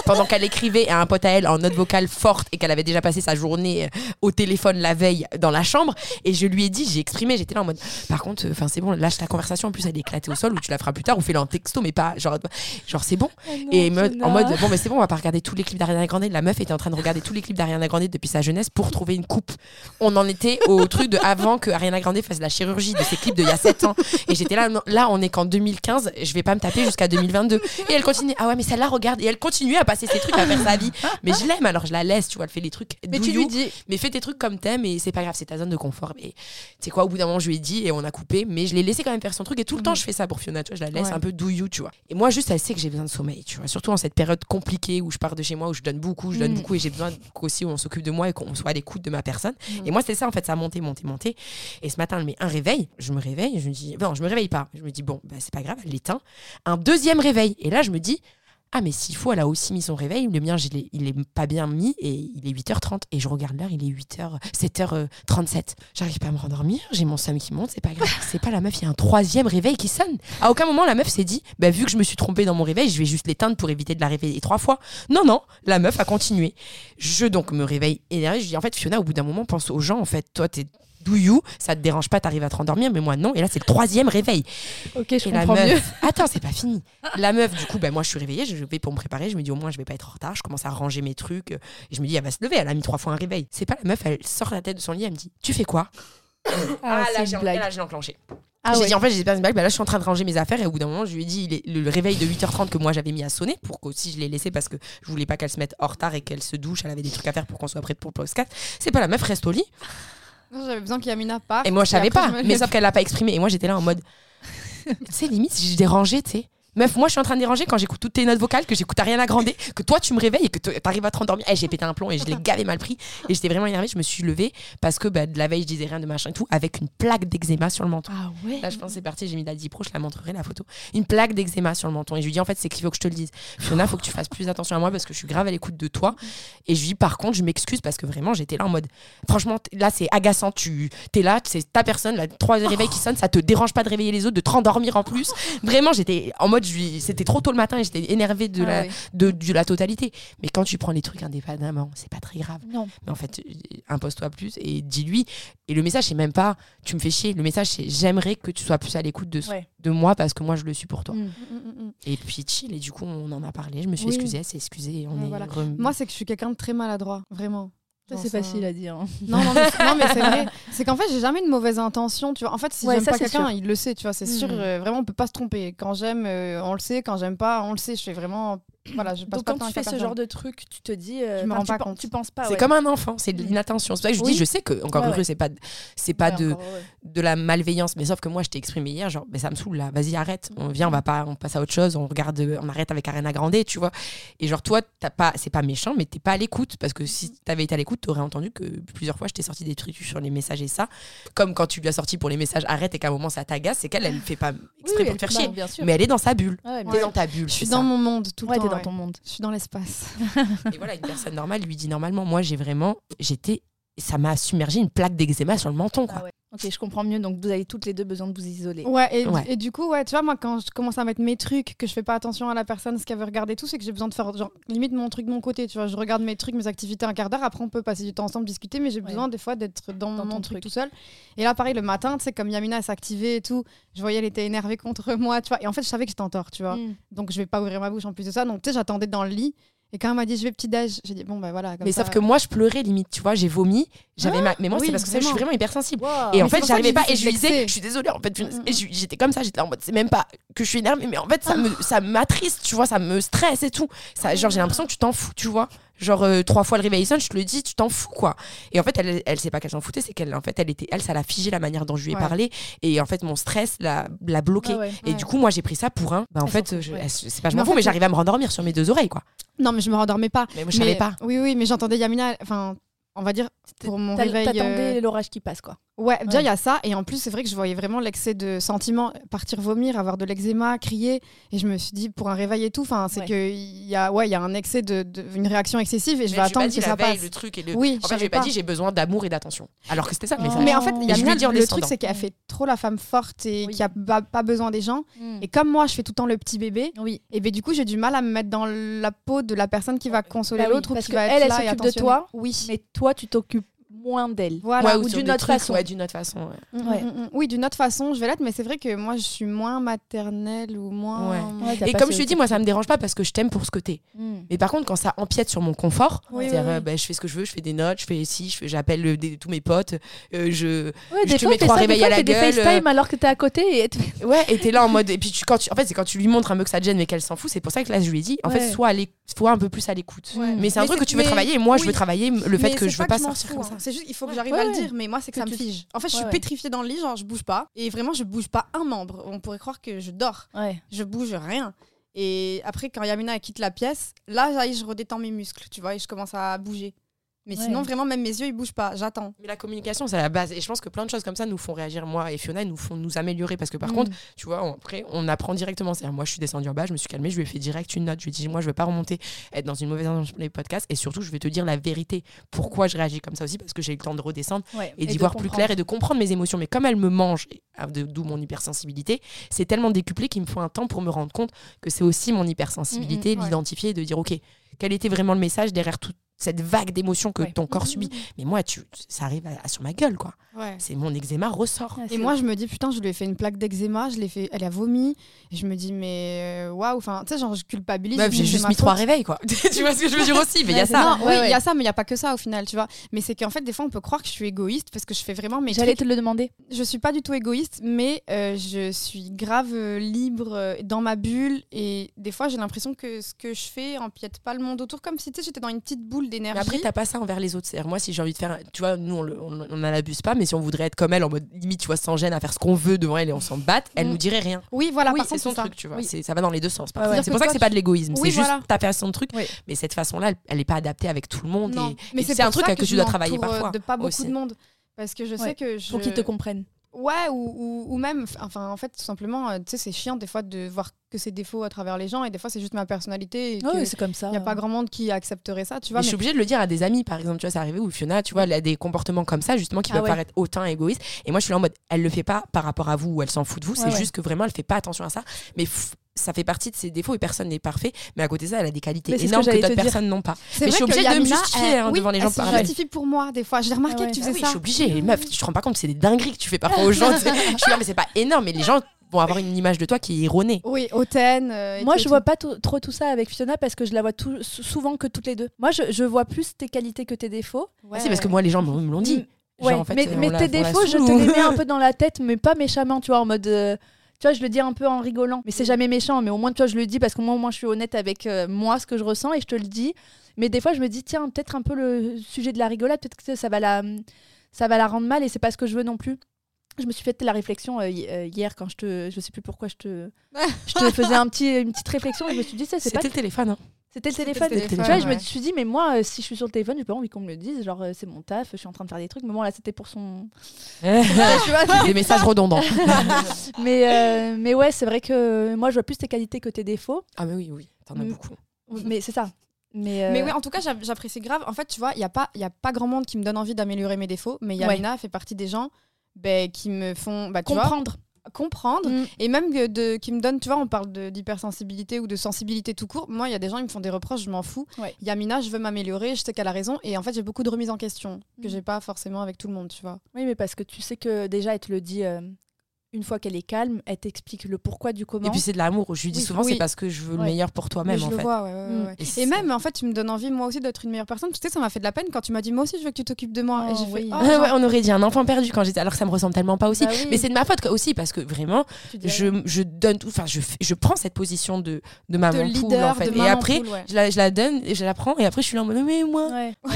[SPEAKER 3] pendant qu'elle écrivait à un pote à elle en note vocale forte et qu'elle avait déjà passé sa journée euh, au téléphone la veille dans la chambre. Et je lui ai dit, j'ai exprimé, j'étais là en mode, par contre, enfin c'est bon, lâche ta conversation. En plus, elle est au sol ou tu la feras plus tard ou fais-le en texto, mais pas genre, genre c'est bon. Et mode- en mode, bon, mais c'est bon, on va pas regarder tous les clips d'Ariana Grande. La meuf était en train de regarder tous les clips d'Ariana Grande depuis sa jeunesse pour trouver une coupe. On en était au truc de avant que Ariana Grande fasse la chirurgie de ses clips d'il y a 7 ans. Et j'étais là, non, là, on est qu'en 2015, je vais pas me taper jusqu'à 2022. Et elle continue, ah ouais, mais celle-là, regarde. Et elle continue à passer ses trucs, à faire sa vie. Mais je l'aime, alors je la laisse, tu vois, elle fait les trucs.
[SPEAKER 2] Mais tu lui dis,
[SPEAKER 3] mais fais tes trucs comme t'aimes et c'est pas grave, c'est ta zone de confort. Mais tu sais quoi, au bout d'un moment, je lui ai dit et on a coupé, mais je l'ai laissé quand même faire son truc. Et tout le temps, je fais ça pour Fiona, tu vois, je la laisse
[SPEAKER 1] Ouais.
[SPEAKER 3] un peu do you, tu vois. Et moi, juste, elle sait que j'ai besoin de sommeil, tu vois. Surtout en cette période compliquée où je pars de chez moi, où je donne beaucoup, je donne
[SPEAKER 2] Mm.
[SPEAKER 3] beaucoup et j'ai besoin qu'aussi on s'occupe de moi et qu'on soit à l'écoute de ma personne.
[SPEAKER 1] Mm.
[SPEAKER 3] Et moi, c'est ça, en fait, ça a monté, monté, monté. Et ce matin, elle met un réveil, je me réveille, je me dis, non, je me réveille pas. Je me dis, bon, bah, c'est pas grave, elle l'éteint. Un deuxième réveil. Et là, je me dis, ah, mais s'il faut, elle a aussi mis son réveil. Le mien, il est pas bien mis et il est 8h30. Et je regarde l'heure, il est 8h, 7h37. J'arrive pas à me rendormir, j'ai mon somme qui monte, c'est pas grave. C'est pas la meuf, il y a un troisième réveil qui sonne. À aucun moment, la meuf s'est dit, bah, vu que je me suis trompée dans mon réveil, je vais juste l'éteindre pour éviter de la réveiller trois fois. Non, non, la meuf a continué. Je donc me réveille énervée. Je en fait, Fiona, au bout d'un moment, pense aux gens. En fait, toi, t'es do you? Ça te dérange pas, t'arrives à te rendormir, mais moi non. Et là, c'est le troisième réveil.
[SPEAKER 2] Ok, je
[SPEAKER 3] Et la
[SPEAKER 2] comprends mieux.
[SPEAKER 3] meuf, attends, c'est pas fini. La meuf, du coup, ben, moi, je suis réveillée, je vais pour me préparer. Je me dis, au moins, je vais pas être en retard. Je commence à ranger mes trucs. Et je me dis, elle va se lever. Elle a mis trois fois un réveil. C'est pas la meuf, elle sort la tête de son lit, elle me dit, tu fais quoi?
[SPEAKER 2] Ah, blague.
[SPEAKER 3] là, j'ai enclenché.
[SPEAKER 2] Ah
[SPEAKER 3] j'ai
[SPEAKER 2] ouais.
[SPEAKER 3] dit, en fait, j'ai pas une blague. Bah, là, je suis en train de ranger mes affaires. Et au bout d'un moment, je lui ai dit, il est- le, le réveil de 8h30 que moi, j'avais mis à sonner pour qu'aussi je l'ai laissé parce que je voulais pas qu'elle se mette en retard et qu'elle se douche. Elle avait des trucs à faire pour qu'on soit prête pour le podcast. C'est pas la meuf, reste au lit.
[SPEAKER 1] J'avais besoin qu'Yamina parte.
[SPEAKER 3] Et moi, je savais pas. Mais sauf qu'elle l'a pas exprimé. Et moi, j'étais là en mode. [laughs] tu sais, limite, je dérangeais, tu sais. Meuf, moi, je suis en train de déranger quand j'écoute toutes tes notes vocales, que j'écoute à rien à grandir, que toi, tu me réveilles et que t'arrives à te rendormir. Eh, j'ai pété un plomb et je l'ai gavé mal pris. Et j'étais vraiment énervée. Je me suis levée parce que bah, de la veille, je disais rien de machin et tout, avec une plaque d'eczéma sur le menton.
[SPEAKER 2] Ah ouais.
[SPEAKER 3] Là, je pense que c'est parti. J'ai mis la Dipro, je la montrerai la photo. Une plaque d'eczéma sur le menton. Et je lui dis, en fait, c'est qu'il faut que je te le dise. Fiona, faut que tu fasses plus attention à moi parce que je suis grave à l'écoute de toi. Et je lui dis, par contre, je m'excuse parce que vraiment, j'étais là en mode, franchement, là, c'est agaçant. Tu es là, c'est ta personne, la trois réveils qui sonnent, ça te dérange pas de réveiller les autres, de te rendormir en plus. Vraiment, j'étais en mode, je c'était trop tôt le matin et j'étais énervée de,
[SPEAKER 2] Ah
[SPEAKER 3] la, de, de la totalité. Mais quand tu prends les trucs indépendamment, c'est pas très grave.
[SPEAKER 2] Non.
[SPEAKER 3] Mais en fait, impose-toi plus et dis-lui. Et le message, c'est même pas tu me fais chier. Le message, c'est j'aimerais que tu sois plus à l'écoute de,
[SPEAKER 2] Ouais.
[SPEAKER 3] de moi parce que moi, je le suis pour toi.
[SPEAKER 2] Mm.
[SPEAKER 3] Et puis chill. Et du coup, on en a parlé. Je me suis
[SPEAKER 1] Oui.
[SPEAKER 3] excusée, elle s'est excusée. On
[SPEAKER 1] Ouais,
[SPEAKER 3] est
[SPEAKER 1] voilà.
[SPEAKER 3] rem-
[SPEAKER 1] Moi, c'est que je suis quelqu'un de très maladroit, vraiment.
[SPEAKER 2] C'est facile à dire. hein.
[SPEAKER 1] Non, non, mais, non, mais c'est vrai. [laughs] C'est qu'en fait, j'ai jamais une mauvaise intention. Tu vois. En fait, si
[SPEAKER 2] Ouais,
[SPEAKER 1] j'aime pas quelqu'un, il le sait. Tu vois, c'est sûr. euh, vraiment, on peut pas se tromper. Quand j'aime, euh, on le sait. Quand j'aime pas, on le sait. Je fais vraiment. Voilà, je passe
[SPEAKER 2] Donc
[SPEAKER 1] pas
[SPEAKER 2] quand tu fais ce genre de truc, tu te dis, euh,
[SPEAKER 1] Je me rends
[SPEAKER 2] tu
[SPEAKER 1] pas
[SPEAKER 2] pen-
[SPEAKER 1] compte.
[SPEAKER 2] Tu penses pas.
[SPEAKER 3] C'est
[SPEAKER 2] ouais.
[SPEAKER 3] comme un enfant, c'est de
[SPEAKER 2] Mm.
[SPEAKER 3] l'inattention. C'est pour ça que je
[SPEAKER 1] Oui.
[SPEAKER 3] dis, je sais que, encore
[SPEAKER 2] Ouais,
[SPEAKER 3] heureux,
[SPEAKER 2] ouais.
[SPEAKER 3] c'est pas, c'est pas
[SPEAKER 2] Ouais,
[SPEAKER 3] de,
[SPEAKER 2] encore, ouais.
[SPEAKER 3] de la malveillance. Mais sauf que moi, je t'ai exprimé hier, genre, mais ça me saoule là, vas-y, arrête. On vient, on va pas, on passe à autre chose, on regarde, on arrête avec Arena Grande, tu vois. Et genre, toi, t'as pas, c'est pas méchant, mais t'es pas à l'écoute. Parce que si t'avais été à l'écoute, t'aurais entendu que plusieurs fois, je t'ai sorti des trucs sur les messages et ça. Comme quand tu lui as sorti pour les messages arrête et qu'à un moment, ça t'agace, c'est qu'elle, elle fait pas exprès
[SPEAKER 2] Oui,
[SPEAKER 3] pour te faire
[SPEAKER 2] bah,
[SPEAKER 3] chier.
[SPEAKER 2] Bien sûr.
[SPEAKER 3] Mais elle est dans sa bulle. Dans ta bulle.
[SPEAKER 1] Je suis dans mon monde tout le temps.
[SPEAKER 2] Dans ton monde.
[SPEAKER 1] Je suis dans l'espace.
[SPEAKER 3] Et voilà, une personne normale lui dit normalement, moi, j'ai vraiment, j'étais, ça m'a submergé une plaque d'eczéma sur le menton, quoi.
[SPEAKER 2] Ah ouais. Ok, je comprends mieux. Donc vous avez toutes les deux besoin de vous isoler.
[SPEAKER 1] Ouais et,
[SPEAKER 3] Ouais.
[SPEAKER 1] et du coup, ouais, tu vois, moi, quand je commence à mettre mes trucs, que je fais pas attention à la personne, ce qu'elle veut regarder, tout, c'est que j'ai besoin de faire, genre, limite mon truc de mon côté, tu vois. Je regarde mes trucs, mes activités un quart d'heure, après, on peut passer du temps ensemble, discuter, mais j'ai
[SPEAKER 2] Ouais.
[SPEAKER 1] besoin des fois d'être dans,
[SPEAKER 2] Dans
[SPEAKER 1] mon truc
[SPEAKER 2] truc.
[SPEAKER 1] tout seul. Et là, pareil, le matin, tu sais, comme Yamina elle s'activait et tout, je voyais, elle était énervée contre [laughs] moi, tu vois. Et en fait, je savais que j'étais en tort, tu vois.
[SPEAKER 2] Mm.
[SPEAKER 1] Donc, je vais pas ouvrir ma bouche en plus de ça. Donc, tu sais, j'attendais dans le lit. Et quand elle m'a dit, je vais petit-déj, j'ai dit, bon, bah voilà. comme
[SPEAKER 3] Mais
[SPEAKER 1] ça.
[SPEAKER 3] sauf que moi, je pleurais limite, tu vois, j'ai vomi, j'avais ma... Mais moi,
[SPEAKER 1] oui,
[SPEAKER 3] c'est parce que ça, je suis
[SPEAKER 1] vraiment.
[SPEAKER 3] vraiment hypersensible.
[SPEAKER 2] Wow.
[SPEAKER 3] Et en
[SPEAKER 1] Mais
[SPEAKER 3] fait, j'arrivais pas et je lui disais, je suis désolée, en fait, j'étais comme ça, j'étais là en mode, c'est même pas que je suis énervée, mais en fait, ça me, ça m'attriste, tu vois, ça me stresse et tout. Ça, genre, j'ai l'impression que tu t'en fous, tu vois. Genre, euh, trois fois le réveil sonne, je te le dis, tu t'en fous, quoi. Et en fait, elle, elle sait pas qu'elle s'en foutait, c'est qu'elle, en fait, elle était, elle, ça l'a figé la manière dont je lui ai
[SPEAKER 1] Ouais.
[SPEAKER 3] parlé. Et en fait, mon stress l'a, l'a bloqué.
[SPEAKER 2] Ouais.
[SPEAKER 3] Et du coup, moi, j'ai pris ça pour un. Bah, en
[SPEAKER 2] Elle
[SPEAKER 3] fait,
[SPEAKER 2] fout,
[SPEAKER 3] je- c'est pas je
[SPEAKER 1] Mais
[SPEAKER 3] m'en
[SPEAKER 1] en
[SPEAKER 3] fous, mais j'arrivais à me rendormir sur mes deux oreilles, quoi.
[SPEAKER 1] Non, mais je me rendormais pas.
[SPEAKER 3] Mais moi, je savais pas.
[SPEAKER 1] Oui, oui, mais j'entendais Yamina, enfin, on va dire, pour mon réveil.
[SPEAKER 2] T'attendais
[SPEAKER 1] euh,
[SPEAKER 2] l'orage qui passe, quoi.
[SPEAKER 1] Ouais, déjà
[SPEAKER 2] Ouais.
[SPEAKER 1] il y a ça et en plus c'est vrai que je voyais vraiment l'excès de sentiments, partir vomir, avoir de l'eczéma, crier et je me suis dit pour un réveil et tout, enfin c'est
[SPEAKER 2] Ouais.
[SPEAKER 1] que il y a ouais il y a un excès de, de- une réaction excessive et je
[SPEAKER 3] Mais
[SPEAKER 1] vais attendre
[SPEAKER 3] pas dit
[SPEAKER 1] que
[SPEAKER 3] la
[SPEAKER 1] ça
[SPEAKER 3] veille,
[SPEAKER 1] passe.
[SPEAKER 3] le truc et le.
[SPEAKER 1] Oui,
[SPEAKER 3] en fait, je
[SPEAKER 1] savais
[SPEAKER 3] lui ai pas
[SPEAKER 1] pas.
[SPEAKER 3] dit j'ai besoin d'amour et d'attention. Alors que c'était ça le
[SPEAKER 2] Oh.
[SPEAKER 3] message.
[SPEAKER 1] Mais en fait,
[SPEAKER 3] je
[SPEAKER 1] Yamina,
[SPEAKER 3] dit en
[SPEAKER 1] le truc c'est qu'elle fait trop la femme forte et
[SPEAKER 2] Oui.
[SPEAKER 1] qui a pas, pas besoin des gens.
[SPEAKER 2] Mm.
[SPEAKER 1] Et comme moi, je fais tout le temps le petit bébé,
[SPEAKER 2] Oui.
[SPEAKER 1] et ben du coup j'ai du mal à me mettre dans la peau de la personne qui va consoler
[SPEAKER 2] Bah oui,
[SPEAKER 1] l'autre ou qui va être
[SPEAKER 2] elle
[SPEAKER 1] là et
[SPEAKER 2] s'occupe de
[SPEAKER 1] attentionner.
[SPEAKER 2] toi,
[SPEAKER 1] Oui.
[SPEAKER 2] Mais toi, tu t'occupes moins d'elle.
[SPEAKER 1] Voilà.
[SPEAKER 3] Ouais, ou
[SPEAKER 2] ou d'une autre façon.
[SPEAKER 3] Ouais, d'une autre façon. ouais.
[SPEAKER 1] Mm,
[SPEAKER 2] Ouais.
[SPEAKER 1] mm, mm. Oui, d'une autre façon, je vais l'être, mais c'est vrai que moi je suis moins maternelle ou moins.
[SPEAKER 2] Ouais,
[SPEAKER 3] Et comme je te dis, moi, ça me dérange pas parce que je t'aime pour ce que t'es.
[SPEAKER 2] Mm.
[SPEAKER 3] Mais par contre, quand ça empiète sur mon confort,
[SPEAKER 1] Oui,
[SPEAKER 3] c'est-à-dire,
[SPEAKER 1] oui,
[SPEAKER 3] euh,
[SPEAKER 1] oui.
[SPEAKER 3] bah, je fais ce que je veux, je fais des notes, je fais ici, je fais- j'appelle euh, des- tous mes potes, euh, je.
[SPEAKER 2] Ouais,
[SPEAKER 3] Je
[SPEAKER 2] des
[SPEAKER 3] te
[SPEAKER 2] fois,
[SPEAKER 3] mets
[SPEAKER 2] fais
[SPEAKER 3] trois réveils à la
[SPEAKER 2] fais des
[SPEAKER 3] gueule,
[SPEAKER 2] FaceTime alors que t'es à côté et [laughs]
[SPEAKER 3] Ouais, et t'es là en mode. Et puis, tu, quand tu, en fait, c'est quand tu lui montres un peu que ça te gêne, mais qu'elle s'en fout, c'est pour ça que là, je lui ai dit, en fait,
[SPEAKER 2] Ouais.
[SPEAKER 3] sois un peu plus à l'écoute.
[SPEAKER 1] Ouais.
[SPEAKER 3] Mais c'est un truc que tu veux travailler, et moi, je veux travailler le fait que je veux
[SPEAKER 1] pas
[SPEAKER 3] sortir comme
[SPEAKER 1] hein.
[SPEAKER 3] ça.
[SPEAKER 1] Juste, il faut que j'arrive à le dire, mais moi, c'est que, ça me fige. En fait, je suis pétrifiée dans le lit, genre, je bouge pas. Et vraiment, je bouge pas un membre. On pourrait croire que je dors. Je bouge rien. Et après, quand Yamina quitte la pièce, là, je redétends mes muscles, tu vois, et je commence à bouger. Mais
[SPEAKER 2] Ouais.
[SPEAKER 1] sinon, vraiment, même mes yeux, ils bougent pas. J'attends.
[SPEAKER 3] Mais la communication, c'est la base. Et je pense que plein de choses comme ça nous font réagir, moi et Fiona, et nous font nous améliorer. Parce que par
[SPEAKER 2] Mm.
[SPEAKER 3] contre, tu vois, on- après, on apprend directement. C'est-à-dire, moi, je suis descendue en bas, je me suis calmée, je lui ai fait direct une note. Je lui ai dit, moi, je veux pas remonter, être dans une mauvaise ambiance pour les podcasts. Et surtout, je vais te dire la vérité. Pourquoi je réagis comme ça aussi? Parce que j'ai eu le temps de redescendre
[SPEAKER 2] Ouais.
[SPEAKER 3] et d'y voir plus clair et de comprendre mes émotions. Mais comme elles me mangent, ah, de- d'où mon hypersensibilité, c'est tellement décuplé qu'il me faut un temps pour me rendre compte que c'est aussi mon hypersensibilité,
[SPEAKER 1] Mhm, ouais.
[SPEAKER 3] l'identifier et de dire, OK, quel était vraiment le message derrière tout- cette vague d'émotions que
[SPEAKER 2] Ouais.
[SPEAKER 3] ton corps subit. Mais moi, tu, ça arrive à- à- sur ma gueule, quoi.
[SPEAKER 1] Ouais.
[SPEAKER 3] C'est mon eczéma ressort.
[SPEAKER 2] Ah,
[SPEAKER 1] Et moi, je me dis, putain, je lui ai fait une plaque d'eczéma, je l'ai fait, elle a vomi. Et je me dis, mais euh, waouh, enfin, tu sais, genre, je culpabilise.
[SPEAKER 3] Meuf,
[SPEAKER 1] je
[SPEAKER 3] j'ai juste mis trois réveils, quoi. [laughs] tu vois ce que je veux dire aussi Mais il y a ça.
[SPEAKER 1] Non,
[SPEAKER 2] Ouais,
[SPEAKER 1] oui, il
[SPEAKER 2] ouais.
[SPEAKER 1] y a ça, mais il n'y a pas que ça au final, tu vois. Mais c'est qu'en fait, des fois, on peut croire que je suis égoïste parce que je fais vraiment mes
[SPEAKER 2] J'allais te le demander.
[SPEAKER 1] Je suis pas du tout égoïste, mais euh, je suis grave euh, libre euh, dans ma bulle. Et des fois, j'ai l'impression que ce que je fais empiète pas le monde autour, comme si tu sais, j'étais dans une petite boule d'énergie.
[SPEAKER 3] Mais après, t'as pas ça envers les autres. C'est-à-dire, moi, si j'ai envie de faire. un- Tu vois, nous, on, le- on, on en abuse pas, mais si on voudrait être comme elle, en mode limite, tu vois, sans gêne, à faire ce qu'on veut devant elle et on s'en batte, elle
[SPEAKER 1] Mm.
[SPEAKER 3] nous dirait rien.
[SPEAKER 1] Oui, voilà,
[SPEAKER 3] oui,
[SPEAKER 1] par
[SPEAKER 3] c'est son
[SPEAKER 1] c'est ça.
[SPEAKER 3] truc, tu vois.
[SPEAKER 1] Oui.
[SPEAKER 3] C'est- Ça va dans les deux sens.
[SPEAKER 2] Ouais.
[SPEAKER 3] C'est pour ça que c'est pas de l'égoïsme.
[SPEAKER 1] Oui,
[SPEAKER 3] c'est juste
[SPEAKER 1] voilà.
[SPEAKER 3] ta façon de truc.
[SPEAKER 2] Oui.
[SPEAKER 3] Mais cette façon-là, elle, elle est pas adaptée avec tout le monde.
[SPEAKER 1] Non,
[SPEAKER 3] et,
[SPEAKER 1] mais c'est
[SPEAKER 3] c'est un truc que, tu
[SPEAKER 1] je
[SPEAKER 3] dois travailler
[SPEAKER 1] euh,
[SPEAKER 3] parfois.
[SPEAKER 1] De pas beaucoup de monde. Parce que je sais que je.
[SPEAKER 2] Pour qu'ils te comprennent.
[SPEAKER 1] Ouais, ou, ou, ou même, enfin, en fait, tout simplement, euh, tu sais, c'est chiant des fois de voir que ses défauts à travers les gens, et des fois, c'est juste ma personnalité,
[SPEAKER 2] c'est comme ça.
[SPEAKER 1] n'y a pas grand monde qui accepterait ça, tu vois.
[SPEAKER 3] Mais je suis obligée de le dire à des amis, par exemple, tu vois, c'est arrivé où Fiona, tu vois, elle a des comportements comme ça, justement, qui
[SPEAKER 2] Ah
[SPEAKER 3] peuvent
[SPEAKER 2] ouais.
[SPEAKER 3] paraître hautain égoïstes. Et moi, je suis là en mode, elle le fait pas par rapport à vous ou elle s'en fout de vous, c'est
[SPEAKER 2] Ouais,
[SPEAKER 3] juste que vraiment, elle fait pas attention à ça. Mais ça fait partie de ses défauts et personne n'est parfait. Mais à côté de ça, elle a des qualités
[SPEAKER 2] Mais c'est que
[SPEAKER 3] énormes que,
[SPEAKER 2] j'allais
[SPEAKER 3] d'autres personnes n'ont pas.
[SPEAKER 1] C'est
[SPEAKER 3] Mais je suis
[SPEAKER 1] que
[SPEAKER 3] obligée de me justifier,
[SPEAKER 1] elle-
[SPEAKER 3] hein,
[SPEAKER 1] oui,
[SPEAKER 3] devant les gens
[SPEAKER 1] Elle se justifie pour moi, des fois. J'ai remarqué
[SPEAKER 2] Ah ouais.
[SPEAKER 1] que tu
[SPEAKER 3] Ah
[SPEAKER 1] faisais
[SPEAKER 3] oui,
[SPEAKER 1] ça.
[SPEAKER 3] je suis obligée. Meuf, tu te rends pas compte, c'est des dingueries que tu fais parfois aux gens. [laughs] je suis là, mais c'est pas énorme. Mais les gens vont avoir une image de toi qui est erronée.
[SPEAKER 1] Oui, hautaine. euh,
[SPEAKER 2] Moi, je
[SPEAKER 1] tout.
[SPEAKER 2] vois pas trop tout ça avec Fiona parce que je la vois tout- sou- souvent que toutes les deux. Moi, je, je vois plus tes qualités que tes défauts.
[SPEAKER 3] Ah, si, parce que moi, les gens me l'ont dit.
[SPEAKER 2] Mm, Ouais,
[SPEAKER 3] Genre, en fait,
[SPEAKER 2] mais,
[SPEAKER 3] euh,
[SPEAKER 2] mais tes défauts, je te les mets un [laughs] peu dans la tête, mais pas méchamment, tu vois, en mode. Tu vois, je le dis un peu en rigolant. Mais c'est jamais méchant, mais au moins, tu vois, je le dis parce qu'au moins, au moins, je suis honnête avec euh, moi, ce que je ressens, et je te le dis. Mais des fois, je me dis, tiens, peut-être un peu le sujet de la rigolade, peut-être que ça va la, ça va la rendre mal, et c'est pas ce que je veux non plus. Je me suis fait la réflexion euh, euh, hier quand je te. Je sais plus pourquoi je te. [laughs] je te faisais un petit, une petite réflexion, et je me suis dit, ça, c'est pas
[SPEAKER 3] C'était le téléphone. hein.
[SPEAKER 2] C'était le téléphone.
[SPEAKER 1] téléphone,
[SPEAKER 2] Tu vois, je
[SPEAKER 1] ouais.
[SPEAKER 2] me suis dit, mais moi, euh, si je suis sur le téléphone, j'ai pas envie qu'on me le dise. Genre, euh, c'est mon taf, je suis en train de faire des trucs. Mais bon, là, c'était pour son. [laughs] [laughs] tu vois,
[SPEAKER 3] Des messages redondants. [laughs]
[SPEAKER 2] mais, euh, mais ouais, c'est vrai que moi, je vois plus tes qualités que tes défauts.
[SPEAKER 3] Ah, mais oui, oui, t'en as
[SPEAKER 2] Mm.
[SPEAKER 3] beaucoup.
[SPEAKER 2] Mais c'est ça. Mais, euh,
[SPEAKER 1] Mais oui, en tout cas, j'a- j'apprécie grave. En fait, tu vois, il n'y a, pas- y a pas grand monde qui me donne envie d'améliorer mes défauts, mais
[SPEAKER 2] Ouais.
[SPEAKER 1] Yamina fait partie des gens ben, qui me font bah, tu vois,
[SPEAKER 2] comprendre. Mm.
[SPEAKER 1] Et même de, qui me donnent, tu vois, on parle d'hypersensibilité ou de sensibilité tout court. Moi, il y a des gens, ils me font des reproches, je m'en fous.
[SPEAKER 2] Ouais.
[SPEAKER 1] Yamina, je veux m'améliorer, je sais qu'elle a raison. Et en fait, j'ai beaucoup de remises en question que
[SPEAKER 2] Mm.
[SPEAKER 1] j'ai pas forcément avec tout le monde, tu vois.
[SPEAKER 2] Oui, mais parce que tu sais que déjà, elle te le dit euh, une fois qu'elle est calme, elle t'explique le pourquoi du comment.
[SPEAKER 3] Et puis c'est de l'amour. Je lui dis
[SPEAKER 1] Oui,
[SPEAKER 3] souvent,
[SPEAKER 1] oui.
[SPEAKER 3] c'est parce que je veux le
[SPEAKER 2] Ouais.
[SPEAKER 3] meilleur pour toi-même,
[SPEAKER 1] je
[SPEAKER 3] en
[SPEAKER 1] le
[SPEAKER 3] fait.
[SPEAKER 1] vois, ouais, ouais,
[SPEAKER 2] Mm.
[SPEAKER 1] ouais.
[SPEAKER 3] Et
[SPEAKER 1] même, en fait, tu me donnes envie, moi aussi, d'être une meilleure personne. Tu sais, ça m'a fait de la peine quand tu m'as dit, moi aussi, je veux que tu t'occupes de moi.
[SPEAKER 2] Oh,
[SPEAKER 1] et j'ai fait,
[SPEAKER 2] oui.
[SPEAKER 1] oh, [laughs]
[SPEAKER 3] Ouais,
[SPEAKER 1] genre,
[SPEAKER 3] ouais, on aurait dit un enfant perdu quand j'étais alors que ça me ressemble tellement pas aussi
[SPEAKER 2] Bah oui.
[SPEAKER 3] mais c'est de ma faute quoi, aussi parce que vraiment je, je donne tout enfin je, je prends cette position de, de maman
[SPEAKER 1] de
[SPEAKER 3] poule
[SPEAKER 1] leader,
[SPEAKER 3] en fait
[SPEAKER 1] de
[SPEAKER 3] et
[SPEAKER 1] maman
[SPEAKER 3] après
[SPEAKER 1] poule, ouais.
[SPEAKER 3] je, la, je la donne et je la prends et après je suis là en mode mais moi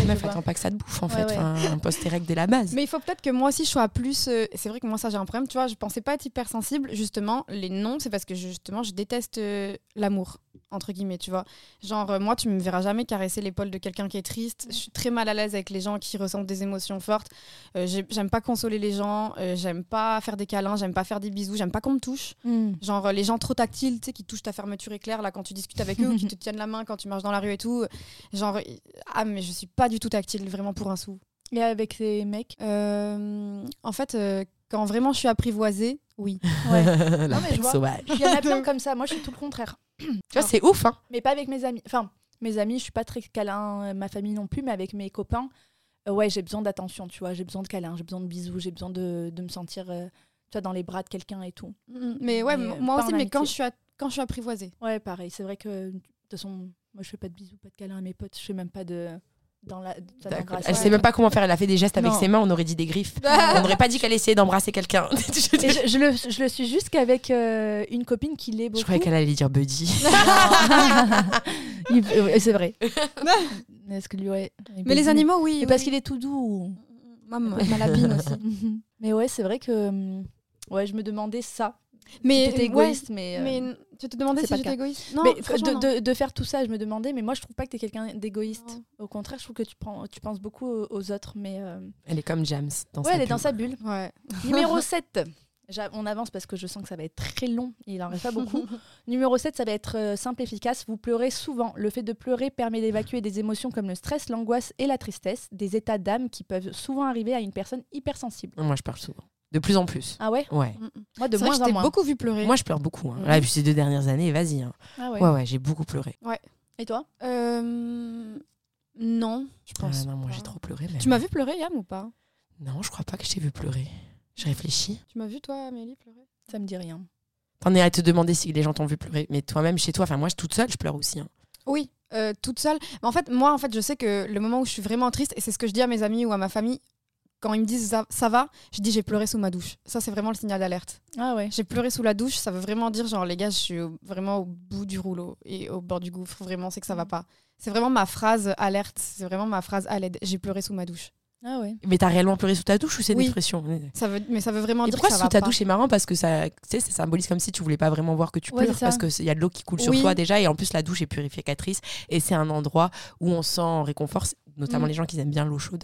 [SPEAKER 3] meuf attends pas que ça te bouffe en fait un poste érect dès la base
[SPEAKER 1] Mais il faut peut-être que moi aussi je sois plus. euh, C'est vrai que moi ça j'ai un problème, tu vois. Je pensais pas être hypersensible. Justement, les noms, c'est parce que justement je déteste euh, l'amour entre guillemets, tu vois. Genre euh, moi tu me verras jamais caresser l'épaule de quelqu'un qui est triste. Je suis très mal à l'aise avec les gens qui ressentent des émotions fortes. Euh, j'ai- j'aime pas consoler les gens. j'aime pas faire des câlins. J'aime pas faire des bisous. J'aime pas qu'on me touche.
[SPEAKER 2] Mm.
[SPEAKER 1] Genre les gens trop tactiles, tu sais, qui touchent ta fermeture éclair là quand tu discutes avec eux ou qui te [laughs] tiennent la main quand tu marches dans la rue et tout. Genre ah mais je suis pas du tout tactile, vraiment pour un sou.
[SPEAKER 2] Et avec les mecs?
[SPEAKER 1] Euh, en fait, euh, quand vraiment je suis apprivoisée, oui.
[SPEAKER 2] Ouais. [laughs] Non, mais je vois.
[SPEAKER 3] sauvage
[SPEAKER 2] Il y en a plein comme ça. Moi, je suis tout le contraire. [clears throat]
[SPEAKER 3] tu vois c'est ouf hein
[SPEAKER 2] Mais pas avec mes amis. Enfin, mes amis, je suis pas très câlin, euh, ma famille non plus, mais avec mes copains, euh, ouais, j'ai besoin d'attention, tu vois. J'ai besoin de câlins, j'ai besoin de bisous, j'ai besoin de, de me sentir, euh, tu vois, dans les bras de quelqu'un et tout.
[SPEAKER 1] Mais ouais,
[SPEAKER 2] Mais, euh,
[SPEAKER 1] moi aussi, mais quand je, suis à- quand je suis apprivoisée.
[SPEAKER 2] Ouais, pareil. C'est vrai que, de toute façon, moi, je fais pas de bisous, pas de câlins à mes potes. Je fais même pas de. Dans la, dans
[SPEAKER 3] D'accord.
[SPEAKER 2] l'embrassade.
[SPEAKER 3] elle sait même pas comment faire elle a fait des gestes avec ses mains on aurait dit des griffes [laughs] on n'aurait pas dit qu'elle essayait d'embrasser quelqu'un [laughs]
[SPEAKER 2] je, je le, je le suis juste qu'avec euh, une copine qui l'est beaucoup.
[SPEAKER 3] je croyais qu'elle allait dire buddy [laughs]
[SPEAKER 2] ouais, c'est vrai. Est-ce que lui, ouais.
[SPEAKER 1] Mais les animaux, oui.
[SPEAKER 2] Et
[SPEAKER 1] oui,
[SPEAKER 2] parce qu'il est tout doux.
[SPEAKER 1] Moi, ma lapine aussi.
[SPEAKER 2] Mais ouais, c'est vrai que. hum, Ouais, je me demandais ça.
[SPEAKER 1] Mais ouais,
[SPEAKER 2] égoïste, mais. euh,
[SPEAKER 1] Mais tu te demandais
[SPEAKER 2] c'est
[SPEAKER 1] si j'étais égoïste? Non,
[SPEAKER 2] mais
[SPEAKER 1] franchement,
[SPEAKER 2] de,
[SPEAKER 1] non.
[SPEAKER 2] de- de faire tout ça, je me demandais, mais moi je trouve pas que tu es quelqu'un d'égoïste. Au contraire, je trouve que tu, prends, tu penses beaucoup aux, aux autres. Mais euh,
[SPEAKER 3] elle est comme James dans
[SPEAKER 2] ouais,
[SPEAKER 3] sa
[SPEAKER 2] elle est dans sa bulle.
[SPEAKER 1] Ouais. [laughs]
[SPEAKER 2] Numéro [laughs] 7. On avance parce que je sens que ça va être très long. Il en reste pas beaucoup. [laughs] Numéro 7, ça va être euh, simple et efficace. Vous pleurez souvent. Le fait de pleurer permet d'évacuer des émotions comme le stress, l'angoisse et la tristesse, des états d'âme qui peuvent souvent arriver à une personne hypersensible.
[SPEAKER 3] moi je parle souvent de plus en plus
[SPEAKER 2] Ah ouais
[SPEAKER 3] ouais
[SPEAKER 1] Mm, mm.
[SPEAKER 2] Moi, de moins
[SPEAKER 1] je
[SPEAKER 2] en moins.
[SPEAKER 1] beaucoup vu pleurer.
[SPEAKER 3] moi je pleure beaucoup hein.
[SPEAKER 2] Mhm.
[SPEAKER 3] là vu ces deux dernières années vas-y hein.
[SPEAKER 2] Ah ouais.
[SPEAKER 3] ouais ouais j'ai beaucoup pleuré
[SPEAKER 2] Et toi
[SPEAKER 1] Euh, Non, je
[SPEAKER 3] Ah
[SPEAKER 1] pense.
[SPEAKER 3] non, moi j'ai trop pleuré. même.
[SPEAKER 1] Tu m'as vu pleurer, Yam, ou pas?
[SPEAKER 3] Non, je crois pas que je t'ai vu pleurer. Je réfléchis.
[SPEAKER 1] Tu m'as vu, toi, Amélie, pleurer?
[SPEAKER 2] Ça me dit rien.
[SPEAKER 3] T'en es à te demander si les gens t'ont vu pleurer. Mais toi-même, chez toi, enfin moi, je toute seule, je pleure aussi. hein.
[SPEAKER 1] Oui, euh, toute seule. Mais en fait, moi, en fait, je sais que le moment où je suis vraiment triste, et c'est ce que je dis à mes amis ou à ma famille, quand ils me disent ça, ça va, je dis j'ai pleuré sous ma douche. Ça, c'est vraiment le signal d'alerte.
[SPEAKER 2] Ah ouais.
[SPEAKER 1] J'ai pleuré sous la douche, ça veut vraiment dire, genre, les gars, je suis au- vraiment au bout du rouleau et au bord du gouffre. Vraiment, c'est que ça va pas. C'est vraiment ma phrase alerte, c'est vraiment ma phrase à l'aide. J'ai pleuré sous ma douche.
[SPEAKER 2] Ah ouais.
[SPEAKER 3] Mais t'as réellement pleuré sous ta douche ou c'est une
[SPEAKER 1] Oui.
[SPEAKER 3] expression
[SPEAKER 1] Ça veut, mais ça veut vraiment
[SPEAKER 3] Et
[SPEAKER 1] dire
[SPEAKER 3] pourquoi
[SPEAKER 1] que ça
[SPEAKER 3] sous
[SPEAKER 1] va
[SPEAKER 3] ta
[SPEAKER 1] pas.
[SPEAKER 3] douche c'est marrant parce que ça, tu sais, ça symbolise comme si tu voulais pas vraiment voir que tu
[SPEAKER 2] Ouais,
[SPEAKER 3] pleures parce que il y a de l'eau qui coule sur toi déjà et en plus la douche est purificatrice et c'est un endroit où on sent réconfort, notamment
[SPEAKER 1] Mm.
[SPEAKER 3] les gens qui aiment bien l'eau chaude.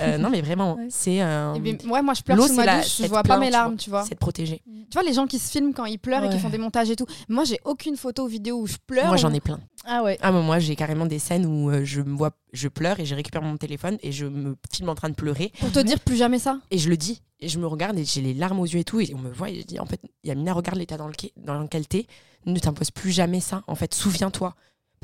[SPEAKER 3] Euh, non mais vraiment, [laughs]
[SPEAKER 2] Ouais.
[SPEAKER 3] c'est un
[SPEAKER 1] Eh bien, ouais, moi, je pleure sous ma
[SPEAKER 3] la-
[SPEAKER 1] douche, je vois pas mes larmes, tu vois.
[SPEAKER 3] c'est de protéger.
[SPEAKER 1] Tu vois, les gens qui se filment quand ils pleurent et qui font des montages et tout. Moi, j'ai aucune photo ou vidéo où je pleure.
[SPEAKER 3] Moi j'en ai plein.
[SPEAKER 2] Ah ouais.
[SPEAKER 3] Ah moi j'ai carrément des scènes où euh, je me vois, je pleure et je récupère mon téléphone et je me filme en train de pleurer
[SPEAKER 1] Pour te dire plus jamais ça.
[SPEAKER 3] et je le dis et je me regarde et j'ai les larmes aux yeux et tout et on me voit et je dis en fait Yamina regarde l'état dans, lequel- dans lequel t'es ne t'impose plus jamais ça en fait souviens-toi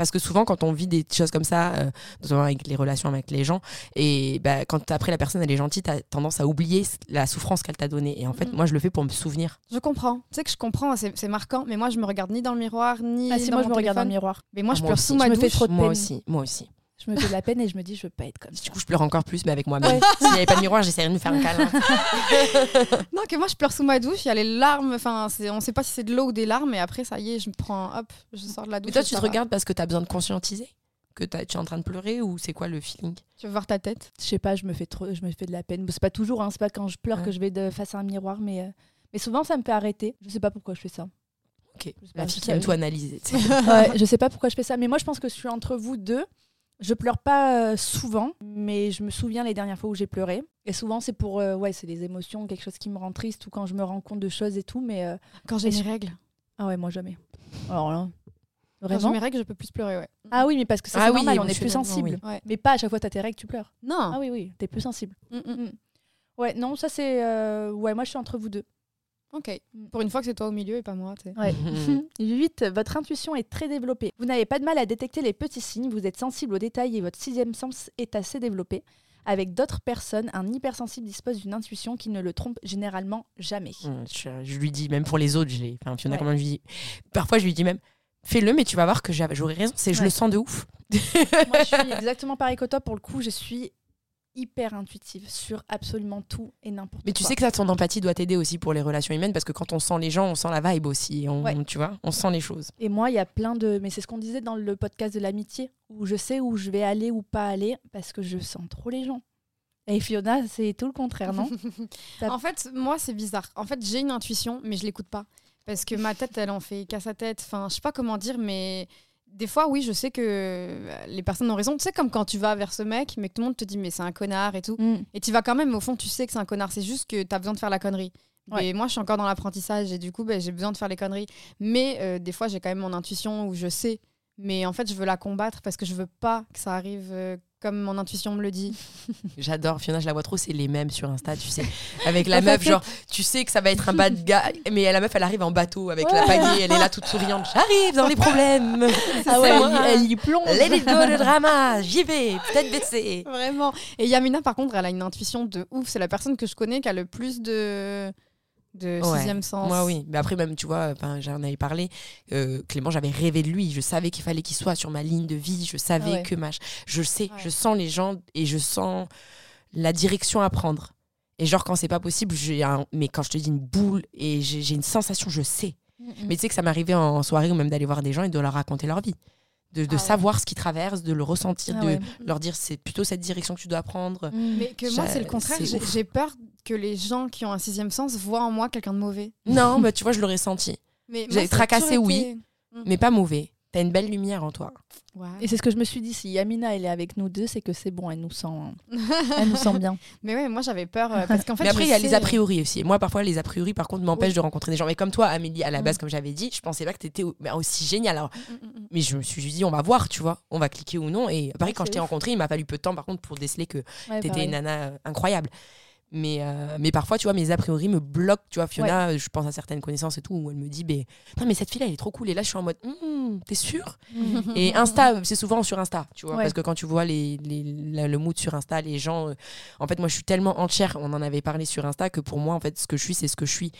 [SPEAKER 3] parce que souvent quand on vit des choses comme ça euh, notamment avec les relations avec les gens et bah, quand après la personne elle est gentille t'as tendance à oublier la souffrance qu'elle t'a donnée et en fait
[SPEAKER 1] Mhm.
[SPEAKER 3] moi je le fais pour me souvenir
[SPEAKER 1] Je comprends. Tu sais que je comprends, c'est c'est marquant. Mais moi, je me regarde ni dans le miroir, ni
[SPEAKER 2] Ah si
[SPEAKER 1] dans
[SPEAKER 2] moi je me regarde dans le miroir.
[SPEAKER 1] Mais moi,
[SPEAKER 3] Ah,
[SPEAKER 1] je
[SPEAKER 3] moi
[SPEAKER 1] pleure
[SPEAKER 3] aussi.
[SPEAKER 1] sous
[SPEAKER 3] Je
[SPEAKER 2] me fais trop de
[SPEAKER 3] moi
[SPEAKER 2] peine.
[SPEAKER 3] aussi moi aussi
[SPEAKER 2] Je me fais de la peine et je me dis je veux pas être comme ça.
[SPEAKER 3] du coup je pleure encore plus mais avec moi-même
[SPEAKER 2] Ouais. [laughs]
[SPEAKER 3] s'il n'y avait pas de miroir j'essaierais de me faire un câlin [laughs]
[SPEAKER 1] Non, que moi, je pleure sous ma douche. Il y a les larmes. Enfin, on sait pas si c'est de l'eau ou des larmes. Et après, ça y est, je me prends. Hop, je sors de la douche.
[SPEAKER 3] mais toi tu te
[SPEAKER 1] va.
[SPEAKER 3] regardes parce que t'as besoin de conscientiser que tu es en train de pleurer ou c'est quoi le feeling?
[SPEAKER 1] Tu veux voir ta tête?
[SPEAKER 2] Je sais pas, je me fais trop, je me fais de la peine. Bon, c'est pas toujours, hein, c'est pas quand je pleure
[SPEAKER 3] Ouais.
[SPEAKER 2] que je vais de, face à un miroir, mais, euh, mais souvent ça me fait arrêter. Je sais pas pourquoi je fais ça.
[SPEAKER 3] Ok, la fille qui aime tout analyser. tu. [laughs]
[SPEAKER 2] Ouais, je sais pas pourquoi je fais ça, mais moi je pense que je suis entre vous deux. Je pleure pas euh, souvent, mais je me souviens les dernières fois où j'ai pleuré. Et souvent c'est pour, euh, ouais, c'est des émotions, quelque chose qui me rend triste ou quand je me rends compte de choses et tout. Mais euh,
[SPEAKER 1] Quand j'ai mes
[SPEAKER 2] je-
[SPEAKER 1] règles.
[SPEAKER 2] ah ouais, moi jamais. Alors là,
[SPEAKER 1] Quand j'ai
[SPEAKER 2] vraiment.
[SPEAKER 1] mes règles, je peux plus pleurer, ouais.
[SPEAKER 2] Ah oui, mais parce que ça
[SPEAKER 3] Ah
[SPEAKER 2] c'est
[SPEAKER 3] oui,
[SPEAKER 2] normal, on est plus sensible.
[SPEAKER 3] oui.
[SPEAKER 1] Ouais.
[SPEAKER 2] Mais pas à chaque fois t'as tes règles, tu pleures.
[SPEAKER 1] Non.
[SPEAKER 2] Ah oui, oui, t'es plus sensible.
[SPEAKER 1] Mm, mm.
[SPEAKER 2] Mm. Ouais, non, ça c'est, euh, ouais, moi je suis entre vous deux.
[SPEAKER 1] Ok. Pour une fois que c'est toi au milieu et pas moi, tu sais.
[SPEAKER 2] Ouais. [laughs]
[SPEAKER 3] Mhm.
[SPEAKER 2] 8. Votre intuition est très développée. Vous n'avez pas de mal à détecter les petits signes, vous êtes sensible aux détails et votre sixième sens est assez développé. Avec d'autres personnes, un hypersensible dispose d'une intuition qui ne le trompe généralement jamais.
[SPEAKER 3] Mm, Je, je lui dis, même pour les autres, je l'ai. Enfin, Fiona,
[SPEAKER 2] Ouais.
[SPEAKER 3] comment je lui dis? Parfois, je lui dis même, fais-le, mais tu vas voir que j'aurais raison. C'est, je
[SPEAKER 2] Ouais.
[SPEAKER 3] le sens de ouf.
[SPEAKER 2] Moi, je suis [laughs] exactement pareil que toi. Pour le coup, je suis hyper intuitive sur absolument tout et n'importe quoi.
[SPEAKER 3] Mais tu sais que ça, ton empathie doit t'aider aussi pour les relations humaines parce que quand on sent les gens, on sent la vibe aussi. On,
[SPEAKER 2] Ouais.
[SPEAKER 3] Tu vois, on sent les choses.
[SPEAKER 2] Et moi, il y a plein de. Mais c'est ce qu'on disait dans le podcast de l'amitié, où je sais où je vais aller ou pas aller parce que je sens trop les gens. Et Fiona, c'est tout le contraire, non [laughs]
[SPEAKER 1] En fait, moi, c'est bizarre. En fait, j'ai une intuition, mais je l'écoute pas. Parce que ma tête, elle en fait qu'à sa tête. Enfin, je sais pas comment dire, mais des fois, oui, je sais que euh, les personnes ont raison. Tu sais, comme quand tu vas vers ce mec, mais que tout le monde te dit, mais c'est un connard et tout.
[SPEAKER 2] Mm.
[SPEAKER 1] Et tu vas quand même, au fond, tu sais que c'est un connard. C'est juste que tu as besoin de faire la connerie.
[SPEAKER 2] Ouais.
[SPEAKER 1] Et moi, je suis encore dans l'apprentissage et du coup, ben, j'ai besoin de faire les conneries. Mais euh, des fois, j'ai quand même mon intuition où je sais. Mais en fait, je veux la combattre parce que je veux pas que ça arrive euh, comme mon intuition me le dit. [laughs]
[SPEAKER 3] J'adore. Fiona, je la vois trop, c'est les mêmes sur Insta, tu sais. Avec [laughs] la meuf, genre, tu sais que ça va être un bad guy, mais la meuf, elle arrive en bateau avec la pagaie, elle est là toute souriante. J'arrive dans les problèmes. [laughs]
[SPEAKER 2] Ah ouais, elle,
[SPEAKER 3] moi.
[SPEAKER 2] y- elle y plonge.
[SPEAKER 3] Let it go, le drama. J'y vais, peut-être baisser.
[SPEAKER 1] Vraiment. Et Yamina, par contre, elle a une intuition de ouf. C'est la personne que je connais qui a le plus de, de
[SPEAKER 3] Ouais.
[SPEAKER 1] sixième sens.
[SPEAKER 3] Moi, oui. Mais après, même, tu vois, j'en avais parlé. euh, Clément, j'avais rêvé de lui. Je savais qu'il fallait qu'il soit sur ma ligne de vie. Je savais
[SPEAKER 2] ouais.
[SPEAKER 3] que mach... Je sais,
[SPEAKER 1] Ouais.
[SPEAKER 3] je sens les gens et je sens la direction à prendre. Et genre, quand c'est pas possible, j'ai un... mais quand je te dis une boule et j'ai une sensation, je sais.
[SPEAKER 2] Mm,
[SPEAKER 3] Mais tu sais que ça m'arrivait en soirée ou même d'aller voir des gens et de leur raconter leur vie. De, de
[SPEAKER 1] Ah ouais.
[SPEAKER 3] savoir ce qu'ils traversent, de le ressentir,
[SPEAKER 2] Ah
[SPEAKER 3] de
[SPEAKER 2] ouais.
[SPEAKER 3] leur dire c'est plutôt cette direction que tu dois prendre.
[SPEAKER 2] Mm.
[SPEAKER 1] Mais que moi, c'est le contraire. J'ai peur que les gens qui ont un sixième sens voient en moi quelqu'un de mauvais.
[SPEAKER 3] Non, bah tu vois, je l'aurais senti.
[SPEAKER 1] A
[SPEAKER 3] tracassé,
[SPEAKER 1] toujours
[SPEAKER 3] oui.
[SPEAKER 1] été-
[SPEAKER 3] Mais pas mauvais. T'as une belle lumière en toi.
[SPEAKER 2] Et c'est ce que je me suis dit, si Yamina elle est avec nous deux, c'est que c'est bon, elle nous sent, elle nous sent bien. [laughs]
[SPEAKER 1] Mais ouais, moi, j'avais peur euh, parce qu'en fait.
[SPEAKER 3] mais après, il y a les a priori aussi. Et moi, parfois, les a priori, par contre, m'empêchent
[SPEAKER 1] Oui.
[SPEAKER 3] de rencontrer des gens. Mais comme toi, Amélie, à la
[SPEAKER 2] Mm.
[SPEAKER 3] base, comme j'avais dit, je pensais pas que t'étais au- aussi génial. Alors,
[SPEAKER 1] Mm, mm,
[SPEAKER 3] mais je me suis dit, on va voir, tu vois. On va cliquer ou non. Et pareil,
[SPEAKER 2] Ouais,
[SPEAKER 3] quand je t'ai rencontré, il m'a fallu peu de temps, par contre, pour déceler que
[SPEAKER 2] Ouais,
[SPEAKER 3] t'étais une nana euh, incroyable. Mais, euh, mais parfois, tu vois, mes a priori me bloquent. Tu vois, Fiona, je pense à certaines connaissances et tout, où elle me dit, ben, non, mais cette fille-là, elle est trop cool. Et là, je suis en mode, Hum, t'es sûr [laughs] Et Insta, c'est souvent sur Insta, tu vois,
[SPEAKER 2] Ouais.
[SPEAKER 3] parce que quand tu vois les, les- la- le mood sur Insta, les gens. euh, en fait, moi, je suis tellement entière, on en avait parlé sur Insta, que pour moi, en fait, ce que je suis, c'est ce que je suis.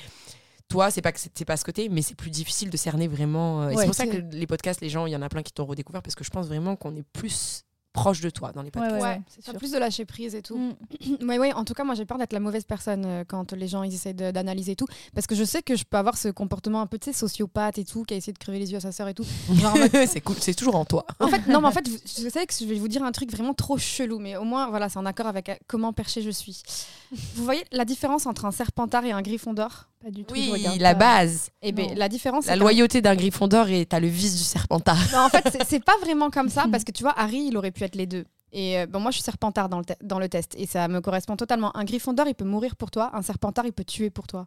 [SPEAKER 3] Toi, c'est pas que c'est pas ce côté, mais c'est plus difficile de cerner vraiment. euh,
[SPEAKER 2] Ouais,
[SPEAKER 3] c'est pour ça que les podcasts, les gens, il y en a plein qui t'ont redécouvert, parce que je pense vraiment qu'on est plus proche de toi dans les podcasts.
[SPEAKER 2] ouais,
[SPEAKER 1] Ouais,
[SPEAKER 2] ouais, sûr.
[SPEAKER 1] plus de lâcher prise et tout.
[SPEAKER 2] Mm. [clears throat]
[SPEAKER 1] Ouais, ouais, en tout cas, moi j'ai peur d'être la mauvaise personne euh, quand les gens ils essaient d'analyser et tout. Parce que je sais que je peux avoir ce comportement un peu, tu sais, sociopathe et tout, qui a essayé de crever les yeux à sa sœur et tout. En mode- [laughs]
[SPEAKER 3] c'est cool, c'est toujours en toi.
[SPEAKER 1] En fait, non, mais en fait, [laughs] vous- je sais que je vais vous dire un truc vraiment trop chelou, mais au moins, voilà, c'est en accord avec euh, comment perché je suis. Vous voyez la différence entre un serpentard et un griffon d'or?
[SPEAKER 2] Pas du tout. je
[SPEAKER 3] Oui,
[SPEAKER 2] regarde
[SPEAKER 3] la
[SPEAKER 2] pas.
[SPEAKER 3] base.
[SPEAKER 1] Eh ben, la différence,
[SPEAKER 3] La loyauté d'un griffon d'or et t'as le vice du serpentard.
[SPEAKER 1] Non, en fait, c'est- pas vraiment comme ça [laughs] parce que tu vois, Harry, il aurait pu être les deux. Et euh, bon, moi, je suis serpentard dans le, dans le test et ça me correspond totalement. Un griffon d'or, il peut mourir pour toi. Un serpentard, il peut tuer pour toi.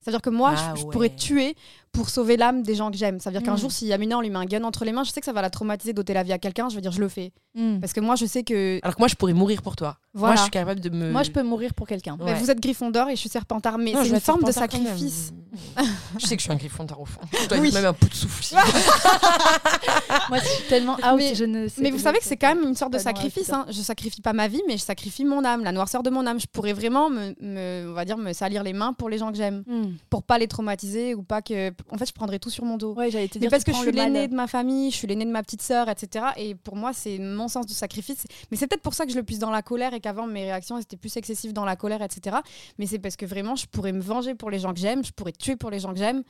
[SPEAKER 1] C'est-à-dire que moi,
[SPEAKER 3] Ah
[SPEAKER 1] je, je
[SPEAKER 3] ouais.
[SPEAKER 1] pourrais tuer pour sauver l'âme des gens que j'aime. Ça veut dire qu'un
[SPEAKER 2] Mm.
[SPEAKER 1] jour, si Amina, on lui met un gun entre les mains, je sais que ça va la traumatiser d'ôter la vie à quelqu'un. Je veux dire, je le fais.
[SPEAKER 2] Mm.
[SPEAKER 1] Parce que moi, je sais que.
[SPEAKER 3] Alors que moi, je pourrais mourir pour toi. Moi, je suis capable de me.
[SPEAKER 2] Moi, je peux mourir pour quelqu'un.
[SPEAKER 1] Mais
[SPEAKER 3] Ouais.
[SPEAKER 1] vous êtes griffon d'or et je suis serpentard. Mais c'est une forme de sacrifice. [laughs]
[SPEAKER 3] je sais que je suis un griffon d'or au fond. Je dois
[SPEAKER 1] Oui.
[SPEAKER 3] être même un peu de souffle. [laughs]
[SPEAKER 2] Moi, je suis tellement out,
[SPEAKER 1] Mais-
[SPEAKER 2] je ne sais
[SPEAKER 1] Mais vous savez que c'est quand même une sorte de sacrifice. Hein. Je sacrifie pas ma vie, mais je sacrifie mon âme, la noirceur de mon âme. Je pourrais vraiment me, me- on va dire, me salir les mains pour les gens que j'aime,
[SPEAKER 2] Mm.
[SPEAKER 1] pour pas les traumatiser ou pas que. En fait, je prendrais tout sur mon dos.
[SPEAKER 2] Ouais, j'allais te
[SPEAKER 1] Mais
[SPEAKER 2] dire.
[SPEAKER 1] parce
[SPEAKER 2] tu
[SPEAKER 1] que je suis
[SPEAKER 2] le mal.
[SPEAKER 1] l'aîné de ma famille, je suis l'aîné de ma petite sœur, etc. Et pour moi, c'est mon sens du sacrifice. Mais c'est peut-être pour ça que je le puise dans la colère et qu'avant mes réactions étaient plus excessives dans la colère, etc. Mais c'est parce que vraiment, je pourrais me venger pour les gens que j'aime, je pourrais tuer pour les gens que j'aime.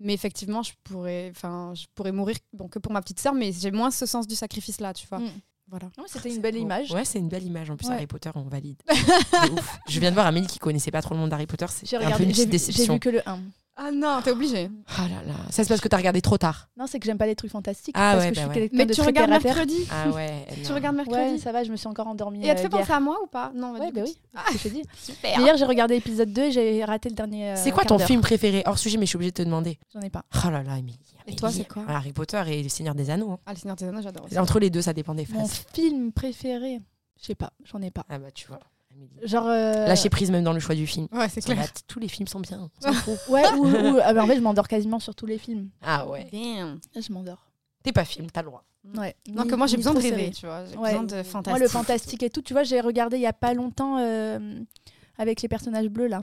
[SPEAKER 1] Mais effectivement, je pourrais, enfin, je pourrais mourir bon, que pour ma petite sœur, mais j'ai moins ce sens du sacrifice là, tu vois.
[SPEAKER 2] Mm.
[SPEAKER 1] Voilà.
[SPEAKER 2] C'était une belle image.
[SPEAKER 3] Ouais, c'est une belle image. En plus,
[SPEAKER 2] Ouais.
[SPEAKER 3] Harry Potter, on valide. [laughs] De ouf. Je viens de voir Amélie qui connaissait pas trop le monde d'Harry Potter. C'est
[SPEAKER 2] J'ai
[SPEAKER 3] un peu
[SPEAKER 2] regardé,
[SPEAKER 3] une
[SPEAKER 2] j'ai
[SPEAKER 3] petite
[SPEAKER 2] vu que le 1.
[SPEAKER 1] Ah non, t'es obligé.
[SPEAKER 3] Ah là là. Ça, c'est parce que t'as regardé trop tard.
[SPEAKER 2] Non, c'est que j'aime pas les trucs fantastiques.
[SPEAKER 3] Ah
[SPEAKER 2] parce
[SPEAKER 3] ouais,
[SPEAKER 2] que
[SPEAKER 3] bah
[SPEAKER 2] je suis
[SPEAKER 3] ouais.
[SPEAKER 2] quelqu'un
[SPEAKER 1] Mais
[SPEAKER 2] de
[SPEAKER 1] tu regardes mercredi
[SPEAKER 3] Ah ouais. [laughs]
[SPEAKER 1] Tu regardes mercredi?
[SPEAKER 2] Ouais, ça va, je me suis encore endormie.
[SPEAKER 1] Et elle te
[SPEAKER 2] euh,
[SPEAKER 1] fait
[SPEAKER 2] hier.
[SPEAKER 1] penser à moi ou pas? Non,
[SPEAKER 2] Ouais, bah oui,
[SPEAKER 1] Ah,
[SPEAKER 2] je te dis. [laughs]
[SPEAKER 1] super.
[SPEAKER 2] Hier, j'ai regardé l'épisode 2 et j'ai raté le dernier. euh,
[SPEAKER 3] C'est quoi
[SPEAKER 2] quart
[SPEAKER 3] ton film préféré? Hors sujet, mais je suis obligée de te demander.
[SPEAKER 2] J'en ai pas.
[SPEAKER 3] Oh là là, Amélie.
[SPEAKER 1] Et toi, c'est quoi?
[SPEAKER 3] Harry Potter et Le Seigneur des Anneaux. hein.
[SPEAKER 1] Ah, le Seigneur des Anneaux, j'adore aussi.
[SPEAKER 3] Entre les deux, ça dépend des
[SPEAKER 2] Mon
[SPEAKER 3] phases.
[SPEAKER 2] film préféré, je sais pas, j'en ai pas.
[SPEAKER 3] Ah bah, tu vois. Amélie.
[SPEAKER 2] Genre. euh,
[SPEAKER 3] Lâcher prise même dans le choix du film.
[SPEAKER 1] Ouais, c'est clair.
[SPEAKER 3] Tous les films sont bien. [laughs]
[SPEAKER 2] Ouais, ou. ou- ah bah, en fait, je m'endors quasiment sur tous les films.
[SPEAKER 3] ah ouais.
[SPEAKER 1] Damn.
[SPEAKER 2] Je m'endors.
[SPEAKER 3] T'es pas film, t'as le droit.
[SPEAKER 2] Ouais.
[SPEAKER 1] Non,
[SPEAKER 2] Ni-
[SPEAKER 1] que moi, j'ai besoin de rêver,
[SPEAKER 2] serré.
[SPEAKER 1] tu vois. J'ai
[SPEAKER 2] Ouais.
[SPEAKER 1] besoin de fantastique.
[SPEAKER 2] Moi, le fantastique et tout, tu vois, j'ai regardé il y a pas longtemps euh, avec les personnages bleus là.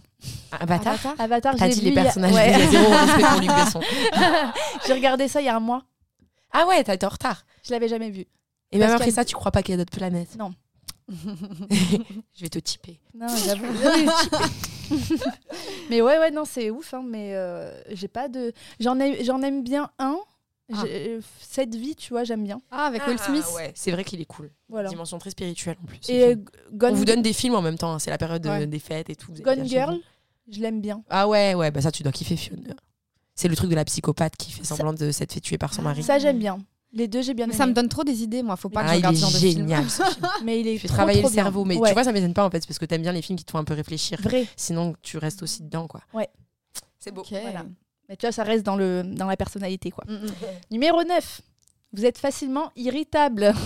[SPEAKER 3] Avatar
[SPEAKER 1] Avatar?
[SPEAKER 2] Avatar,
[SPEAKER 3] T'as
[SPEAKER 2] j'ai
[SPEAKER 3] dit les
[SPEAKER 2] a-
[SPEAKER 3] personnages,
[SPEAKER 2] ouais.
[SPEAKER 3] il y a zéro respect pour Luc [laughs] Besson.
[SPEAKER 2] j'ai regardé ça il y a un mois.
[SPEAKER 3] Ah ouais, t'as été en retard.
[SPEAKER 2] Je l'avais jamais vu.
[SPEAKER 3] Et
[SPEAKER 2] Parce
[SPEAKER 3] même après
[SPEAKER 2] a-
[SPEAKER 3] ça, tu crois pas qu'il y a d'autres planètes?
[SPEAKER 2] Non.
[SPEAKER 3] Je vais te typer.
[SPEAKER 2] Non, j'avoue. [laughs] Mais ouais, ouais, non, c'est ouf. Hein, mais euh, j'ai pas de. J'en ai, j'en aime bien un.
[SPEAKER 1] Ah.
[SPEAKER 2] J'ai- Cette vie, tu vois, j'aime bien.
[SPEAKER 1] Ah, avec Will Smith
[SPEAKER 3] ouais, c'est vrai qu'il est cool.
[SPEAKER 2] Voilà.
[SPEAKER 3] Dimension très spirituelle en plus.
[SPEAKER 2] Et euh,
[SPEAKER 3] film.
[SPEAKER 2] Gone,
[SPEAKER 3] On vous donne des films en même temps, hein, c'est la période de-
[SPEAKER 1] Ouais.
[SPEAKER 3] des fêtes et tout.
[SPEAKER 2] Gone Girl, je l'aime bien.
[SPEAKER 3] Ah ouais, ouais, bah ça tu dois kiffer Fiona. C'est le truc de la psychopathe qui fait
[SPEAKER 2] Ça-
[SPEAKER 3] semblant de s'être fait tuer par son mari.
[SPEAKER 2] Ça, j'aime bien. Les deux, j'ai bien
[SPEAKER 1] Mais
[SPEAKER 2] aimé.
[SPEAKER 1] ça me donne trop des idées, moi. Faut pas que
[SPEAKER 3] ah,
[SPEAKER 1] je
[SPEAKER 3] il
[SPEAKER 1] regarde ce genre de film.
[SPEAKER 3] génial. ce [laughs] film.
[SPEAKER 2] Mais il est
[SPEAKER 3] fait
[SPEAKER 2] trop,
[SPEAKER 3] travailler
[SPEAKER 2] trop
[SPEAKER 3] le
[SPEAKER 2] bien.
[SPEAKER 3] cerveau. Mais
[SPEAKER 2] Ouais.
[SPEAKER 3] tu vois, ça m'étonne pas en fait, parce que t'aimes bien les films qui te font un peu réfléchir.
[SPEAKER 2] Vrai.
[SPEAKER 3] Sinon, tu restes aussi dedans, quoi.
[SPEAKER 2] Ouais.
[SPEAKER 3] C'est beau.
[SPEAKER 2] Voilà. Mais tu vois, ça reste dans, le, dans la personnalité, quoi.
[SPEAKER 1] Mm, mm. [laughs]
[SPEAKER 2] Numéro 9. Vous êtes facilement irritable. [laughs]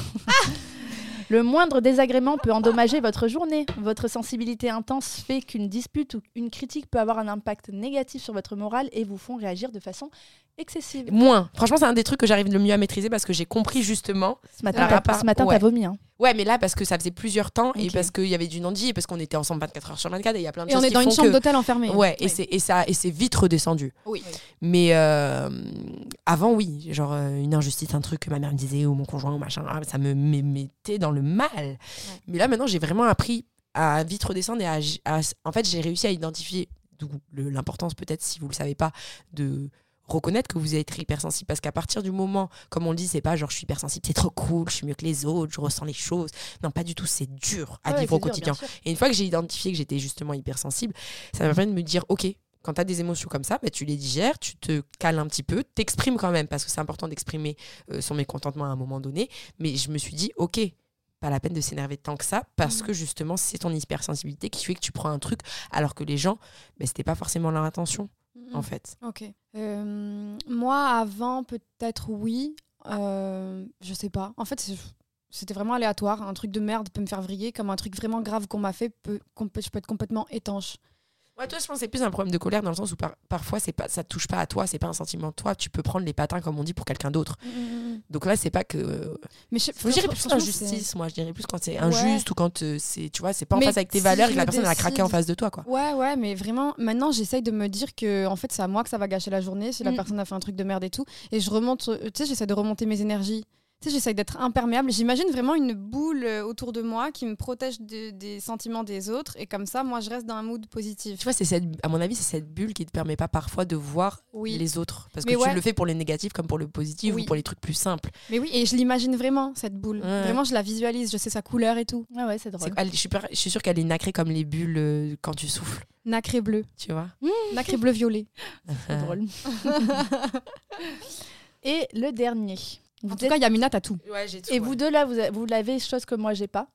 [SPEAKER 2] Le moindre désagrément peut endommager votre journée. Votre sensibilité intense fait qu'une dispute ou une critique peut avoir un impact négatif sur votre morale et vous font réagir de façon excessive.
[SPEAKER 3] Moins. Franchement, c'est un des trucs que j'arrive le mieux à maîtriser parce que j'ai compris justement.
[SPEAKER 2] Ce matin, t'as
[SPEAKER 3] ouais.
[SPEAKER 2] t'as vomi. Hein.
[SPEAKER 3] Ouais, mais là, parce que ça faisait plusieurs temps et parce qu'il y avait du non-dit et parce qu'on était ensemble 24 heures sur 24 et il y a plein de
[SPEAKER 1] Et on
[SPEAKER 3] choses
[SPEAKER 1] est
[SPEAKER 3] qui
[SPEAKER 1] dans une chambre
[SPEAKER 3] que-
[SPEAKER 1] d'hôtel enfermée.
[SPEAKER 3] Ouais, et
[SPEAKER 1] Oui.
[SPEAKER 3] et ça et c'est vite redescendu.
[SPEAKER 1] Oui.
[SPEAKER 3] Mais euh, avant, oui, genre euh, une injustice, un truc que ma mère me disait ou mon conjoint ou machin, ah, ça me me mettait dans le mal. Mais là, maintenant, j'ai vraiment appris à vite redescendre et à, à- en fait, j'ai réussi à identifier d'où l'importance peut-être, si vous le savez pas, de reconnaître que vous êtes hypersensible. Parce qu'à partir du moment comme on le dit c'est pas genre je suis hypersensible c'est trop cool je suis mieux que les autres je ressens les choses. Non pas du tout c'est dur à
[SPEAKER 2] Ouais,
[SPEAKER 3] vivre au
[SPEAKER 2] dur,
[SPEAKER 3] quotidien. et une fois que j'ai identifié que j'étais justement hypersensible, ça m'a permis de me dire, ok, quand tu as des émotions comme ça, bah, tu les digères, tu te cales un petit peu, t'exprimes quand même, parce que c'est important d'exprimer euh, son mécontentement à un moment donné. Mais je me suis dit, ok, pas la peine de s'énerver tant que ça, parce
[SPEAKER 1] Mhm.
[SPEAKER 3] que justement, c'est ton hypersensibilité qui fait que tu prends un truc, alors que les gens, bah, c'était pas forcément leur intention,
[SPEAKER 1] Mm,
[SPEAKER 3] en fait.
[SPEAKER 1] Ok. Euh, moi, avant, peut-être oui. Euh, je sais pas. En fait, c'était vraiment aléatoire. Un truc de merde peut me faire vriller, comme un truc vraiment grave qu'on m'a fait, peut- je peux être complètement étanche.
[SPEAKER 3] Ouais, toi, je pense que c'est plus un problème de colère dans le sens où par- parfois, c'est pas, ça te touche pas à toi, c'est pas un sentiment de toi. Tu peux prendre les patins, comme on dit, pour quelqu'un d'autre. Donc là, c'est pas que.
[SPEAKER 1] Mais je,
[SPEAKER 3] dirais plus injustice, moi. Je dirais plus quand c'est
[SPEAKER 1] Ouais.
[SPEAKER 3] injuste ou quand euh, c'est, tu vois, c'est pas en face avec tes
[SPEAKER 1] si
[SPEAKER 3] valeurs et que la personne elle a craqué en
[SPEAKER 1] décide-
[SPEAKER 3] face de toi, quoi.
[SPEAKER 1] Ouais, ouais, mais vraiment, maintenant, j'essaye de me dire que, en fait, c'est à moi que ça va gâcher la journée si la
[SPEAKER 2] Mm.
[SPEAKER 1] personne a fait un truc de merde et tout. Et je remonte, tu sais, j'essaie de remonter mes énergies. Tu sais, j'essaye d'être imperméable. J'imagine vraiment une boule euh, autour de moi qui me protège de- des sentiments des autres. Et comme ça, moi, je reste dans un mood positif.
[SPEAKER 3] Tu vois, c'est cette, à mon avis, c'est cette bulle qui te permet pas parfois de voir
[SPEAKER 1] Oui.
[SPEAKER 3] les autres. Parce
[SPEAKER 1] Mais
[SPEAKER 3] que
[SPEAKER 1] ouais.
[SPEAKER 3] tu le fais pour les négatifs comme pour le positif
[SPEAKER 1] Oui.
[SPEAKER 3] ou pour les trucs plus simples.
[SPEAKER 1] Mais oui, et je l'imagine vraiment, cette boule.
[SPEAKER 3] Ouais.
[SPEAKER 1] Vraiment, je la visualise. Je sais sa couleur et tout.
[SPEAKER 2] Ouais, ouais, c'est drôle.
[SPEAKER 3] elle- je, suis pas- je suis sûre qu'elle est nacrée comme les bulles euh, quand tu souffles,
[SPEAKER 1] Nacré bleu.
[SPEAKER 3] tu vois.
[SPEAKER 1] Nacré bleu violet.
[SPEAKER 2] C'est drôle. [laughs] Et le dernier. Vous
[SPEAKER 1] En tout
[SPEAKER 2] êtes-
[SPEAKER 1] cas, Yamina, t'as tout.
[SPEAKER 3] Ouais, j'ai tout.
[SPEAKER 2] Et vous deux là, vous, vous l'avez chose que moi j'ai pas.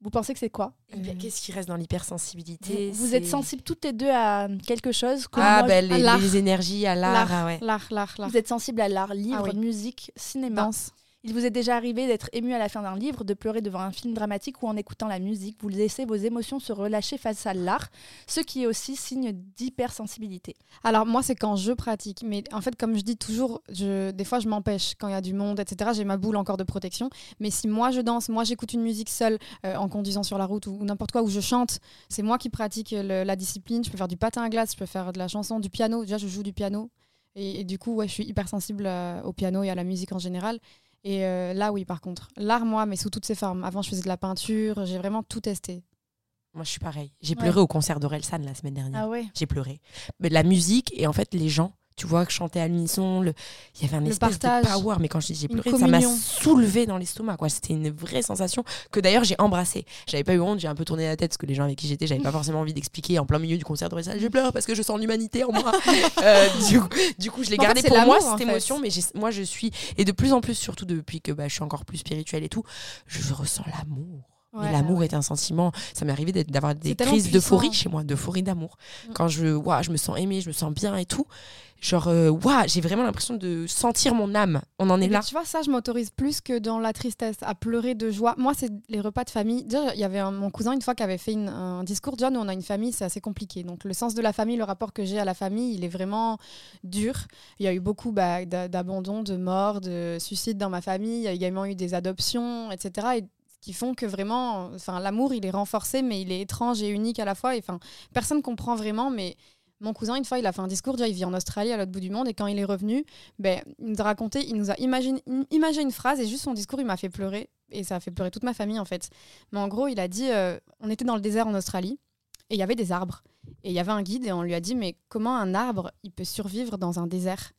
[SPEAKER 2] Vous pensez que c'est quoi
[SPEAKER 3] Qu'est-ce qui reste dans l'hypersensibilité
[SPEAKER 2] vous, êtes sensibles toutes les deux à quelque chose que
[SPEAKER 3] Ah,
[SPEAKER 2] moi,
[SPEAKER 3] ben les,
[SPEAKER 1] à l'art.
[SPEAKER 3] les énergies, à l'art, ah ouais.
[SPEAKER 1] L'art, l'art, l'art.
[SPEAKER 2] Vous êtes sensible à l'art, livre,
[SPEAKER 1] Ah oui.
[SPEAKER 2] musique, cinéma.
[SPEAKER 1] Danse.
[SPEAKER 2] Il vous est déjà arrivé d'être ému à la fin d'un livre, de pleurer devant un film dramatique ou en écoutant la musique. Vous laissez vos émotions se relâcher face à l'art, ce qui est aussi signe d'hypersensibilité.
[SPEAKER 1] Alors moi c'est quand je pratique, mais en fait comme je dis toujours, je, des fois je m'empêche quand il y a du monde, etc. J'ai ma boule encore de protection, mais si moi je danse, moi j'écoute une musique seule euh, en conduisant sur la route ou, n'importe quoi, où je chante, c'est moi qui pratique la discipline. Je peux faire du patin à glace, je peux faire de la chanson, du piano. Déjà je joue du piano et, et du coup ouais je suis hypersensible euh, au piano et à la musique en général. Et euh, là oui par contre, l'art moi mais sous toutes ses formes. Avant je faisais de la peinture, j'ai vraiment tout testé.
[SPEAKER 3] Moi, je suis pareil. J'ai
[SPEAKER 2] Ouais.
[SPEAKER 3] pleuré au concert d'Orelsan la semaine dernière.
[SPEAKER 2] Ah ouais
[SPEAKER 3] J'ai pleuré. Mais la musique et en fait les gens, tu vois, chanter à l'unisson, le... il y avait un espèce
[SPEAKER 1] partage.
[SPEAKER 3] de power. Mais quand j'ai pleuré, ça m'a soulevé dans l'estomac. quoi. C'était une vraie sensation que d'ailleurs j'ai embrassée. J'avais pas eu honte, j'ai un peu tourné la tête parce que les gens avec qui j'étais, j'avais pas [laughs] forcément envie d'expliquer en plein milieu du concert d'Orelsan. Je pleure parce que je sens l'humanité en moi. [laughs] Euh, du, coup, du coup, je l'ai
[SPEAKER 1] fait,
[SPEAKER 3] gardé pour moi cette émotion. Mais moi, je suis et de plus en plus, surtout depuis que bah, je suis encore plus spirituelle et tout, je ressens l'amour.
[SPEAKER 1] Ouais,
[SPEAKER 3] l'amour
[SPEAKER 1] ouais.
[SPEAKER 3] est un sentiment. Ça m'est arrivé d'avoir des crises d'euphorie chez moi, d'euphorie d'amour.
[SPEAKER 1] Mm.
[SPEAKER 3] Quand je, ouah, je me sens aimée, je me sens bien et tout. Genre, euh, ouah, j'ai vraiment l'impression de sentir mon âme. On en est là.
[SPEAKER 1] Tu vois, ça, je m'autorise plus que dans la tristesse, à pleurer de joie. Moi, c'est les repas de famille. Déjà, il y avait un- mon cousin une fois qui avait fait une- un discours. Déjà, nous, on a une famille, c'est assez compliqué. Donc, le sens de la famille, le rapport que j'ai à la famille, il est vraiment dur. Il y a eu beaucoup bah, d'a- d'abandon, de morts, de suicides dans ma famille. Il y a également eu des adoptions, etc. Et qui font que vraiment, enfin, l'amour, il est renforcé, mais il est étrange et unique à la fois. Et enfin, personne comprend vraiment, mais mon cousin, une fois, il a fait un discours, déjà, il vit en Australie, à l'autre bout du monde, et quand il est revenu, ben, il nous a raconté, il nous a imagine, imagé une phrase, et juste son discours, il m'a fait pleurer, et ça a fait pleurer toute ma famille, en fait. Mais en gros, il a dit, euh, on était dans le désert en Australie, et il y avait des arbres, et il y avait un guide, et on lui a dit, mais comment un arbre, il peut survivre dans un désert?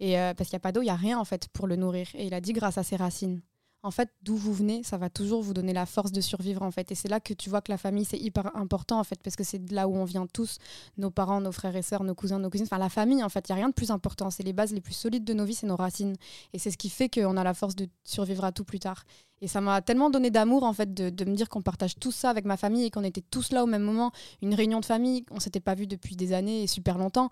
[SPEAKER 1] Et euh, Parce qu'il n'y a pas d'eau, il n'y a rien, en fait, pour le nourrir. Et il a dit, grâce à ses racines. En fait, d'où vous venez, ça va toujours vous donner la force de survivre, en fait. Et c'est là que tu vois que la famille, c'est hyper important, en fait, parce que c'est là où on vient tous, nos parents, nos frères et sœurs, nos cousins, nos cousines, enfin la famille en fait, il n'y a rien de plus important, c'est les bases les plus solides de nos vies, c'est nos racines. Et c'est ce qui fait qu'on a la force de survivre à tout plus tard. Et ça m'a tellement donné d'amour en fait de, de me dire qu'on partage tout ça avec ma famille et qu'on était tous là au même moment, une réunion de famille, on s'était pas vu depuis des années et super longtemps.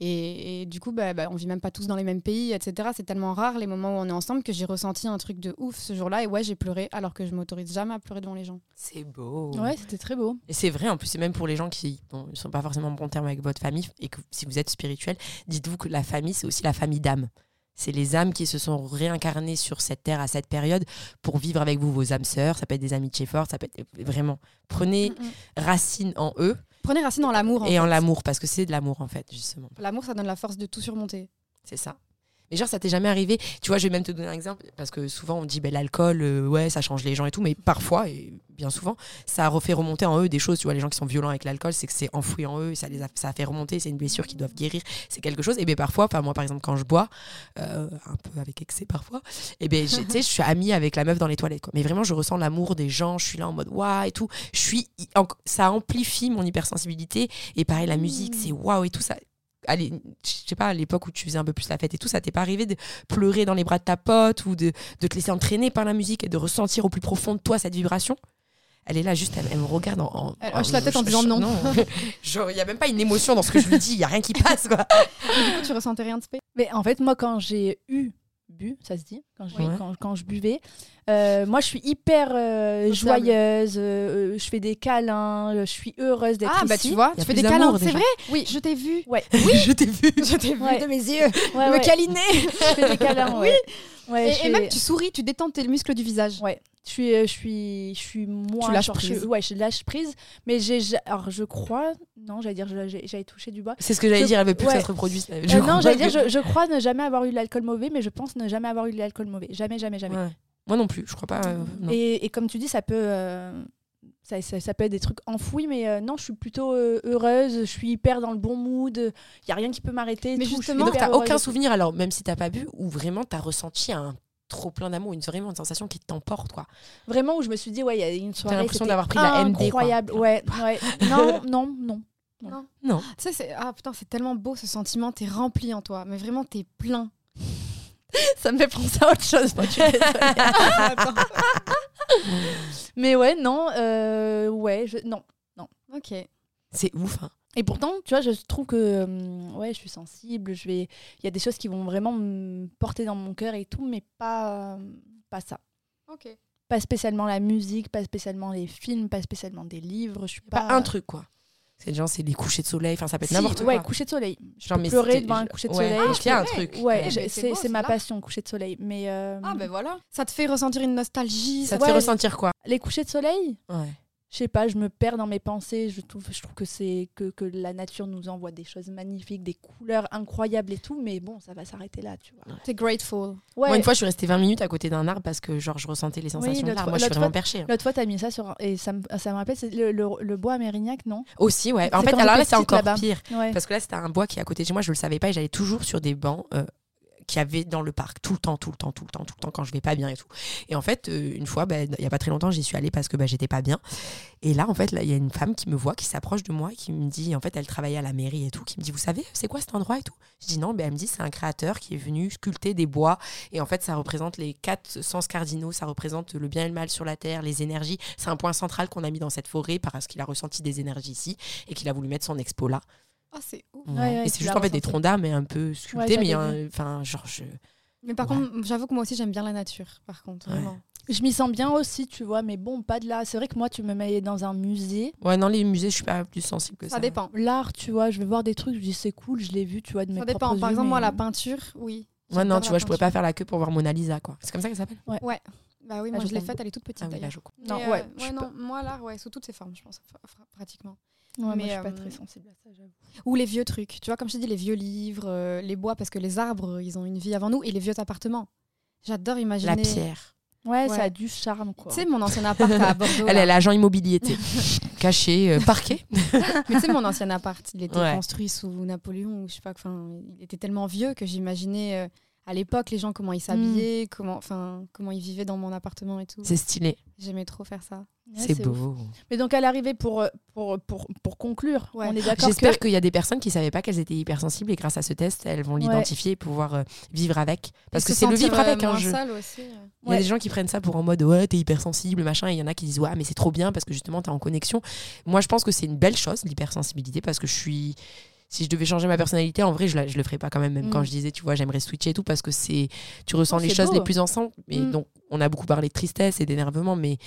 [SPEAKER 1] Et, et du coup, bah, bah, on vit même pas tous dans les mêmes pays, etc. C'est tellement rare les moments où on est ensemble que j'ai ressenti un truc de ouf ce jour-là. Et ouais, j'ai pleuré alors que je m'autorise jamais à pleurer devant les gens.
[SPEAKER 3] C'est beau.
[SPEAKER 2] Ouais, c'était très beau.
[SPEAKER 3] Et c'est vrai, en plus, c'est même pour les gens qui ne sont pas forcément en bon terme avec votre famille, et que si vous êtes spirituel, dites-vous que la famille, c'est aussi la famille d'âmes. C'est les âmes qui se sont réincarnées sur cette terre à cette période pour vivre avec vous, vos âmes sœurs. Ça peut être des amis de chez ça peut être vraiment. Prenez racine en eux
[SPEAKER 1] Prenez racine dans l'amour.
[SPEAKER 3] et en l'amour, parce que c'est de l'amour, en fait, justement.
[SPEAKER 1] L'amour, ça donne la force de tout surmonter.
[SPEAKER 3] C'est ça. Mais genre, ça t'est jamais arrivé Tu vois, je vais même te donner un exemple, parce que souvent on dit, ben, l'alcool, euh, ouais, ça change les gens et tout, mais parfois, et bien souvent, ça a refait remonter en eux des choses. Tu vois, les gens qui sont violents avec l'alcool, c'est que c'est enfoui en eux, ça les a, ça a fait remonter, c'est une blessure qu'ils doivent guérir, c'est quelque chose. Et bien parfois, enfin moi par exemple, quand je bois, euh, un peu avec excès parfois, et j'ai- tu sais, je suis amie avec la meuf dans les toilettes. Quoi. Mais vraiment, je ressens l'amour des gens, je suis là en mode waouh et tout. Je suis, ça amplifie mon hypersensibilité. Et pareil, la musique, c'est waouh et tout ça je sais pas, à l'époque où tu faisais un peu plus la fête et tout, ça t'est pas arrivé de pleurer dans les bras de ta pote ou de, de te laisser entraîner par la musique et de ressentir au plus profond de toi cette vibration? Elle est là, juste, elle, elle me regarde en. en-
[SPEAKER 1] Elle hoche la tête en disant non. [laughs]
[SPEAKER 3] Genre, il y a même pas une émotion dans ce que je lui dis, il y a rien qui passe, quoi. [laughs]
[SPEAKER 1] Du coup, tu ressentais rien de spé?
[SPEAKER 2] Mais en fait, moi, quand j'ai eu bu, ça se dit, quand je,
[SPEAKER 3] Oui.
[SPEAKER 2] quand, quand je buvais. Euh, moi, je suis hyper euh, joyeuse, euh, je fais des câlins, je suis heureuse d'être
[SPEAKER 1] Ah,
[SPEAKER 2] ici.
[SPEAKER 1] bah tu vois, tu fais des câlins, c'est vrai Oui, je t'ai vu.
[SPEAKER 2] Ouais, [laughs]
[SPEAKER 3] je t'ai vu.
[SPEAKER 1] Je t'ai vu
[SPEAKER 2] Ouais.
[SPEAKER 1] de mes yeux.
[SPEAKER 2] ouais, [laughs]
[SPEAKER 1] Me
[SPEAKER 2] ouais,
[SPEAKER 1] câliner. [laughs]
[SPEAKER 2] je fais des câlins, ouais. Ouais,
[SPEAKER 1] Et,
[SPEAKER 2] je
[SPEAKER 1] et
[SPEAKER 2] fais-
[SPEAKER 1] même tu souris, tu détends tes muscles du visage.
[SPEAKER 2] Ouais, je suis, je suis, je suis moi.
[SPEAKER 1] Tu lâches
[SPEAKER 2] genre, je-
[SPEAKER 1] prise.
[SPEAKER 2] ouais, je lâche prise. Mais j'ai, alors je crois, non, j'allais dire, j'avais touché du bois.
[SPEAKER 3] C'est ce que j'allais dire, elle veut plus que
[SPEAKER 2] ouais.
[SPEAKER 3] ça se reproduise. Je
[SPEAKER 2] Euh, non, j'allais
[SPEAKER 3] que-
[SPEAKER 2] dire, je, je crois ne jamais avoir eu de l'alcool mauvais, mais je pense ne jamais avoir eu de l'alcool mauvais. Jamais, jamais, jamais.
[SPEAKER 3] Ouais. Moi non plus, je crois pas. euh.
[SPEAKER 2] Et, et comme tu dis, ça peut, euh, ça, ça- ça peut être des trucs enfouis, mais euh, non, je suis plutôt euh, heureuse, je suis hyper dans le bon mood, il y a rien qui peut m'arrêter.
[SPEAKER 1] Mais
[SPEAKER 2] tout,
[SPEAKER 1] justement,
[SPEAKER 3] donc,
[SPEAKER 2] heureuse
[SPEAKER 3] aucun souvenir, alors, même si t'as pas bu, où vraiment t'as ressenti un trop plein d'amour, une vraiment une sensation qui t'emporte, quoi.
[SPEAKER 2] Vraiment où je me suis dit, ouais, il y a une soirée.
[SPEAKER 3] l'impression
[SPEAKER 2] c'était
[SPEAKER 3] d'avoir pris la MD, quoi.
[SPEAKER 2] Incroyable, ouais, ouais. [laughs] Non, non, non.
[SPEAKER 3] Non.
[SPEAKER 1] Tu sais, c'est ah putain, c'est tellement beau ce sentiment. T'es rempli en toi, mais vraiment t'es plein. [laughs]
[SPEAKER 2] Ça me fait penser à autre chose. moi, désolée. [laughs] mais ouais, non, euh, ouais, je, non.
[SPEAKER 1] ok.
[SPEAKER 3] C'est ouf, hein.
[SPEAKER 2] Et pourtant, tu vois, je trouve que hum, ouais, je suis sensible. Je vais, il y a des choses qui vont vraiment me porter dans mon cœur et tout, mais pas, euh, pas ça.
[SPEAKER 1] Ok.
[SPEAKER 2] Pas spécialement la musique, pas spécialement les films, pas spécialement des livres. Je suis
[SPEAKER 3] Pas
[SPEAKER 2] pas,
[SPEAKER 3] un truc, quoi. C'est genre, c'est les couchers de soleil, enfin, ça peut être
[SPEAKER 2] Si,
[SPEAKER 3] n'importe
[SPEAKER 2] ouais,
[SPEAKER 3] quoi.
[SPEAKER 2] coucher de soleil.
[SPEAKER 3] Genre,
[SPEAKER 2] peux pleurer devant un coucher de
[SPEAKER 3] ouais.
[SPEAKER 2] soleil.
[SPEAKER 3] Ah,
[SPEAKER 2] je
[SPEAKER 3] il y a un
[SPEAKER 1] peux-
[SPEAKER 3] truc.
[SPEAKER 2] Ouais, je-
[SPEAKER 1] ben, c'est
[SPEAKER 2] ma
[SPEAKER 1] là.
[SPEAKER 2] passion, coucher de soleil. Mais euh,
[SPEAKER 1] Ah ben voilà. Ça te fait ressentir une nostalgie.
[SPEAKER 3] Ça te
[SPEAKER 2] Ouais.
[SPEAKER 3] fait ressentir quoi
[SPEAKER 2] les couchers de soleil,
[SPEAKER 3] Ouais.
[SPEAKER 2] Je sais pas, je me perds dans mes pensées. Je trouve, je trouve que c'est que, que la nature nous envoie des choses magnifiques, des couleurs incroyables et tout. Mais bon, ça va s'arrêter là, tu vois.
[SPEAKER 1] T'es grateful.
[SPEAKER 2] Ouais.
[SPEAKER 3] Moi, une fois, je suis restée 20 minutes à côté d'un arbre parce que, genre, je ressentais les sensations de l'arbre. Moi, je suis vraiment perchée. hein.
[SPEAKER 2] L'autre fois, t'as mis ça sur et ça me, ça me rappelle c'est le, le, le bois à Mérignac, non?
[SPEAKER 3] Aussi, ouais. En fait, alors là, c'est encore pire.
[SPEAKER 2] Ouais.
[SPEAKER 3] Parce que là, c'était un bois qui est à côté de chez moi, je le savais pas et j'allais toujours sur des bancs euh, qu'il y avait dans le parc, tout le temps, tout le temps, tout le temps, tout le temps, quand je vais pas bien et tout. Et en fait, euh, une fois, bah, il y a pas très longtemps, j'y suis allée parce que bah, j'étais pas bien. Et là, en fait, il y a une femme qui me voit, qui s'approche de moi, qui me dit, en fait, elle travaillait à la mairie et tout, qui me dit, vous savez, c'est quoi cet endroit et tout? Je dis non, ben, elle me dit, c'est un créateur qui est venu sculpter des bois. Et en fait, ça représente les quatre sens cardinaux, ça représente le bien et le mal sur la terre, les énergies. C'est un point central qu'on a mis dans cette forêt parce qu'il a ressenti des énergies ici et qu'il a voulu mettre son expo là.
[SPEAKER 1] Ah c'est ouf.
[SPEAKER 2] Ouais, ouais,
[SPEAKER 3] et c'est juste en fait des troncs d'arbres mais un peu sculptés,
[SPEAKER 2] Ouais,
[SPEAKER 3] mais euh, enfin genre je.
[SPEAKER 1] Mais par
[SPEAKER 3] Ouais.
[SPEAKER 1] contre, j'avoue que moi aussi j'aime bien la nature. Par contre,
[SPEAKER 3] Ouais.
[SPEAKER 1] vraiment.
[SPEAKER 2] Je m'y sens bien aussi, tu vois, mais bon, pas de là. C'est vrai que moi, tu me mets dans un musée.
[SPEAKER 3] Ouais non les musées je suis pas plus sensible que ça.
[SPEAKER 1] Ça dépend.
[SPEAKER 2] L'art, tu vois, je vais voir des trucs, je dis c'est cool, je l'ai vu, tu vois, de mes
[SPEAKER 1] Ça dépend. Par
[SPEAKER 2] yeux,
[SPEAKER 1] exemple, moi la peinture, oui.
[SPEAKER 3] Ouais non tu vois je pourrais pas
[SPEAKER 1] peinture.
[SPEAKER 3] faire la queue pour voir Mona Lisa quoi. C'est comme ça qu'elle s'appelle.
[SPEAKER 1] Bah oui,
[SPEAKER 2] Ah,
[SPEAKER 1] moi
[SPEAKER 2] je
[SPEAKER 1] je l'ai faite, elle est toute petite
[SPEAKER 3] Ah oui, là,
[SPEAKER 1] d'ailleurs.
[SPEAKER 3] je.
[SPEAKER 2] Non, ouais,
[SPEAKER 1] euh, ouais, non, moi l'art, ouais, sous toutes ses formes, je pense, pratiquement.
[SPEAKER 2] Ouais, moi,
[SPEAKER 1] mais,
[SPEAKER 2] je suis pas
[SPEAKER 1] euh,
[SPEAKER 2] très sensible à ça, j'avoue.
[SPEAKER 1] Ou les vieux trucs, tu vois, comme je te dis, les vieux livres, euh, les bois, parce que les arbres, ils ont une vie avant nous, et les vieux appartements. J'adore imaginer.
[SPEAKER 3] La pierre.
[SPEAKER 2] Ouais,
[SPEAKER 1] Ouais.
[SPEAKER 2] ça a du charme, quoi.
[SPEAKER 1] Tu sais, mon ancien appart à Bordeaux.
[SPEAKER 3] Elle est l'agent immobilier [laughs] caché euh, parquet. [laughs]
[SPEAKER 1] Mais tu sais, mon ancien appart, il était
[SPEAKER 3] Ouais.
[SPEAKER 1] construit sous Napoléon, ou je sais pas, enfin, il était tellement vieux que j'imaginais euh, à l'époque les gens comment ils s'habillaient, comment, enfin, comment ils vivaient dans mon appartement et tout.
[SPEAKER 3] C'est stylé.
[SPEAKER 1] J'aimais trop faire ça.
[SPEAKER 2] Ouais,
[SPEAKER 3] c'est
[SPEAKER 2] ouf.
[SPEAKER 3] beau.
[SPEAKER 2] Mais donc, à l'arrivée, pour, euh, pour, pour, pour conclure,
[SPEAKER 1] Ouais.
[SPEAKER 2] on est d'accord
[SPEAKER 3] J'espère
[SPEAKER 2] que...
[SPEAKER 3] qu'il y a des personnes qui savaient pas qu'elles étaient hypersensibles et grâce à ce test elles vont l'identifier et pouvoir euh, vivre avec. Parce
[SPEAKER 1] Et
[SPEAKER 3] que c'est le vivre avec un
[SPEAKER 1] moins
[SPEAKER 3] jeu. Il y a des gens qui prennent ça pour en mode ouais, t'es hypersensible, machin, et il y en a qui disent ouais, mais c'est trop bien parce que justement t'es en connexion. Moi, je pense que c'est une belle chose, l'hypersensibilité, parce que je suis. Si je devais changer ma personnalité, en vrai, je, la- je le ferais pas quand même, même
[SPEAKER 2] Mm.
[SPEAKER 3] quand je disais, tu vois, j'aimerais switcher et tout, parce que c'est. Tu ressens
[SPEAKER 2] Oh,
[SPEAKER 3] les choses
[SPEAKER 2] beau.
[SPEAKER 3] les plus ensemble. Et
[SPEAKER 2] Mm.
[SPEAKER 3] donc, on a beaucoup parlé de tristesse et d'énervement, mais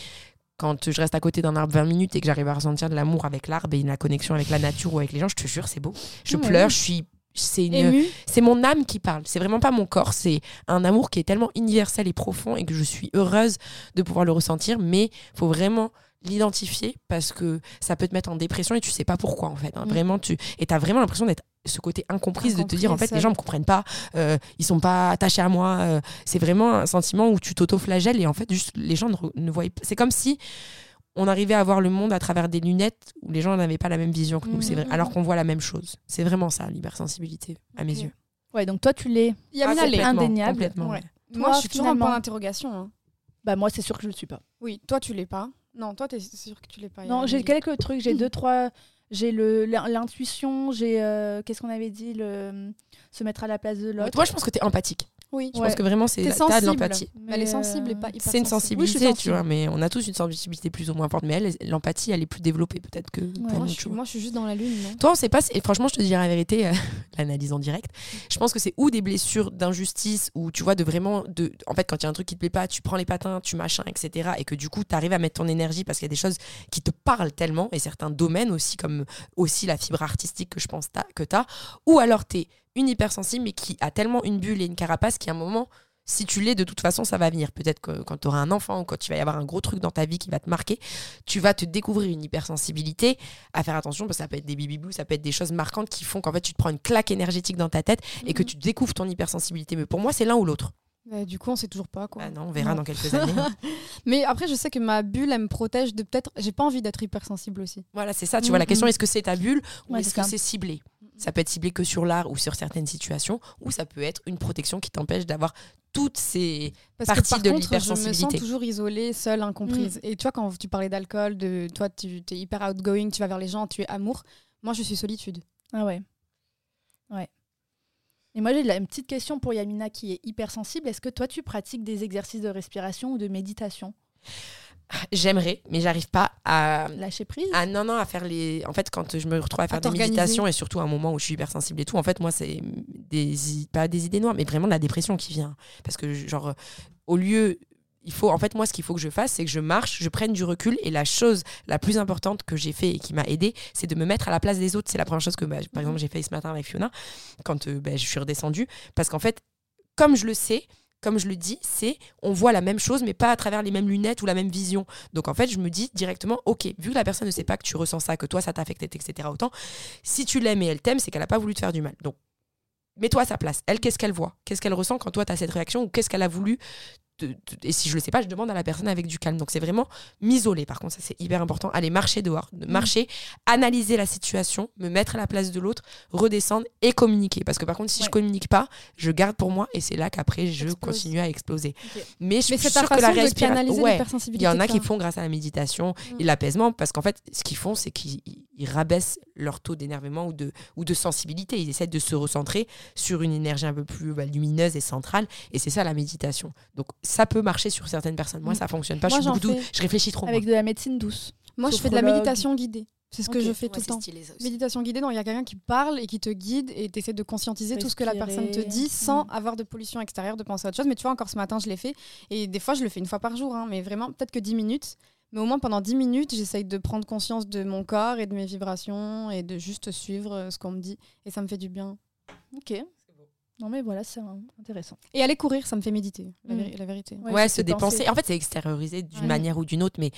[SPEAKER 3] quand je reste à côté d'un arbre 20 minutes et que j'arrive à ressentir de l'amour avec l'arbre et la connexion avec la nature ou avec les gens, je te jure, c'est beau. Je pleure, je suis. C'est une, c'est mon âme qui parle. C'est vraiment pas mon corps. C'est un amour qui est tellement universel et profond et que je suis heureuse de pouvoir le ressentir. Mais faut vraiment l'identifier parce que ça peut te mettre en dépression et tu sais pas pourquoi en fait. hein.
[SPEAKER 2] Mm.
[SPEAKER 3] Vraiment, tu et t'as vraiment l'impression d'être ce côté incomprise de te dire en fait les gens me comprennent pas, euh, ils sont pas attachés à moi. euh, c'est vraiment un sentiment où tu t'auto-flagelles et en fait juste les gens ne, voient. pas. C'est comme si on arrivait à voir le monde à travers des lunettes où les gens n'avaient pas la même vision que nous. C'est vrai,
[SPEAKER 1] Mhm.
[SPEAKER 3] alors qu'on voit la même chose. C'est vraiment ça l'hypersensibilité à mes yeux.
[SPEAKER 2] Ouais, donc toi, tu l'es.
[SPEAKER 1] Yamina
[SPEAKER 3] Ah,
[SPEAKER 1] l'est.
[SPEAKER 2] indéniable.
[SPEAKER 3] complètement,
[SPEAKER 2] Ouais.
[SPEAKER 1] Moi, je suis toujours en point d'interrogation. hein.
[SPEAKER 2] Bah, moi, c'est sûr que je le suis pas.
[SPEAKER 1] Oui, toi, tu l'es pas. Non, toi, t'es sûr que tu l'es pas.
[SPEAKER 2] Non, j'ai quelques trucs. J'ai deux, [clears throat] trois. J'ai l'intuition. J'ai euh, qu'est-ce qu'on avait dit le se mettre à la place de l'autre.
[SPEAKER 3] Moi, je pense que tu es empathique.
[SPEAKER 1] Oui,
[SPEAKER 3] Je
[SPEAKER 2] Ouais.
[SPEAKER 3] pense que vraiment, c'est t'as de l'empathie.
[SPEAKER 1] Elle est sensible et pas hyper
[SPEAKER 3] C'est une
[SPEAKER 1] sensible.
[SPEAKER 3] Sensibilité, tu vois, mais on a tous une sensibilité plus ou moins forte. Mais elle, l'empathie, elle est plus développée peut-être que pour
[SPEAKER 1] Moi,
[SPEAKER 3] nous,
[SPEAKER 1] je suis, moi, je suis juste dans la lune, non?
[SPEAKER 3] Toi, on sait pas. Et franchement, je te dirais la vérité, euh, [laughs] l'analyse en direct. Je pense que c'est ou des blessures d'injustice, ou tu vois, de vraiment. De, en fait, quand il y a un truc qui te plaît pas, tu prends les patins, tu machins, etc. Et que du coup, tu arrives à mettre ton énergie parce qu'il y a des choses qui te parlent tellement, et certains domaines aussi, comme aussi la fibre artistique que je pense que tu as. Ou alors, tu es une hypersensible, mais qui a tellement une bulle et une carapace qu'à un moment si tu l'es, de toute façon, ça va venir. Peut-être que quand tu auras un enfant ou quand tu vas y avoir un gros truc dans ta vie qui va te marquer, tu vas te découvrir une hypersensibilité. À faire attention parce que ça peut être des bibi ça peut être des choses marquantes qui font qu'en fait tu te prends une claque énergétique dans ta tête et que mhm. tu découvres ton hypersensibilité. Mais pour moi, c'est l'un ou l'autre.
[SPEAKER 1] du coup, on sait toujours pas quoi.
[SPEAKER 3] Ah non, on verra dans quelques années. [laughs]
[SPEAKER 1] Mais après, je sais que ma bulle, elle me protège de peut-être. J'ai pas envie d'être hypersensible aussi.
[SPEAKER 3] Voilà, c'est ça. Tu vois, la question est-ce que c'est ta bulle ou est-ce que c'est ciblé? Ça peut être ciblé que sur l'art ou sur certaines situations, ou ça peut être une protection qui t'empêche d'avoir toutes ces parties de l'hypersensibilité.
[SPEAKER 1] Je me sens toujours isolée, seule, incomprise. Mm. Et tu vois, quand tu parlais d'alcool, de toi, tu es hyper outgoing, tu vas vers les gens, tu es amour. Moi, je suis solitude.
[SPEAKER 2] Ah ouais. Ouais. Et moi, j'ai une petite question pour Yamina qui est hypersensible. Est-ce que toi, tu pratiques des exercices de respiration ou de méditation?
[SPEAKER 3] J'aimerais, mais j'arrive pas à
[SPEAKER 2] lâcher prise.
[SPEAKER 3] Ah non non, à faire les. En fait, quand je me retrouve à faire des méditations et surtout à un moment où je suis hypersensible et tout, en fait, moi, c'est des pas des idées noires, mais vraiment de la dépression qui vient. Parce que genre, au lieu, il faut, en fait, moi, ce qu'il faut que je fasse, c'est que je marche, je prenne du recul et la chose la plus importante que j'ai fait et qui m'a aidé, c'est de me mettre à la place des autres. C'est la première chose que, bah, par exemple, j'ai fait ce matin avec Fiona quand euh, bah, je suis redescendue, parce qu'en fait, comme je le sais comme je le dis, c'est on voit la même chose, mais pas à travers les mêmes lunettes ou la même vision. Donc en fait, je me dis directement, ok, vu que la personne ne sait pas que tu ressens ça, que toi ça t'affecte, etc. Autant, si tu l'aimes et elle t'aime, c'est qu'elle n'a pas voulu te faire du mal. Donc mets-toi à sa place. Elle, qu'est-ce qu'elle voit? Qu'est-ce qu'elle ressent quand toi tu as cette réaction ou qu'est-ce qu'elle a voulu et si je le sais pas, je demande à la personne avec du calme. Donc c'est vraiment m'isoler. Par contre, ça c'est hyper important. Aller marcher dehors, mm. marcher, analyser la situation, me mettre à la place de l'autre, redescendre et communiquer. Parce que par contre, si je communique pas, je garde pour moi et c'est là qu'après je continue à exploser.
[SPEAKER 1] Mais je suis sûre que la respiration, ouais, il
[SPEAKER 3] y en a qui font grâce à la méditation mm. et l'apaisement parce qu'en fait, ce qu'ils font, c'est qu'ils rabaissent leur taux d'énervement ou de, ou de sensibilité. Ils essaient de se recentrer sur une énergie un peu plus bah, lumineuse et centrale. Et c'est ça la méditation. Donc ça peut marcher sur certaines personnes. Moi, mm. ça fonctionne pas. je, je réfléchis trop.
[SPEAKER 2] Avec de la médecine douce.
[SPEAKER 1] Moi, je fais de la méditation guidée. C'est ce que je fais tout le temps. Méditation guidée, il y a quelqu'un qui parle et qui te guide et tu essaies de conscientiser tout ce que la personne te dit sans mm. avoir de pollution extérieure, de penser à autre chose. Mais tu vois, encore ce matin, je l'ai fait. Et des fois, je le fais une fois par jour. Hein, mais vraiment, peut-être que 10 minutes. Mais au moins pendant 10 minutes, j'essaye de prendre conscience de mon corps et de mes vibrations et de juste suivre euh, ce qu'on me dit. Et ça me fait du bien.
[SPEAKER 2] Ok. Non mais voilà, c'est intéressant.
[SPEAKER 1] Et aller courir, ça me fait méditer, la, mm. vérité.
[SPEAKER 3] Ouais, se dépenser. En fait, c'est extérioriser d'une manière ou d'une autre, mais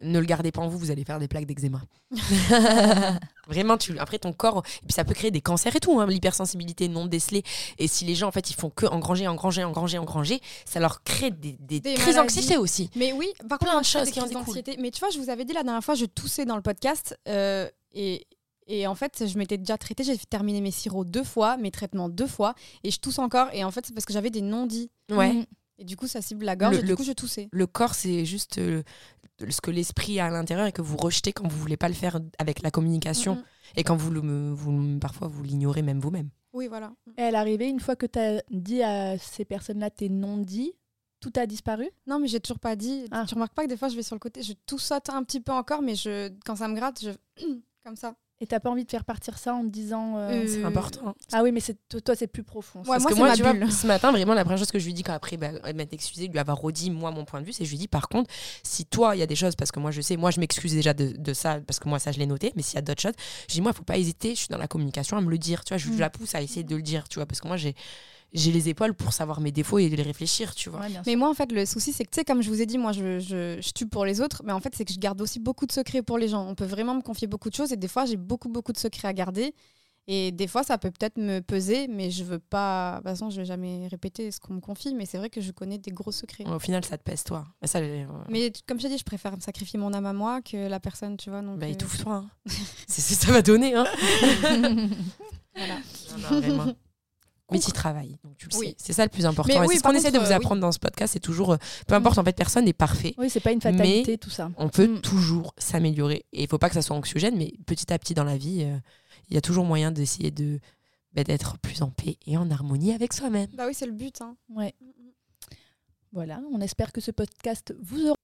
[SPEAKER 3] ne le gardez pas en vous, vous allez faire des plaques d'eczéma. [laughs] [laughs] Vraiment, tu, après ton corps, et puis ça peut créer des cancers et tout, hein, l'hypersensibilité non décelée. Et si les gens, en fait, ils font que engranger, engranger, engranger, engranger, ça leur crée des, des, crises d'anxiété aussi.
[SPEAKER 1] Mais oui, par plein de choses qui ont d'anxiété. Mais tu vois, je vous avais dit la dernière fois, je toussais dans le podcast euh, et, et en fait, je m'étais déjà traitée, j'ai terminé mes sirops deux fois, mes traitements deux fois, et je tousse encore. Et en fait, c'est parce que j'avais des non-dits.
[SPEAKER 3] Ouais. Mm.
[SPEAKER 1] Et du coup, ça cible la gorge, et du coup, je toussais.
[SPEAKER 3] Le corps, c'est juste euh, ce que l'esprit a à l'intérieur et que vous rejetez quand vous voulez pas le faire avec la communication et quand vous, le, vous parfois vous l'ignorez même vous-même.
[SPEAKER 1] Oui, voilà.
[SPEAKER 2] Et elle arrivée une fois que tu as dit à ces personnes-là tes non-dits, tout a disparu?
[SPEAKER 1] Non, mais j'ai toujours pas dit. Ah. Tu remarques pas que des fois, je vais sur le côté, je tout saute un petit peu encore, mais je, quand ça me gratte, je. [clears throat] comme ça.
[SPEAKER 2] Et t'as pas envie de faire partir ça en te disant. Euh,
[SPEAKER 3] c'est important.
[SPEAKER 2] Ah oui, mais c'est toi, c'est plus profond.
[SPEAKER 3] Parce moi, que moi, tu vois, [laughs] ce matin, vraiment, la première chose que je lui dis quand après bah, elle m'a excusé, lui avoir redit moi mon point de vue, c'est je lui dis par contre, si toi, il y a des choses, parce que moi je sais, moi je m'excuse déjà de, ça, parce que moi ça je l'ai noté, mais s'il y a d'autres choses, je dis moi, faut pas hésiter, je suis dans la communication à me le dire, tu vois, je, mm. la pousse à essayer de le dire, tu vois, parce que moi j'ai j'ai les épaules pour savoir mes défauts et les réfléchir, tu vois.
[SPEAKER 1] mais moi, en fait, le souci, c'est que, tu sais, comme je vous ai dit, moi, je, je, je, tue pour les autres, mais en fait, c'est que je garde aussi beaucoup de secrets pour les gens. On peut vraiment me confier beaucoup de choses et des fois, j'ai beaucoup, beaucoup de secrets à garder. Et des fois, ça peut peut-être me peser, mais je veux pas. De toute façon, je vais jamais répéter ce qu'on me confie, mais c'est vrai que je connais des gros secrets.
[SPEAKER 3] Au final, ça te pèse, toi. Mais, ça,
[SPEAKER 1] mais comme je dit, je préfère sacrifier mon âme à moi que la personne, tu vois. Donc,
[SPEAKER 3] bah, étouffe-toi. Hein. [laughs] c'est ce que ça va donner. Hein. [laughs] [laughs] voilà. Non, non, mais tu travailles, donc tu le sais. C'est ça le plus important. et ce qu'on essaie de vous euh, apprendre dans ce podcast, c'est toujours, euh, peu mm. importe, en fait, personne n'est parfait.
[SPEAKER 2] Oui, c'est pas une fatalité, tout ça.
[SPEAKER 3] On peut mm. toujours s'améliorer. Et il faut pas que ça soit anxiogène, mais petit à petit dans la vie, euh, il y a toujours moyen d'essayer de bah, d'être plus en paix et en harmonie avec soi-même.
[SPEAKER 1] Bah oui, c'est le but. Hein.
[SPEAKER 2] Ouais. Mm, voilà, on espère que ce podcast vous aura.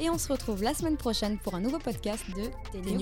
[SPEAKER 1] Et on se retrouve la semaine prochaine pour un nouveau podcast de Télé